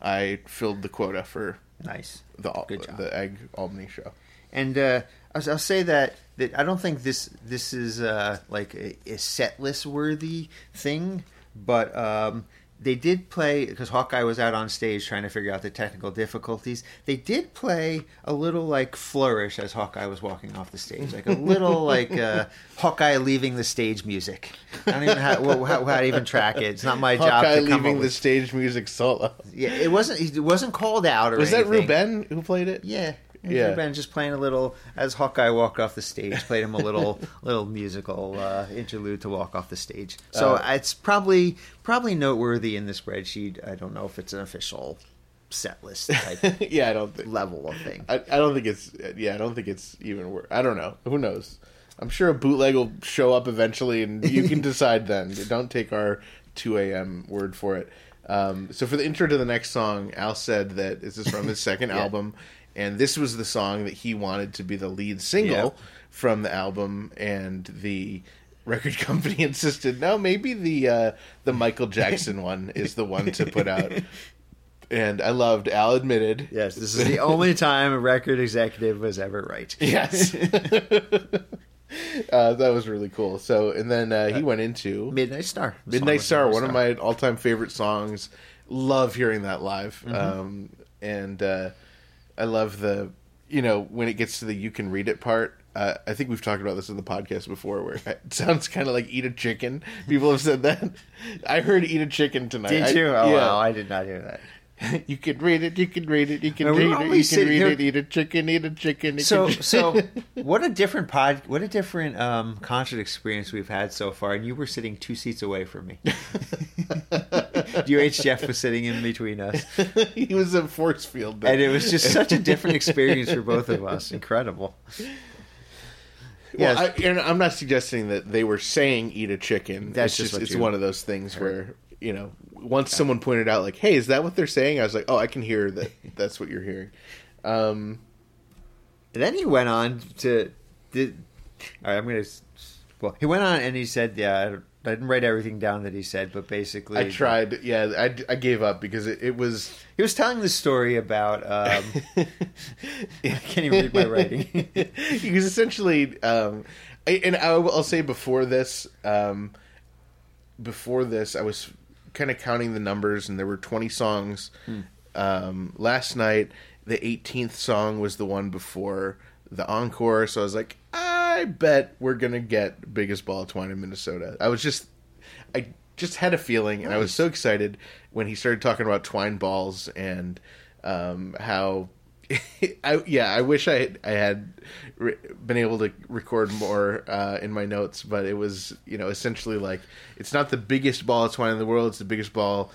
Speaker 1: I filled the quota for
Speaker 2: nice.
Speaker 1: the the Egg Albany show.
Speaker 2: And uh, I'll, I'll say that that I don't think this this is uh, like a, a set list worthy thing, but um, they did play because Hawkeye was out on stage trying to figure out the technical difficulties. They did play a little like flourish as Hawkeye was walking off the stage, like a little [LAUGHS] like uh, Hawkeye leaving the stage music. I don't even know how, how, how to even track it. It's not my job
Speaker 1: Hawkeye
Speaker 2: to come
Speaker 1: leaving the
Speaker 2: with.
Speaker 1: stage music solo.
Speaker 2: Yeah, it wasn't. It wasn't called out or
Speaker 1: Was that. Ruben who played it?
Speaker 2: Yeah.
Speaker 1: Yeah.
Speaker 2: Yeah. Ben just playing a little as Hawkeye walked off the stage, played him a little [LAUGHS] little musical uh, interlude to walk off the stage. So
Speaker 1: Uh,
Speaker 2: it's probably probably noteworthy in the spreadsheet. I don't know if it's an official set list type [LAUGHS]
Speaker 1: yeah, I don't think.
Speaker 2: level of thing.
Speaker 1: I, I don't think it's. Yeah, I don't think it's even worth. I don't know. Who knows? I'm sure a bootleg will show up eventually, and you can [LAUGHS] decide then. Don't take our 2 a.m. word for it. Um, so for the intro to the next song, Al said that this is from his second album, and this was the song that he wanted to be the lead single from the album, and the record [LAUGHS] company insisted, no, maybe the uh, the Michael Jackson one is the one to put out. [LAUGHS] And I loved Al admitted.
Speaker 2: Yes, this is the only time a record executive was ever right. [LAUGHS]
Speaker 1: Yes. uh, that was really cool. So, and then uh, he went into
Speaker 2: Midnight Star.
Speaker 1: Midnight Star,
Speaker 2: Midnight
Speaker 1: one of my all-time favorite songs. Love hearing that live, um, and uh, I love the you know when it gets to the "you can read it" part. Uh, I think we've talked about this in the podcast before, where it [LAUGHS] sounds kind of like "eat a chicken." People have said that. [LAUGHS] I heard "eat a chicken" tonight.
Speaker 2: Did
Speaker 1: I-
Speaker 2: you? Oh
Speaker 1: yeah.
Speaker 2: wow, I did not hear that. [LAUGHS]
Speaker 1: you can read it. You can read it. You can read it. You can read
Speaker 2: here-
Speaker 1: it. Eat a chicken. Eat a chicken.
Speaker 2: So
Speaker 1: can-
Speaker 2: so [LAUGHS] what a different pod what a different um, concert experience we've had so far and you were sitting two seats away from me. [LAUGHS] UH Jeff was sitting in between us.
Speaker 1: he was a force field.
Speaker 2: And it was just such a different experience for both of us. Incredible.
Speaker 1: Well,
Speaker 2: Yes.
Speaker 1: I, I'm not suggesting that they were saying "eat a chicken."
Speaker 2: That's
Speaker 1: it's
Speaker 2: just what
Speaker 1: it's one of those things where you know, once someone pointed out, like, "Hey, is that what they're saying?" I was like, "Oh, I can hear that. [LAUGHS] That's what you're hearing." Um,
Speaker 2: And then he went on to did all right, I'm gonna well he went on and he said yeah I didn't write everything down that he said, but basically
Speaker 1: I tried. Yeah, I, I gave up because it, it was.
Speaker 2: He was telling the story about um, [LAUGHS] [LAUGHS] I can't even read my writing.
Speaker 1: he was essentially, um, I, and I, will- I'll say before this, um, before this, I was kind of counting the numbers, and there were 20 songs
Speaker 2: Hmm.
Speaker 1: um, last night, the 18th song was the one before the encore. So I was like, I bet we're gonna get biggest ball of twine in Minnesota. I was just, I just had a feeling, and I was so excited when he started talking about twine balls and um, how. [LAUGHS] I, yeah, I wish I had, I had re- been able to record more uh, in my notes, but it was you know essentially like it's not the biggest ball of twine in the world; it's the biggest ball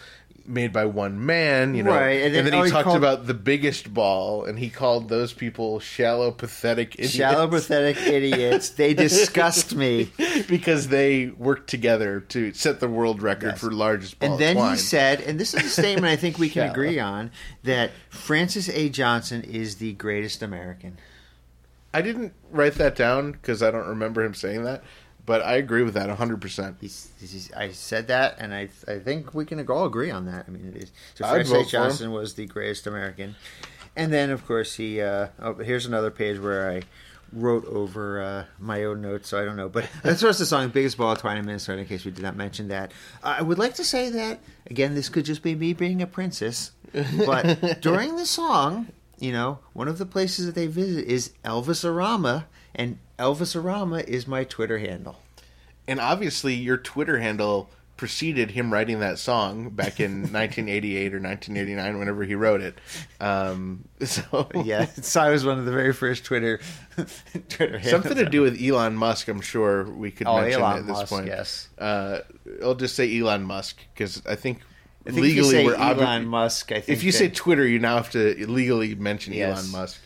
Speaker 1: made by one man, you know.
Speaker 2: Right,
Speaker 1: And
Speaker 2: and
Speaker 1: then,
Speaker 2: then-
Speaker 1: he
Speaker 2: oh, he
Speaker 1: talked
Speaker 2: called-
Speaker 1: about the biggest ball, and he called those people shallow, pathetic idiots.
Speaker 2: Shallow, pathetic [LAUGHS] idiots. They disgust me. [LAUGHS]
Speaker 1: because they worked together to set the world record
Speaker 2: Yes.
Speaker 1: for largest ball.
Speaker 2: And then
Speaker 1: twine.
Speaker 2: he said, and this is a statement I think we can agree on, that Francis A. Johnson is the greatest American.
Speaker 1: I didn't write that down because I don't remember him saying that, but I agree with that hundred percent.
Speaker 2: He's, he's, I said that, and I I think we can all agree on that. I mean, it is. So
Speaker 1: I'd
Speaker 2: Francis
Speaker 1: vote
Speaker 2: A.
Speaker 1: for him.
Speaker 2: Johnson was the greatest American, and then of course he. Uh, oh, here's another page where I wrote over uh, my own notes, so I don't know. But [LAUGHS] that's what's the song "Biggest Ball of Twine in Minnesota." In case we did not mention that, I would like to say that again. This could just be me being a princess, but [LAUGHS] during the song, you know, one of the places that they visit is Elvis Arama, and Elvis Arama is my Twitter handle.
Speaker 1: And obviously, your Twitter handle preceded him writing that song back in [LAUGHS] 1988 or 1989, whenever he wrote it. Um, [LAUGHS] so
Speaker 2: Yeah, [LAUGHS] so I was one of the very first Twitter Twitter handles.
Speaker 1: something to do with Elon Musk. I'm sure we could
Speaker 2: Oh,
Speaker 1: mention
Speaker 2: Elon
Speaker 1: at this
Speaker 2: Musk,
Speaker 1: point.
Speaker 2: yes.
Speaker 1: uh, I'll just say Elon Musk because I think.
Speaker 2: I think
Speaker 1: legally, we're
Speaker 2: Elon
Speaker 1: obli-
Speaker 2: Musk. I think
Speaker 1: If you
Speaker 2: that-
Speaker 1: say Twitter, you now have to legally mention
Speaker 2: Yes.
Speaker 1: Elon Musk.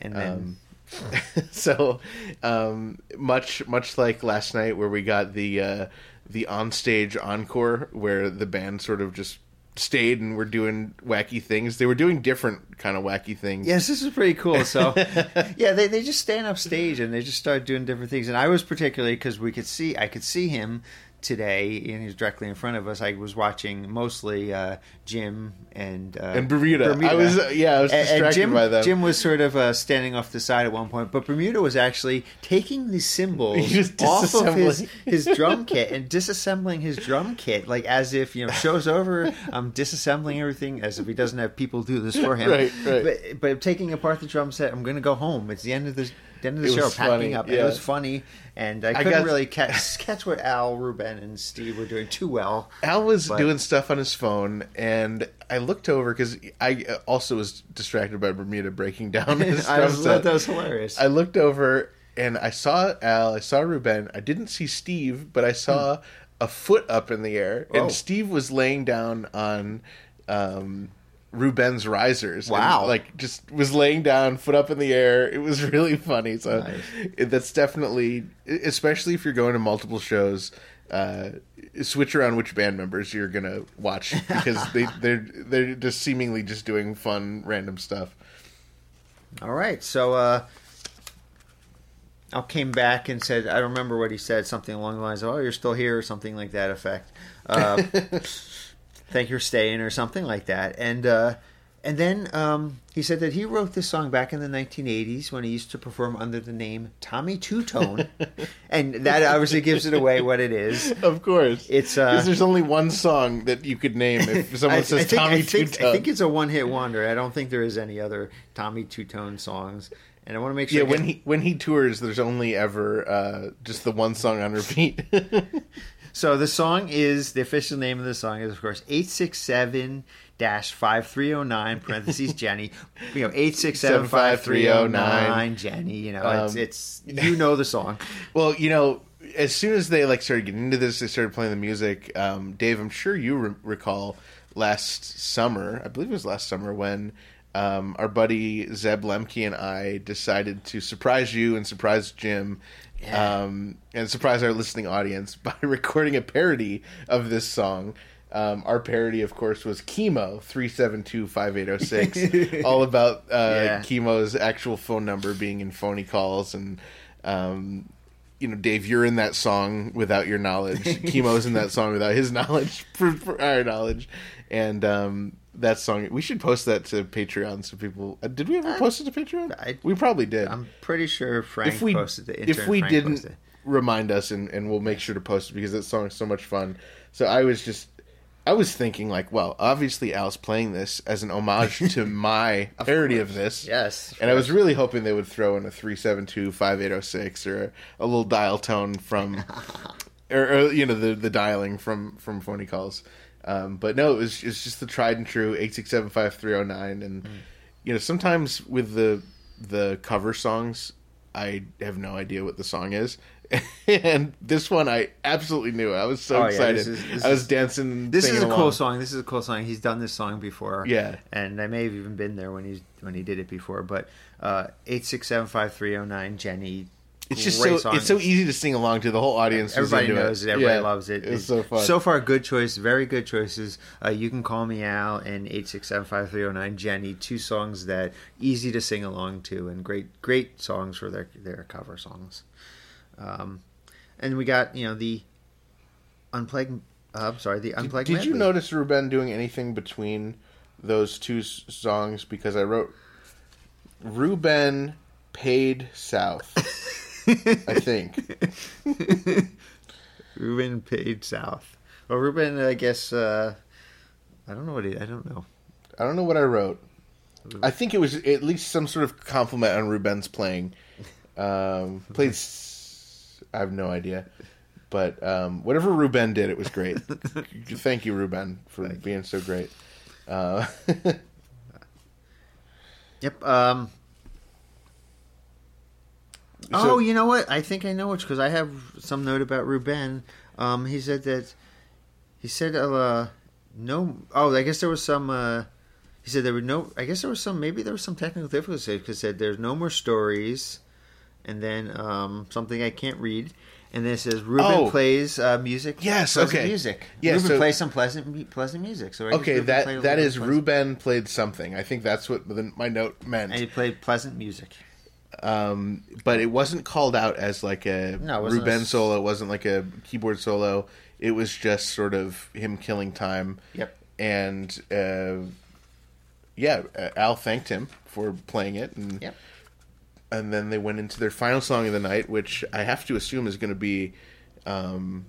Speaker 2: and then
Speaker 1: Um, [LAUGHS] so um, much much like last night where we got the uh, the onstage encore where the band sort of just stayed and were doing wacky things. They were doing different kind of wacky things.
Speaker 2: yes, this is pretty cool. So [LAUGHS] yeah, they they just stand up stage and they just start doing different things. And I was particularly because we could see I could see him today and he was directly in front of us. I was watching mostly uh, Jim and uh,
Speaker 1: And Bermuda. I was- uh, yeah, I was
Speaker 2: And- and
Speaker 1: distracted
Speaker 2: Jim,
Speaker 1: by them.
Speaker 2: Jim was sort of uh, standing off the side at one point, but Bermuda was actually taking the cymbals [LAUGHS] off of his, [LAUGHS] his drum kit and disassembling his drum kit, like as if you know, show's over. I'm disassembling everything as if he doesn't have people do this for him. [LAUGHS]
Speaker 1: Right, right.
Speaker 2: But, but taking apart the drum set, I'm going to go home. It's the end of the, the end of the
Speaker 1: It
Speaker 2: show. Packing
Speaker 1: funny,
Speaker 2: up.
Speaker 1: Yeah.
Speaker 2: It was funny, and I
Speaker 1: I
Speaker 2: couldn't
Speaker 1: got-
Speaker 2: really catch [LAUGHS] catch what Al, Ruben, and Steve were doing too well.
Speaker 1: Al was
Speaker 2: But-
Speaker 1: doing stuff on his phone, and I looked over because I uh, also was distracted by Bermuda breaking down [LAUGHS] his
Speaker 2: I was, that was hilarious.
Speaker 1: I looked over and I saw Al, I saw Ruben. I didn't see Steve, but I saw a foot up in the air,
Speaker 2: Hmm. Oh.
Speaker 1: and Steve was laying down on um, Ruben's risers. and,
Speaker 2: Wow.
Speaker 1: like just was laying down, foot up in the air. It was [LAUGHS] really funny. So
Speaker 2: Nice.
Speaker 1: it- that's definitely, especially if you're going to multiple shows. Uh, switch around which band members you're gonna watch [LAUGHS] because they they're they're just seemingly just doing fun random stuff.
Speaker 2: All right, so uh, Al came back and said, I don't remember what he said, something along the lines of, "Oh, you're still here," or something like that effect. Uh, [LAUGHS] thank you for staying, or something like that. And uh, and then um, he said that he wrote this song back in the 1980s when he used to perform under the name Tommy Tutone, [LAUGHS] and that obviously gives it away what it is.
Speaker 1: Of course,
Speaker 2: It's, uh,
Speaker 1: because there's only one song that you could name if [LAUGHS] someone
Speaker 2: I,
Speaker 1: says
Speaker 2: I think,
Speaker 1: Tommy Two
Speaker 2: I think it's a one-hit wonder. I don't think there is any other Tommy Tutone songs. And I want to make sure.
Speaker 1: Yeah, when he when he tours, there's only ever uh, just the one song on repeat. [LAUGHS]
Speaker 2: So the song is the official name of the song is of course eight six seven dash five three zero nine parentheses [LAUGHS] Jenny. You know eight six seven five three zero nine Jenny. You know it's,
Speaker 1: Um,
Speaker 2: it's you know the song. [LAUGHS]
Speaker 1: well, you know, as soon as they like started getting into this, they started playing the music. Um, Dave, I'm sure you re- recall last summer. I believe it was last summer when. Um, our buddy Zeb Lemke and I decided to surprise you and surprise Jim um, and surprise our listening audience [LAUGHS] by recording a parody of this song. Um, our parody, of course, was Kimo three seven two five eight zero six, [LAUGHS] all about uh,
Speaker 2: Yeah.
Speaker 1: Kimo's actual phone number being in phony calls, and um, you know, Dave, you're in that song without your knowledge. [LAUGHS] Kimo's in that song without his knowledge, [LAUGHS] for, for our knowledge, and um, that song we should post that to Patreon so people. Uh, did we ever post it to Patreon?
Speaker 2: I-
Speaker 1: we probably did
Speaker 2: I'm pretty sure Frank
Speaker 1: if we
Speaker 2: posted intern
Speaker 1: if we
Speaker 2: Frank
Speaker 1: didn't remind us and, and we'll make sure to post it because that song is so much fun so i was just I was thinking like, well, obviously Al's playing this as an homage to [LAUGHS] my parody of this.
Speaker 2: Yes,
Speaker 1: And I was really hoping they would throw in a 372 5806 or a little dial tone from [LAUGHS] or, or you know the the dialing from from phony calls. Um, but no, it was it's just the tried and true 8675309 and you know sometimes with the the cover songs I have no idea what the song is. [LAUGHS] and this one I absolutely knew. I was so
Speaker 2: Oh, yeah,
Speaker 1: excited.
Speaker 2: this is- this
Speaker 1: I was
Speaker 2: is-
Speaker 1: dancing.
Speaker 2: This is a cool song. This is a cool song. He's done this song before.
Speaker 1: Yeah.
Speaker 2: and I may have even been there when he when he did it before. But uh, eight six seven five three zero nine Jenny.
Speaker 1: It's just so
Speaker 2: song.
Speaker 1: it's so easy to sing along to. The whole audience.
Speaker 2: Everybody knows it. Everybody
Speaker 1: Yeah,
Speaker 2: loves it.
Speaker 1: It was
Speaker 2: It's
Speaker 1: so fun.
Speaker 2: So far, good choice. Very good choices. Uh, you can call me Al and eight six seven five three zero nine Jenny. Two songs that easy to sing along to, and great great songs for their their cover songs. Um, and we got you know the unplugged. Uh, I'm sorry, the unplugged.
Speaker 1: Did you notice Ruben doing anything between those two songs? Because I wrote Ruben paid south. [LAUGHS] I think.
Speaker 2: Ruben paid south. Well, Ruben, I guess. Uh, I don't know what he. I don't know.
Speaker 1: I don't know what I wrote. I think it was at least some sort of compliment on Ruben's playing. Um, played. [LAUGHS] I have no idea, but um, whatever Ruben did, it was great. [LAUGHS] Thank you, Ruben, for being so great. Uh, [LAUGHS]
Speaker 2: Yep. Um. oh, you know what? I think I know which because I have some note about Ruben. Um, he said that he said uh, no. Oh, I guess there was some. Uh, he said there were no. I guess there was some. Maybe there was some technical difficulties because said there's no more stories, and then um, something I can't read. And then it says Ruben
Speaker 1: Oh.
Speaker 2: plays uh, music.
Speaker 1: Yes, okay.
Speaker 2: music.
Speaker 1: Yeah,
Speaker 2: Ruben
Speaker 1: so-
Speaker 2: plays some pleasant, pleasant music. So I
Speaker 1: okay,
Speaker 2: Ruben
Speaker 1: that that is
Speaker 2: pleasant-
Speaker 1: Ruben played something. I think that's what the, my note meant.
Speaker 2: And he played pleasant music.
Speaker 1: um, but it wasn't called out as like a
Speaker 2: No, wasn't a
Speaker 1: Ruben solo. It wasn't like a keyboard solo. It was just sort of him killing time.
Speaker 2: Yep.
Speaker 1: And uh, yeah, uh, Al thanked him for playing it, and
Speaker 2: Yep.
Speaker 1: And then they went into their final song of the night, which I have to assume is going to be. Um,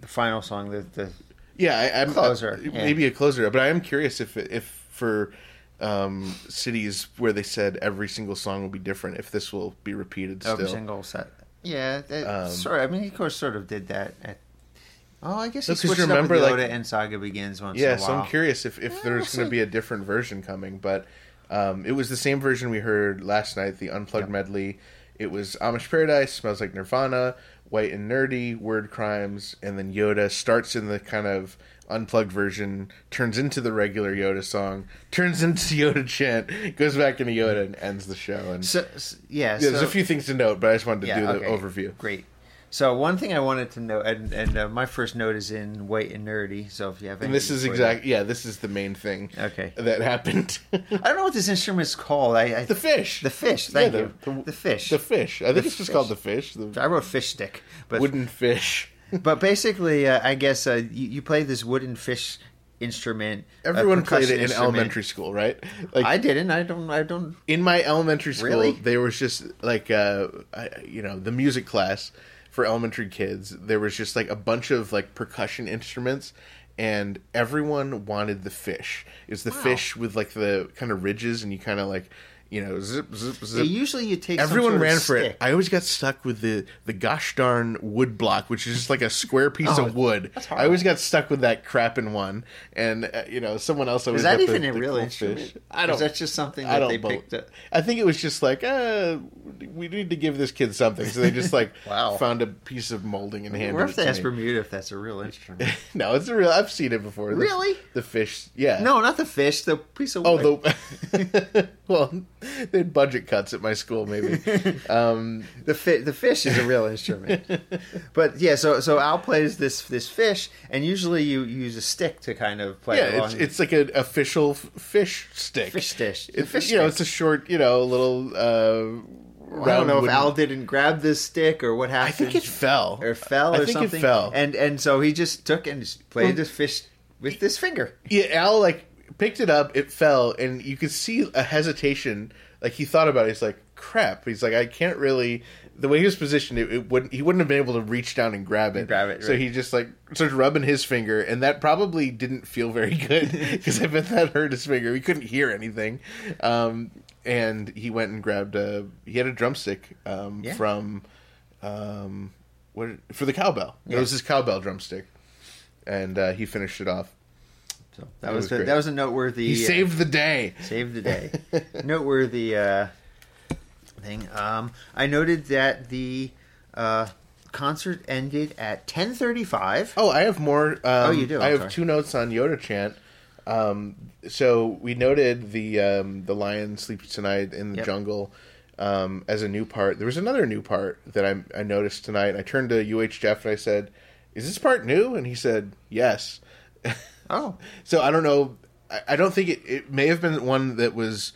Speaker 2: The final song, the, the
Speaker 1: yeah, I, I'm
Speaker 2: Closer,
Speaker 1: uh,
Speaker 2: yeah.
Speaker 1: maybe a closer, but I am curious if if for um, cities where they said every single song will be different, if this will be repeated
Speaker 2: every
Speaker 1: still.
Speaker 2: single set. Yeah,
Speaker 1: Um,
Speaker 2: sort. I mean, of course sort of did that. At, oh, I guess
Speaker 1: No, you remember,
Speaker 2: up with
Speaker 1: like-
Speaker 2: Yoda and Saga Begins once
Speaker 1: Yeah, so. I'm curious if, if
Speaker 2: Yeah,
Speaker 1: there's going to be a different version coming, but um, it was the same version we heard last night, the unplugged
Speaker 2: Yep.
Speaker 1: medley. It was Amish Paradise, Smells Like Nirvana, White and Nerdy, Word Crimes, and then Yoda starts in the kind of unplugged version, turns into the regular Yoda song, turns into [LAUGHS] Yoda chant, goes back into Yoda, and ends the show. And
Speaker 2: So, yeah,
Speaker 1: yeah, there's a few things to note, but I just wanted to
Speaker 2: yeah,
Speaker 1: do the
Speaker 2: okay,
Speaker 1: overview.
Speaker 2: Great. So one thing I wanted to know, and, and uh, my first note is in White and Nerdy. So if you have,
Speaker 1: And this is exactly. Yeah, this is the main thing.
Speaker 2: Okay.
Speaker 1: that happened. [LAUGHS]
Speaker 2: I don't know what this instrument is called. I, I
Speaker 1: the fish.
Speaker 2: The fish. Thank
Speaker 1: Yeah,
Speaker 2: you.
Speaker 1: the-
Speaker 2: The, fish.
Speaker 1: The fish. I think
Speaker 2: The
Speaker 1: it's just
Speaker 2: fish.
Speaker 1: called the fish. The
Speaker 2: I wrote fish stick, but
Speaker 1: wooden fish. [LAUGHS]
Speaker 2: but basically, uh, I guess uh, you, you play this wooden fish instrument.
Speaker 1: Everyone played it in elementary school, right? Like
Speaker 2: I didn't. I don't. I don't.
Speaker 1: in my elementary school,
Speaker 2: Really?
Speaker 1: there was just like uh, I, you know, the music class for elementary kids. There was just like a bunch of like percussion instruments. And everyone wanted the fish. It's the
Speaker 2: Wow.
Speaker 1: fish with like the kind of ridges, and you kind of like, you know, zip zip
Speaker 2: Yeah,
Speaker 1: zip.
Speaker 2: usually you take. some
Speaker 1: Everyone ran for
Speaker 2: stick.
Speaker 1: it. I always got stuck with the the gosh darn wood block, which is just like a square piece [LAUGHS]
Speaker 2: Oh,
Speaker 1: of wood.
Speaker 2: that's hard.
Speaker 1: I always got stuck with that crap in one, and uh, you know, someone else always
Speaker 2: Is that
Speaker 1: got the-
Speaker 2: even a
Speaker 1: the
Speaker 2: real instrument?
Speaker 1: fish. I don't. Know.
Speaker 2: Is that just something
Speaker 1: I don't.
Speaker 2: they picked up?
Speaker 1: I think it was just like, uh, we need to give this kid something, so they just like [LAUGHS]
Speaker 2: Wow.
Speaker 1: found a piece of molding and handed
Speaker 2: have to
Speaker 1: to
Speaker 2: ask. Bermuda if that's a real instrument. [LAUGHS]
Speaker 1: no, it's a real. I've seen it before. The-
Speaker 2: Really?
Speaker 1: The fish. Yeah.
Speaker 2: no, not the fish. The piece of
Speaker 1: Oh,
Speaker 2: wood.
Speaker 1: the [LAUGHS] well, they had budget cuts at my school. Maybe [LAUGHS] um,
Speaker 2: the fi- the fish is a real instrument. [LAUGHS] but yeah, so so Al plays this this fish, and usually you use a stick to kind of play
Speaker 1: yeah,
Speaker 2: along.
Speaker 1: it's it's like an official f- fish stick.
Speaker 2: Fish stick.
Speaker 1: It's,
Speaker 2: Fish
Speaker 1: you know, it's a short, you know, little. Uh,
Speaker 2: I don't know if Al didn't grab this stick or what happened.
Speaker 1: I think it fell.
Speaker 2: or fell
Speaker 1: I
Speaker 2: or
Speaker 1: think
Speaker 2: something.
Speaker 1: it fell.
Speaker 2: and and so he just took and played this fish with this finger.
Speaker 1: yeah, Al like picked it up, it fell, and you could see a hesitation. Like he thought about it. He's like, crap. He's like, I can't really. The way he was positioned, it, it wouldn't. He wouldn't have been able to reach down and grab it.
Speaker 2: Grab it,
Speaker 1: So
Speaker 2: right.
Speaker 1: he just like starts rubbing his finger, and that probably didn't feel very [LAUGHS] good because I bet that hurt his finger. He couldn't hear anything. Um, and he went and grabbed a. He had a drumstick um,
Speaker 2: Yeah.
Speaker 1: from, um, what for the cowbell. It was his cowbell drumstick, and uh, he finished it off.
Speaker 2: So that
Speaker 1: It
Speaker 2: was,
Speaker 1: was
Speaker 2: a, that was a noteworthy.
Speaker 1: He saved the day.
Speaker 2: Saved the day. [LAUGHS] Noteworthy uh, thing. Um, I noted that the uh, concert ended at ten thirty-five.
Speaker 1: Oh, I have more. Um,
Speaker 2: Oh, you do?
Speaker 1: I
Speaker 2: I'm
Speaker 1: have
Speaker 2: sorry.
Speaker 1: two notes on Yoda chant. Um, so we noted the um, the lion sleeps tonight in the
Speaker 2: Yep.
Speaker 1: jungle um, as a new part. There was another new part that I, I noticed tonight. I turned to UH Jeff and I said, "Is this part new?" And he said, "Yes." [LAUGHS]
Speaker 2: Oh,
Speaker 1: So I don't know. I, I don't think it, it may have been one that was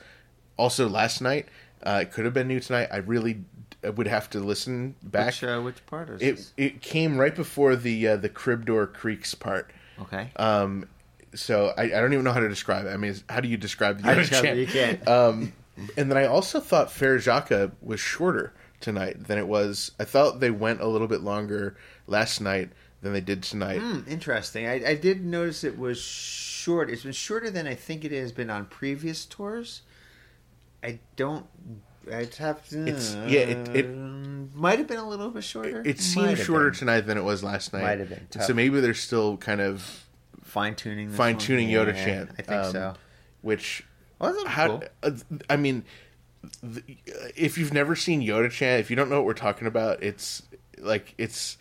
Speaker 1: also last night. Uh, it could have been new tonight. I really I would have to listen back.
Speaker 2: which, uh, which part is
Speaker 1: it
Speaker 2: this?
Speaker 1: it came right before the uh, the crib door creaks part.
Speaker 2: Okay.
Speaker 1: Um, so I, I don't even know how to describe it. I mean, how do you describe the
Speaker 2: describe you can't.
Speaker 1: Um, and then I also thought Frère Jacques was shorter tonight than it was. I thought they went a little bit longer last night than they did tonight.
Speaker 2: Hmm, interesting. I, I did notice it was short. It's been shorter than I think it has been on previous tours. I don't. I'd have to.
Speaker 1: It's- yeah, it- it-
Speaker 2: might have been a little bit shorter.
Speaker 1: It seemed
Speaker 2: have
Speaker 1: shorter
Speaker 2: been.
Speaker 1: tonight than it was last night.
Speaker 2: Might have been tough.
Speaker 1: So maybe they're still kind of
Speaker 2: Fine tuning.
Speaker 1: fine tuning Yoda chant.
Speaker 2: I think
Speaker 1: um,
Speaker 2: so.
Speaker 1: Which
Speaker 2: Well,
Speaker 1: how
Speaker 2: cool.
Speaker 1: uh, I mean, the, if you've never seen Yoda chant, if you don't know what we're talking about, it's like it's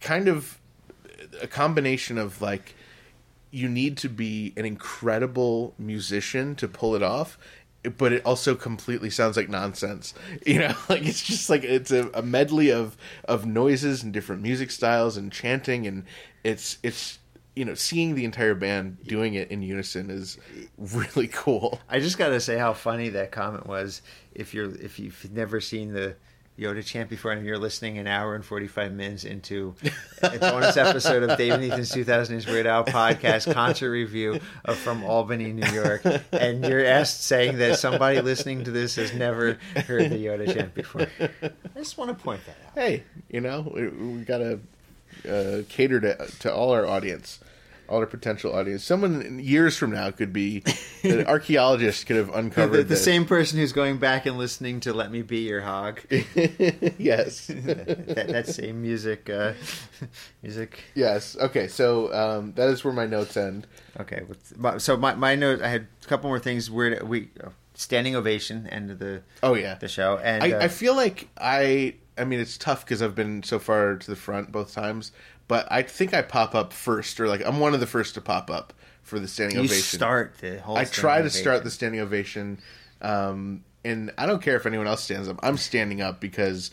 Speaker 1: kind of a combination of like you need to be an incredible musician to pull it off but it also completely sounds like nonsense [LAUGHS] you know like it's just like it's a, a medley of of noises and different music styles and chanting and it's it's you know seeing the entire band doing it in unison is really cool
Speaker 2: I just got to say how funny that comment was. If you're if you've never seen the Yoda chant before and you're listening an hour and 45 minutes into [LAUGHS] a bonus episode of Dave and Ethan's 2000 is Weird Al podcast concert review of From Albany, New York, and you're asked saying that somebody listening to this has never heard the Yoda chant before. I just want to point that out.
Speaker 1: hey you know we, we gotta uh, cater to to all our audience all our potential audience. Someone years from now could be an [LAUGHS] archaeologist could have
Speaker 2: The,
Speaker 1: uncovered
Speaker 2: the
Speaker 1: this.
Speaker 2: same person who's going back and listening to "Let Me Be Your Hog," [LAUGHS]
Speaker 1: yes. [LAUGHS]
Speaker 2: That, that same music, uh, music.
Speaker 1: Yes. Okay so um, that is where my notes end.
Speaker 2: Okay, so my my note, I had a couple more things. Weird, we standing ovation end of the
Speaker 1: oh yeah.
Speaker 2: the show, and
Speaker 1: I,
Speaker 2: uh,
Speaker 1: I feel like I I mean it's tough because I've been so far to the front both times, but I think I pop up first or like I'm one of the first to pop up for the standing
Speaker 2: you
Speaker 1: ovation.
Speaker 2: start the whole.
Speaker 1: I try to
Speaker 2: ovation.
Speaker 1: start the standing ovation, um, and I don't care if anyone else stands up. I'm standing up because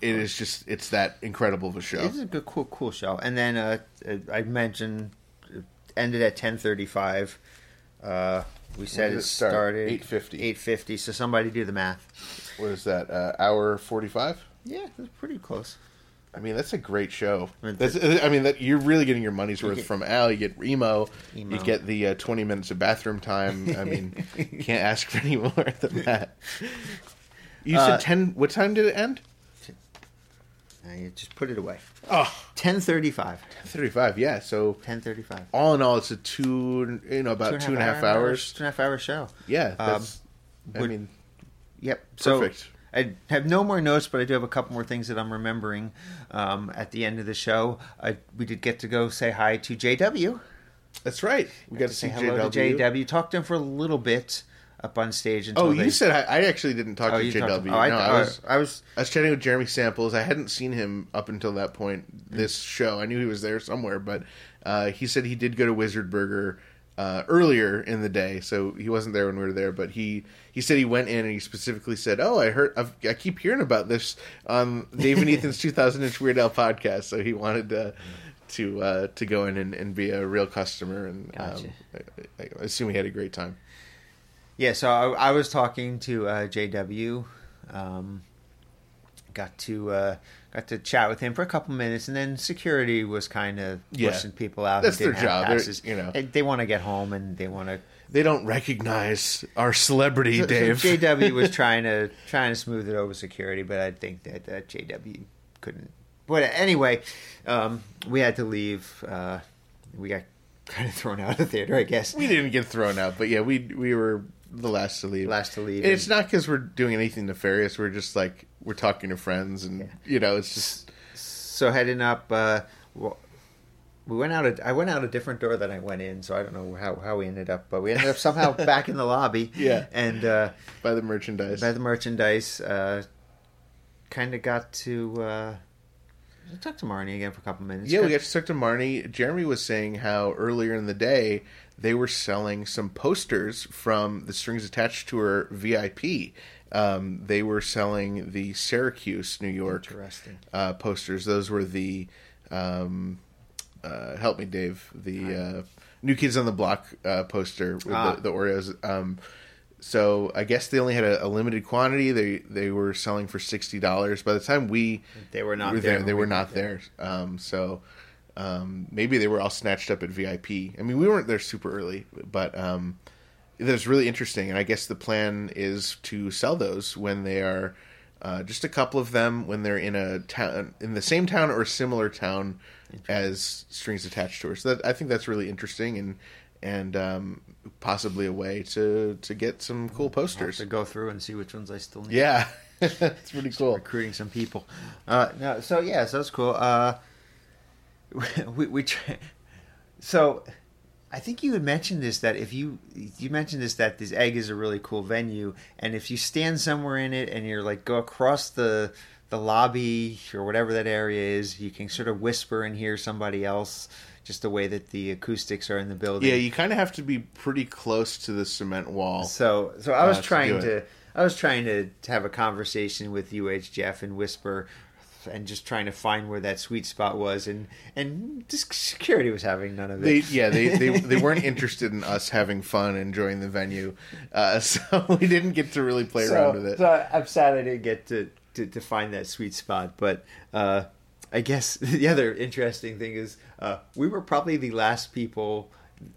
Speaker 1: it is just it's that incredible of a show.
Speaker 2: It's a good, cool, cool show. And then uh, uh, I mentioned it ended at ten thirty five. Uh, we said it
Speaker 1: it start?
Speaker 2: started
Speaker 1: 8:50.
Speaker 2: Eight fifty. So somebody do the math.
Speaker 1: What is that? Uh, hour forty five.
Speaker 2: Yeah, that's pretty close.
Speaker 1: I mean, that's a great show.
Speaker 2: I mean,
Speaker 1: That's, I mean, that you're really getting your money's worth
Speaker 2: get-
Speaker 1: from Al. You get emo.
Speaker 2: Emo.
Speaker 1: You get the uh, 20 minutes of bathroom time. I mean, you [LAUGHS] can't ask for any more than that. You
Speaker 2: Uh,
Speaker 1: said 10. What time did it end?
Speaker 2: I just put it away.
Speaker 1: Oh,
Speaker 2: Ten thirty five.
Speaker 1: 35. Yeah. So
Speaker 2: Ten thirty five.
Speaker 1: all in all, it's a two. You know, about two and a half hours.
Speaker 2: Two and a half hour show.
Speaker 1: Yeah.
Speaker 2: Um.
Speaker 1: I mean,
Speaker 2: Yep. So
Speaker 1: Perfect.
Speaker 2: I have no more notes, but I do have a couple more things that I'm remembering. Um, at the end of the show, I, we did get to go say hi to JW.
Speaker 1: that's right. We got to see
Speaker 2: say hello
Speaker 1: JW.
Speaker 2: to JW. Talked to him for a little bit up on stage. Until
Speaker 1: Oh,
Speaker 2: they,
Speaker 1: you said I, I actually didn't talk
Speaker 2: Oh,
Speaker 1: to JW.
Speaker 2: talked to- oh, I,
Speaker 1: no,
Speaker 2: oh,
Speaker 1: I was
Speaker 2: I was.
Speaker 1: I was chatting with Jeremy Samples. I hadn't seen him up until that point this show. I knew he was there somewhere, but uh, he said he did go to Wizard Burger uh, earlier in the day, so he wasn't there when we were there. But he he said he went in and he specifically said, "Oh, I heard I've, I keep hearing about this on Dave and Ethan's [LAUGHS] 2000 inch Weird Al podcast." So he wanted to to uh, to go in and, and be a real customer, and
Speaker 2: Gotcha.
Speaker 1: um, I, I assume he had a great time.
Speaker 2: Yeah, so I, I was talking to uh, JW, um, got to uh, got to chat with him for a couple minutes, and then security was kind of
Speaker 1: Yeah.
Speaker 2: pushing people out.
Speaker 1: That's their job.
Speaker 2: Passes.
Speaker 1: you know.
Speaker 2: they, they want to get home and they want to.
Speaker 1: They don't recognize our celebrity,
Speaker 2: So, so
Speaker 1: Dave.
Speaker 2: JW [LAUGHS] was trying to trying to smooth it over security, but I think that, that JW couldn't. But anyway, um, we had to leave. Uh, we got [LAUGHS] kind of thrown out of the theater, I guess.
Speaker 1: we didn't get thrown out, but yeah, we we were the last to leave.
Speaker 2: Last to leave.
Speaker 1: And it's not because we're doing anything nefarious. We're just like we're talking to friends, and you know, it's just
Speaker 2: so heading up. Uh, well, we went out. A, I went out a different door than I went in, so I don't know how, how we ended up, but we ended up somehow [LAUGHS] back in the lobby.
Speaker 1: Yeah.
Speaker 2: and uh,
Speaker 1: by the merchandise.
Speaker 2: by the merchandise, uh, kind of got to uh, talk to Marnie again for a couple minutes.
Speaker 1: Yeah, we got to talk to Marnie. Jeremy was saying how earlier in the day they were selling some posters from the Strings Attached Tour VIP. Um, they were selling the Syracuse, New York uh, posters. Those were the um, uh, help me, Dave. The uh, New Kids on the Block uh, poster with
Speaker 2: Ah.
Speaker 1: the, the Oreos. Um, so I guess they only had a, a limited quantity. They they were selling for sixty dollars. By the time we
Speaker 2: They were not
Speaker 1: were
Speaker 2: there
Speaker 1: there, they
Speaker 2: we
Speaker 1: were not there. Um, so um, maybe they were all snatched up at VIP. I mean, we weren't there super early, but um, it was really interesting. And I guess the plan is to sell those when they are uh, just a couple of them when they're in a town in the same town or similar town as strings attached tours. So that I think that's really interesting and and um, possibly a way to to get some cool posters.
Speaker 2: to go through and see which ones I still need.
Speaker 1: Yeah, [LAUGHS] it's pretty cool.
Speaker 2: recruiting some people. Uh, no, so yeah, so that's cool. Uh, [LAUGHS] we we try, so I think you had mentioned this that if you you mentioned this that this egg is a really cool venue, and if you stand somewhere in it and you're like go across the the lobby or whatever that area is, you can sort of whisper and hear somebody else. Just the way that the acoustics are in the building.
Speaker 1: Yeah, you kind of have to be pretty close to the cement wall.
Speaker 2: So so I was
Speaker 1: Uh,
Speaker 2: trying
Speaker 1: do
Speaker 2: to. I was trying to, to have a conversation with UH Jeff and whisper and just trying to find where that sweet spot was and and just security was having none of
Speaker 1: They,
Speaker 2: it.
Speaker 1: yeah, they, they [LAUGHS] they weren't interested in us having fun, enjoying the venue, uh, [LAUGHS] so we didn't get to really play
Speaker 2: so,
Speaker 1: around with it.
Speaker 2: so I'm sad I didn't get to, to, to find that sweet spot, but uh, I guess [LAUGHS] the other interesting thing is uh, we were probably the last people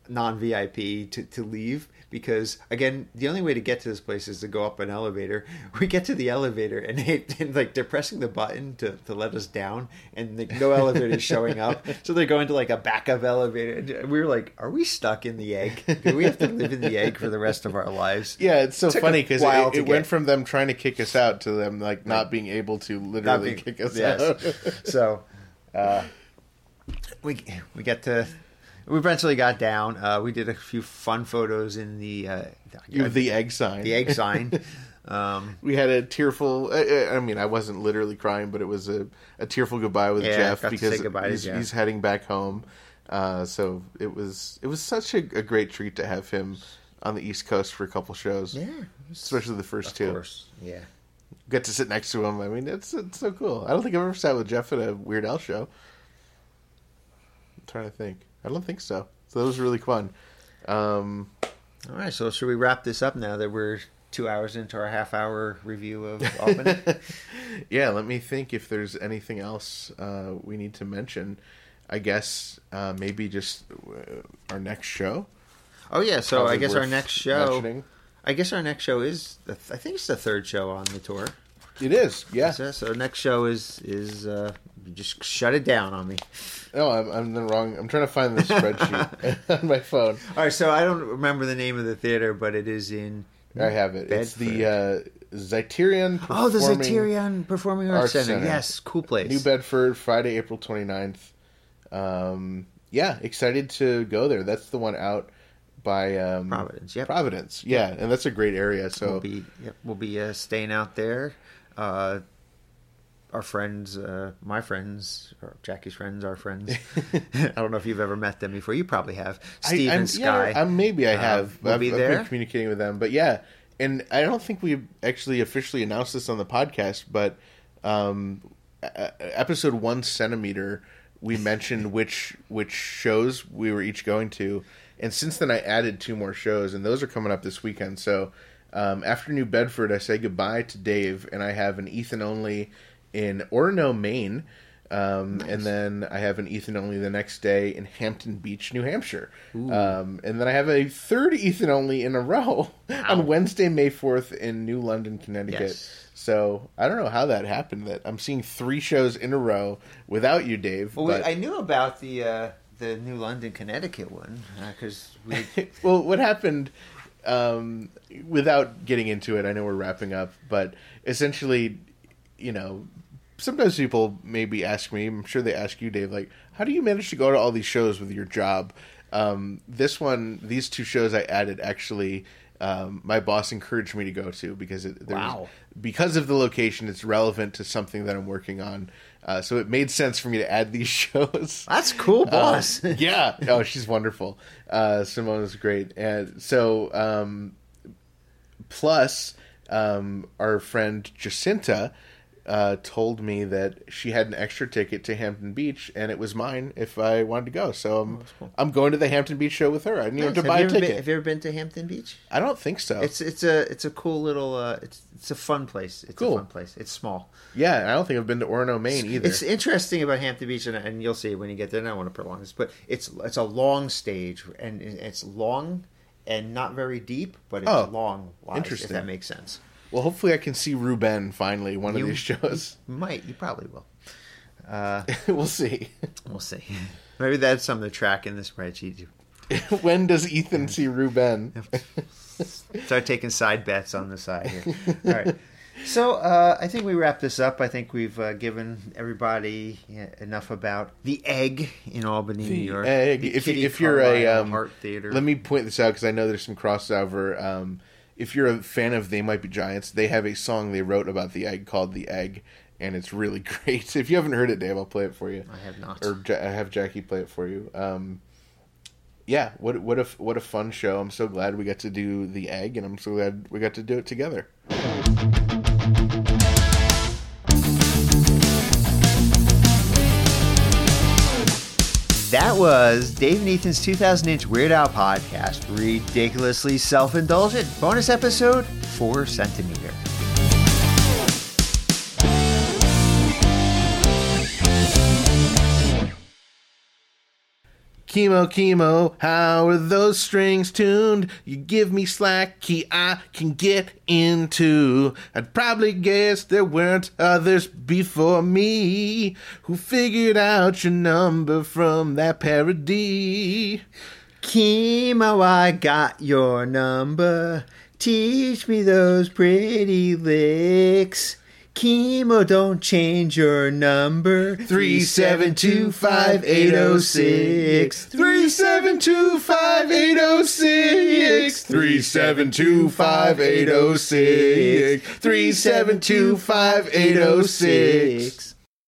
Speaker 2: non VIP to, to leave because again the only way to get to this place is to go up an elevator. [LAUGHS] We get to the elevator and they [LAUGHS] and like they're pressing the button to, to let us down and like, no elevator is showing up. [LAUGHS] So they're going to like a backup elevator. And we were like, are we stuck in the egg? Do we have to live in the egg for the rest of our lives?
Speaker 1: yeah, it's so
Speaker 2: Took
Speaker 1: funny because it, it went from them trying to kick us out to them like not being able to literally
Speaker 2: being-
Speaker 1: kick us
Speaker 2: yes.
Speaker 1: out.
Speaker 2: so uh, we we got to we eventually got down. Uh, we did a few fun photos in the uh,
Speaker 1: have the egg sign.
Speaker 2: the egg sign. [LAUGHS] Um,
Speaker 1: we had a tearful. I mean, I wasn't literally crying, but it was a, a tearful goodbye with
Speaker 2: Yeah,
Speaker 1: Jeff because
Speaker 2: say goodbye to
Speaker 1: he's,
Speaker 2: Jeff.
Speaker 1: he's heading back home. Uh, so it was it was such a, a great treat to have him on the East Coast for a couple shows.
Speaker 2: yeah,
Speaker 1: especially the first
Speaker 2: of
Speaker 1: two.
Speaker 2: course, yeah.
Speaker 1: Get to sit next to him. I mean, it's it's so cool. I don't think I've ever sat with Jeff at a Weird Al show. I'm trying to think. I don't think so. So that was really fun. Um,
Speaker 2: All right, so should we wrap this up now that we're two hours into our half hour review of [LAUGHS] Albany?
Speaker 1: yeah, let me think if there's anything else uh, we need to mention. I guess uh, maybe just uh, our next show.
Speaker 2: oh yeah, so
Speaker 1: Probably
Speaker 2: I guess our next show.
Speaker 1: mentioning.
Speaker 2: I guess our next show is. The, I think it's the third show on the tour.
Speaker 1: It is, yeah.
Speaker 2: So, so next show is is uh, you just shut it down on me.
Speaker 1: No, I'm, I'm the wrong. I'm trying to find the spreadsheet [LAUGHS] on my phone.
Speaker 2: All right, so I don't remember the name of the theater, but it is in.
Speaker 1: I have it. It's the
Speaker 2: Bedford.
Speaker 1: uh, Zeiterion.
Speaker 2: Oh, the
Speaker 1: Performing
Speaker 2: Performing Arts,
Speaker 1: Arts
Speaker 2: Center.
Speaker 1: Center.
Speaker 2: Yes, cool place.
Speaker 1: New Bedford, Friday, April 29th. Um, yeah, excited to go there. That's the one out by um,
Speaker 2: Providence, yep.
Speaker 1: Providence, yeah, and that's a great area. So
Speaker 2: We'll be yep, we'll be uh, staying out there. Uh, our friends, uh, my friends, or Jackie's friends, our friends. [LAUGHS] [LAUGHS] I don't know if you've ever met them before. You probably have. Steve
Speaker 1: I,
Speaker 2: and Sky.
Speaker 1: Yeah, I'm, maybe I
Speaker 2: Uh,
Speaker 1: have.
Speaker 2: we'll
Speaker 1: I've,
Speaker 2: be
Speaker 1: I've
Speaker 2: there.
Speaker 1: been communicating with them, but yeah, and I don't think we actually officially announced this on the podcast, but um, episode one centimeter, we [LAUGHS] mentioned which which shows we were each going to, and since then I added two more shows, and those are coming up this weekend. So um, after New Bedford, I say goodbye to Dave, and I have an Ethan only in Orono, Maine. Um, And then I have an Ethan only the next day in Hampton Beach, New Hampshire. Um, and then I have a third Ethan only in a row [LAUGHS] on Wednesday, May 4th in New London, Connecticut.
Speaker 2: Yes.
Speaker 1: So I don't know how that happened that I'm seeing three shows in a row without you, Dave.
Speaker 2: Well,
Speaker 1: but-
Speaker 2: I knew about the uh, the New London, Connecticut one because we. [LAUGHS]
Speaker 1: well, what happened, um, without getting into it, I know we're wrapping up, but essentially, you know, sometimes people maybe ask me, I'm sure they ask you, Dave, like, how do you manage to go to all these shows with your job? Um, this one, these two shows I added actually. Um, my boss encouraged me to go to because it, there was-
Speaker 2: Wow.
Speaker 1: because of the location, it's relevant to something that I'm working on. Uh, so it made sense for me to add these [LAUGHS] shows.
Speaker 2: That's cool, boss.
Speaker 1: Uh, [LAUGHS] yeah. Oh, she's wonderful. Uh, Simone is great. And so, um, plus, um, our friend Jacinta uh, told me that she had an extra ticket to Hampton Beach, and it was mine if I wanted to go. So I'm, I'm going to the Hampton Beach show with her. I didn't even have to
Speaker 2: Have
Speaker 1: buy
Speaker 2: you
Speaker 1: a
Speaker 2: ever been-
Speaker 1: ticket.
Speaker 2: have you ever been to Hampton Beach?
Speaker 1: I don't think so.
Speaker 2: It's it's a it's a cool little uh, it's it's a fun place. It's
Speaker 1: Cool.
Speaker 2: a fun place. It's small.
Speaker 1: yeah, I don't think I've been to Orono, Maine either.
Speaker 2: It's interesting about Hampton Beach, and, and you'll see when you get there. And I don't want to prolong this, but it's it's a long stage, and it's long and not very deep, but it's
Speaker 1: Oh,
Speaker 2: long. Wise, If
Speaker 1: interesting.
Speaker 2: that makes sense.
Speaker 1: Well, hopefully I can see Ruben finally one
Speaker 2: You-
Speaker 1: of these shows.
Speaker 2: You might. You probably will.
Speaker 1: Uh, [LAUGHS] we'll see.
Speaker 2: We'll see. [LAUGHS] Maybe that's something the track in the spreadsheet. [LAUGHS]
Speaker 1: when does Ethan see Ruben?
Speaker 2: Start taking side bets on the side here. All right. So uh, I think we wrap this up. I think we've uh, given everybody enough about the egg in Albany, New York.
Speaker 1: egg.
Speaker 2: The
Speaker 1: If, if you're a um,
Speaker 2: Heart Theater,
Speaker 1: let me point this out because I know there's some crossover. Um, if you're a fan of They Might Be Giants, they have a song they wrote about the egg called "The Egg," and it's really [LAUGHS] great. If you haven't heard it, Dave, I'll play it for you.
Speaker 2: I have not.
Speaker 1: or ja- I have Jackie play it for you. Um, yeah, what what a what a fun show! I'm so glad we got to do the egg, and I'm so glad we got to do it together.
Speaker 2: That was Dave and Ethan's 2000 inch Weird Al podcast, ridiculously self indulgent. Bonus episode 4 centimeter.
Speaker 1: Kimo, Kimo, how are those strings tuned? You give me slack key I can get into. I'd probably guess there weren't others before me who figured out your number from that parody.
Speaker 2: Kimo, I got your number. Teach me those pretty licks. Kimo, don't change your number.
Speaker 1: 3725-806. 3725-806. 3725-806. 3725-806.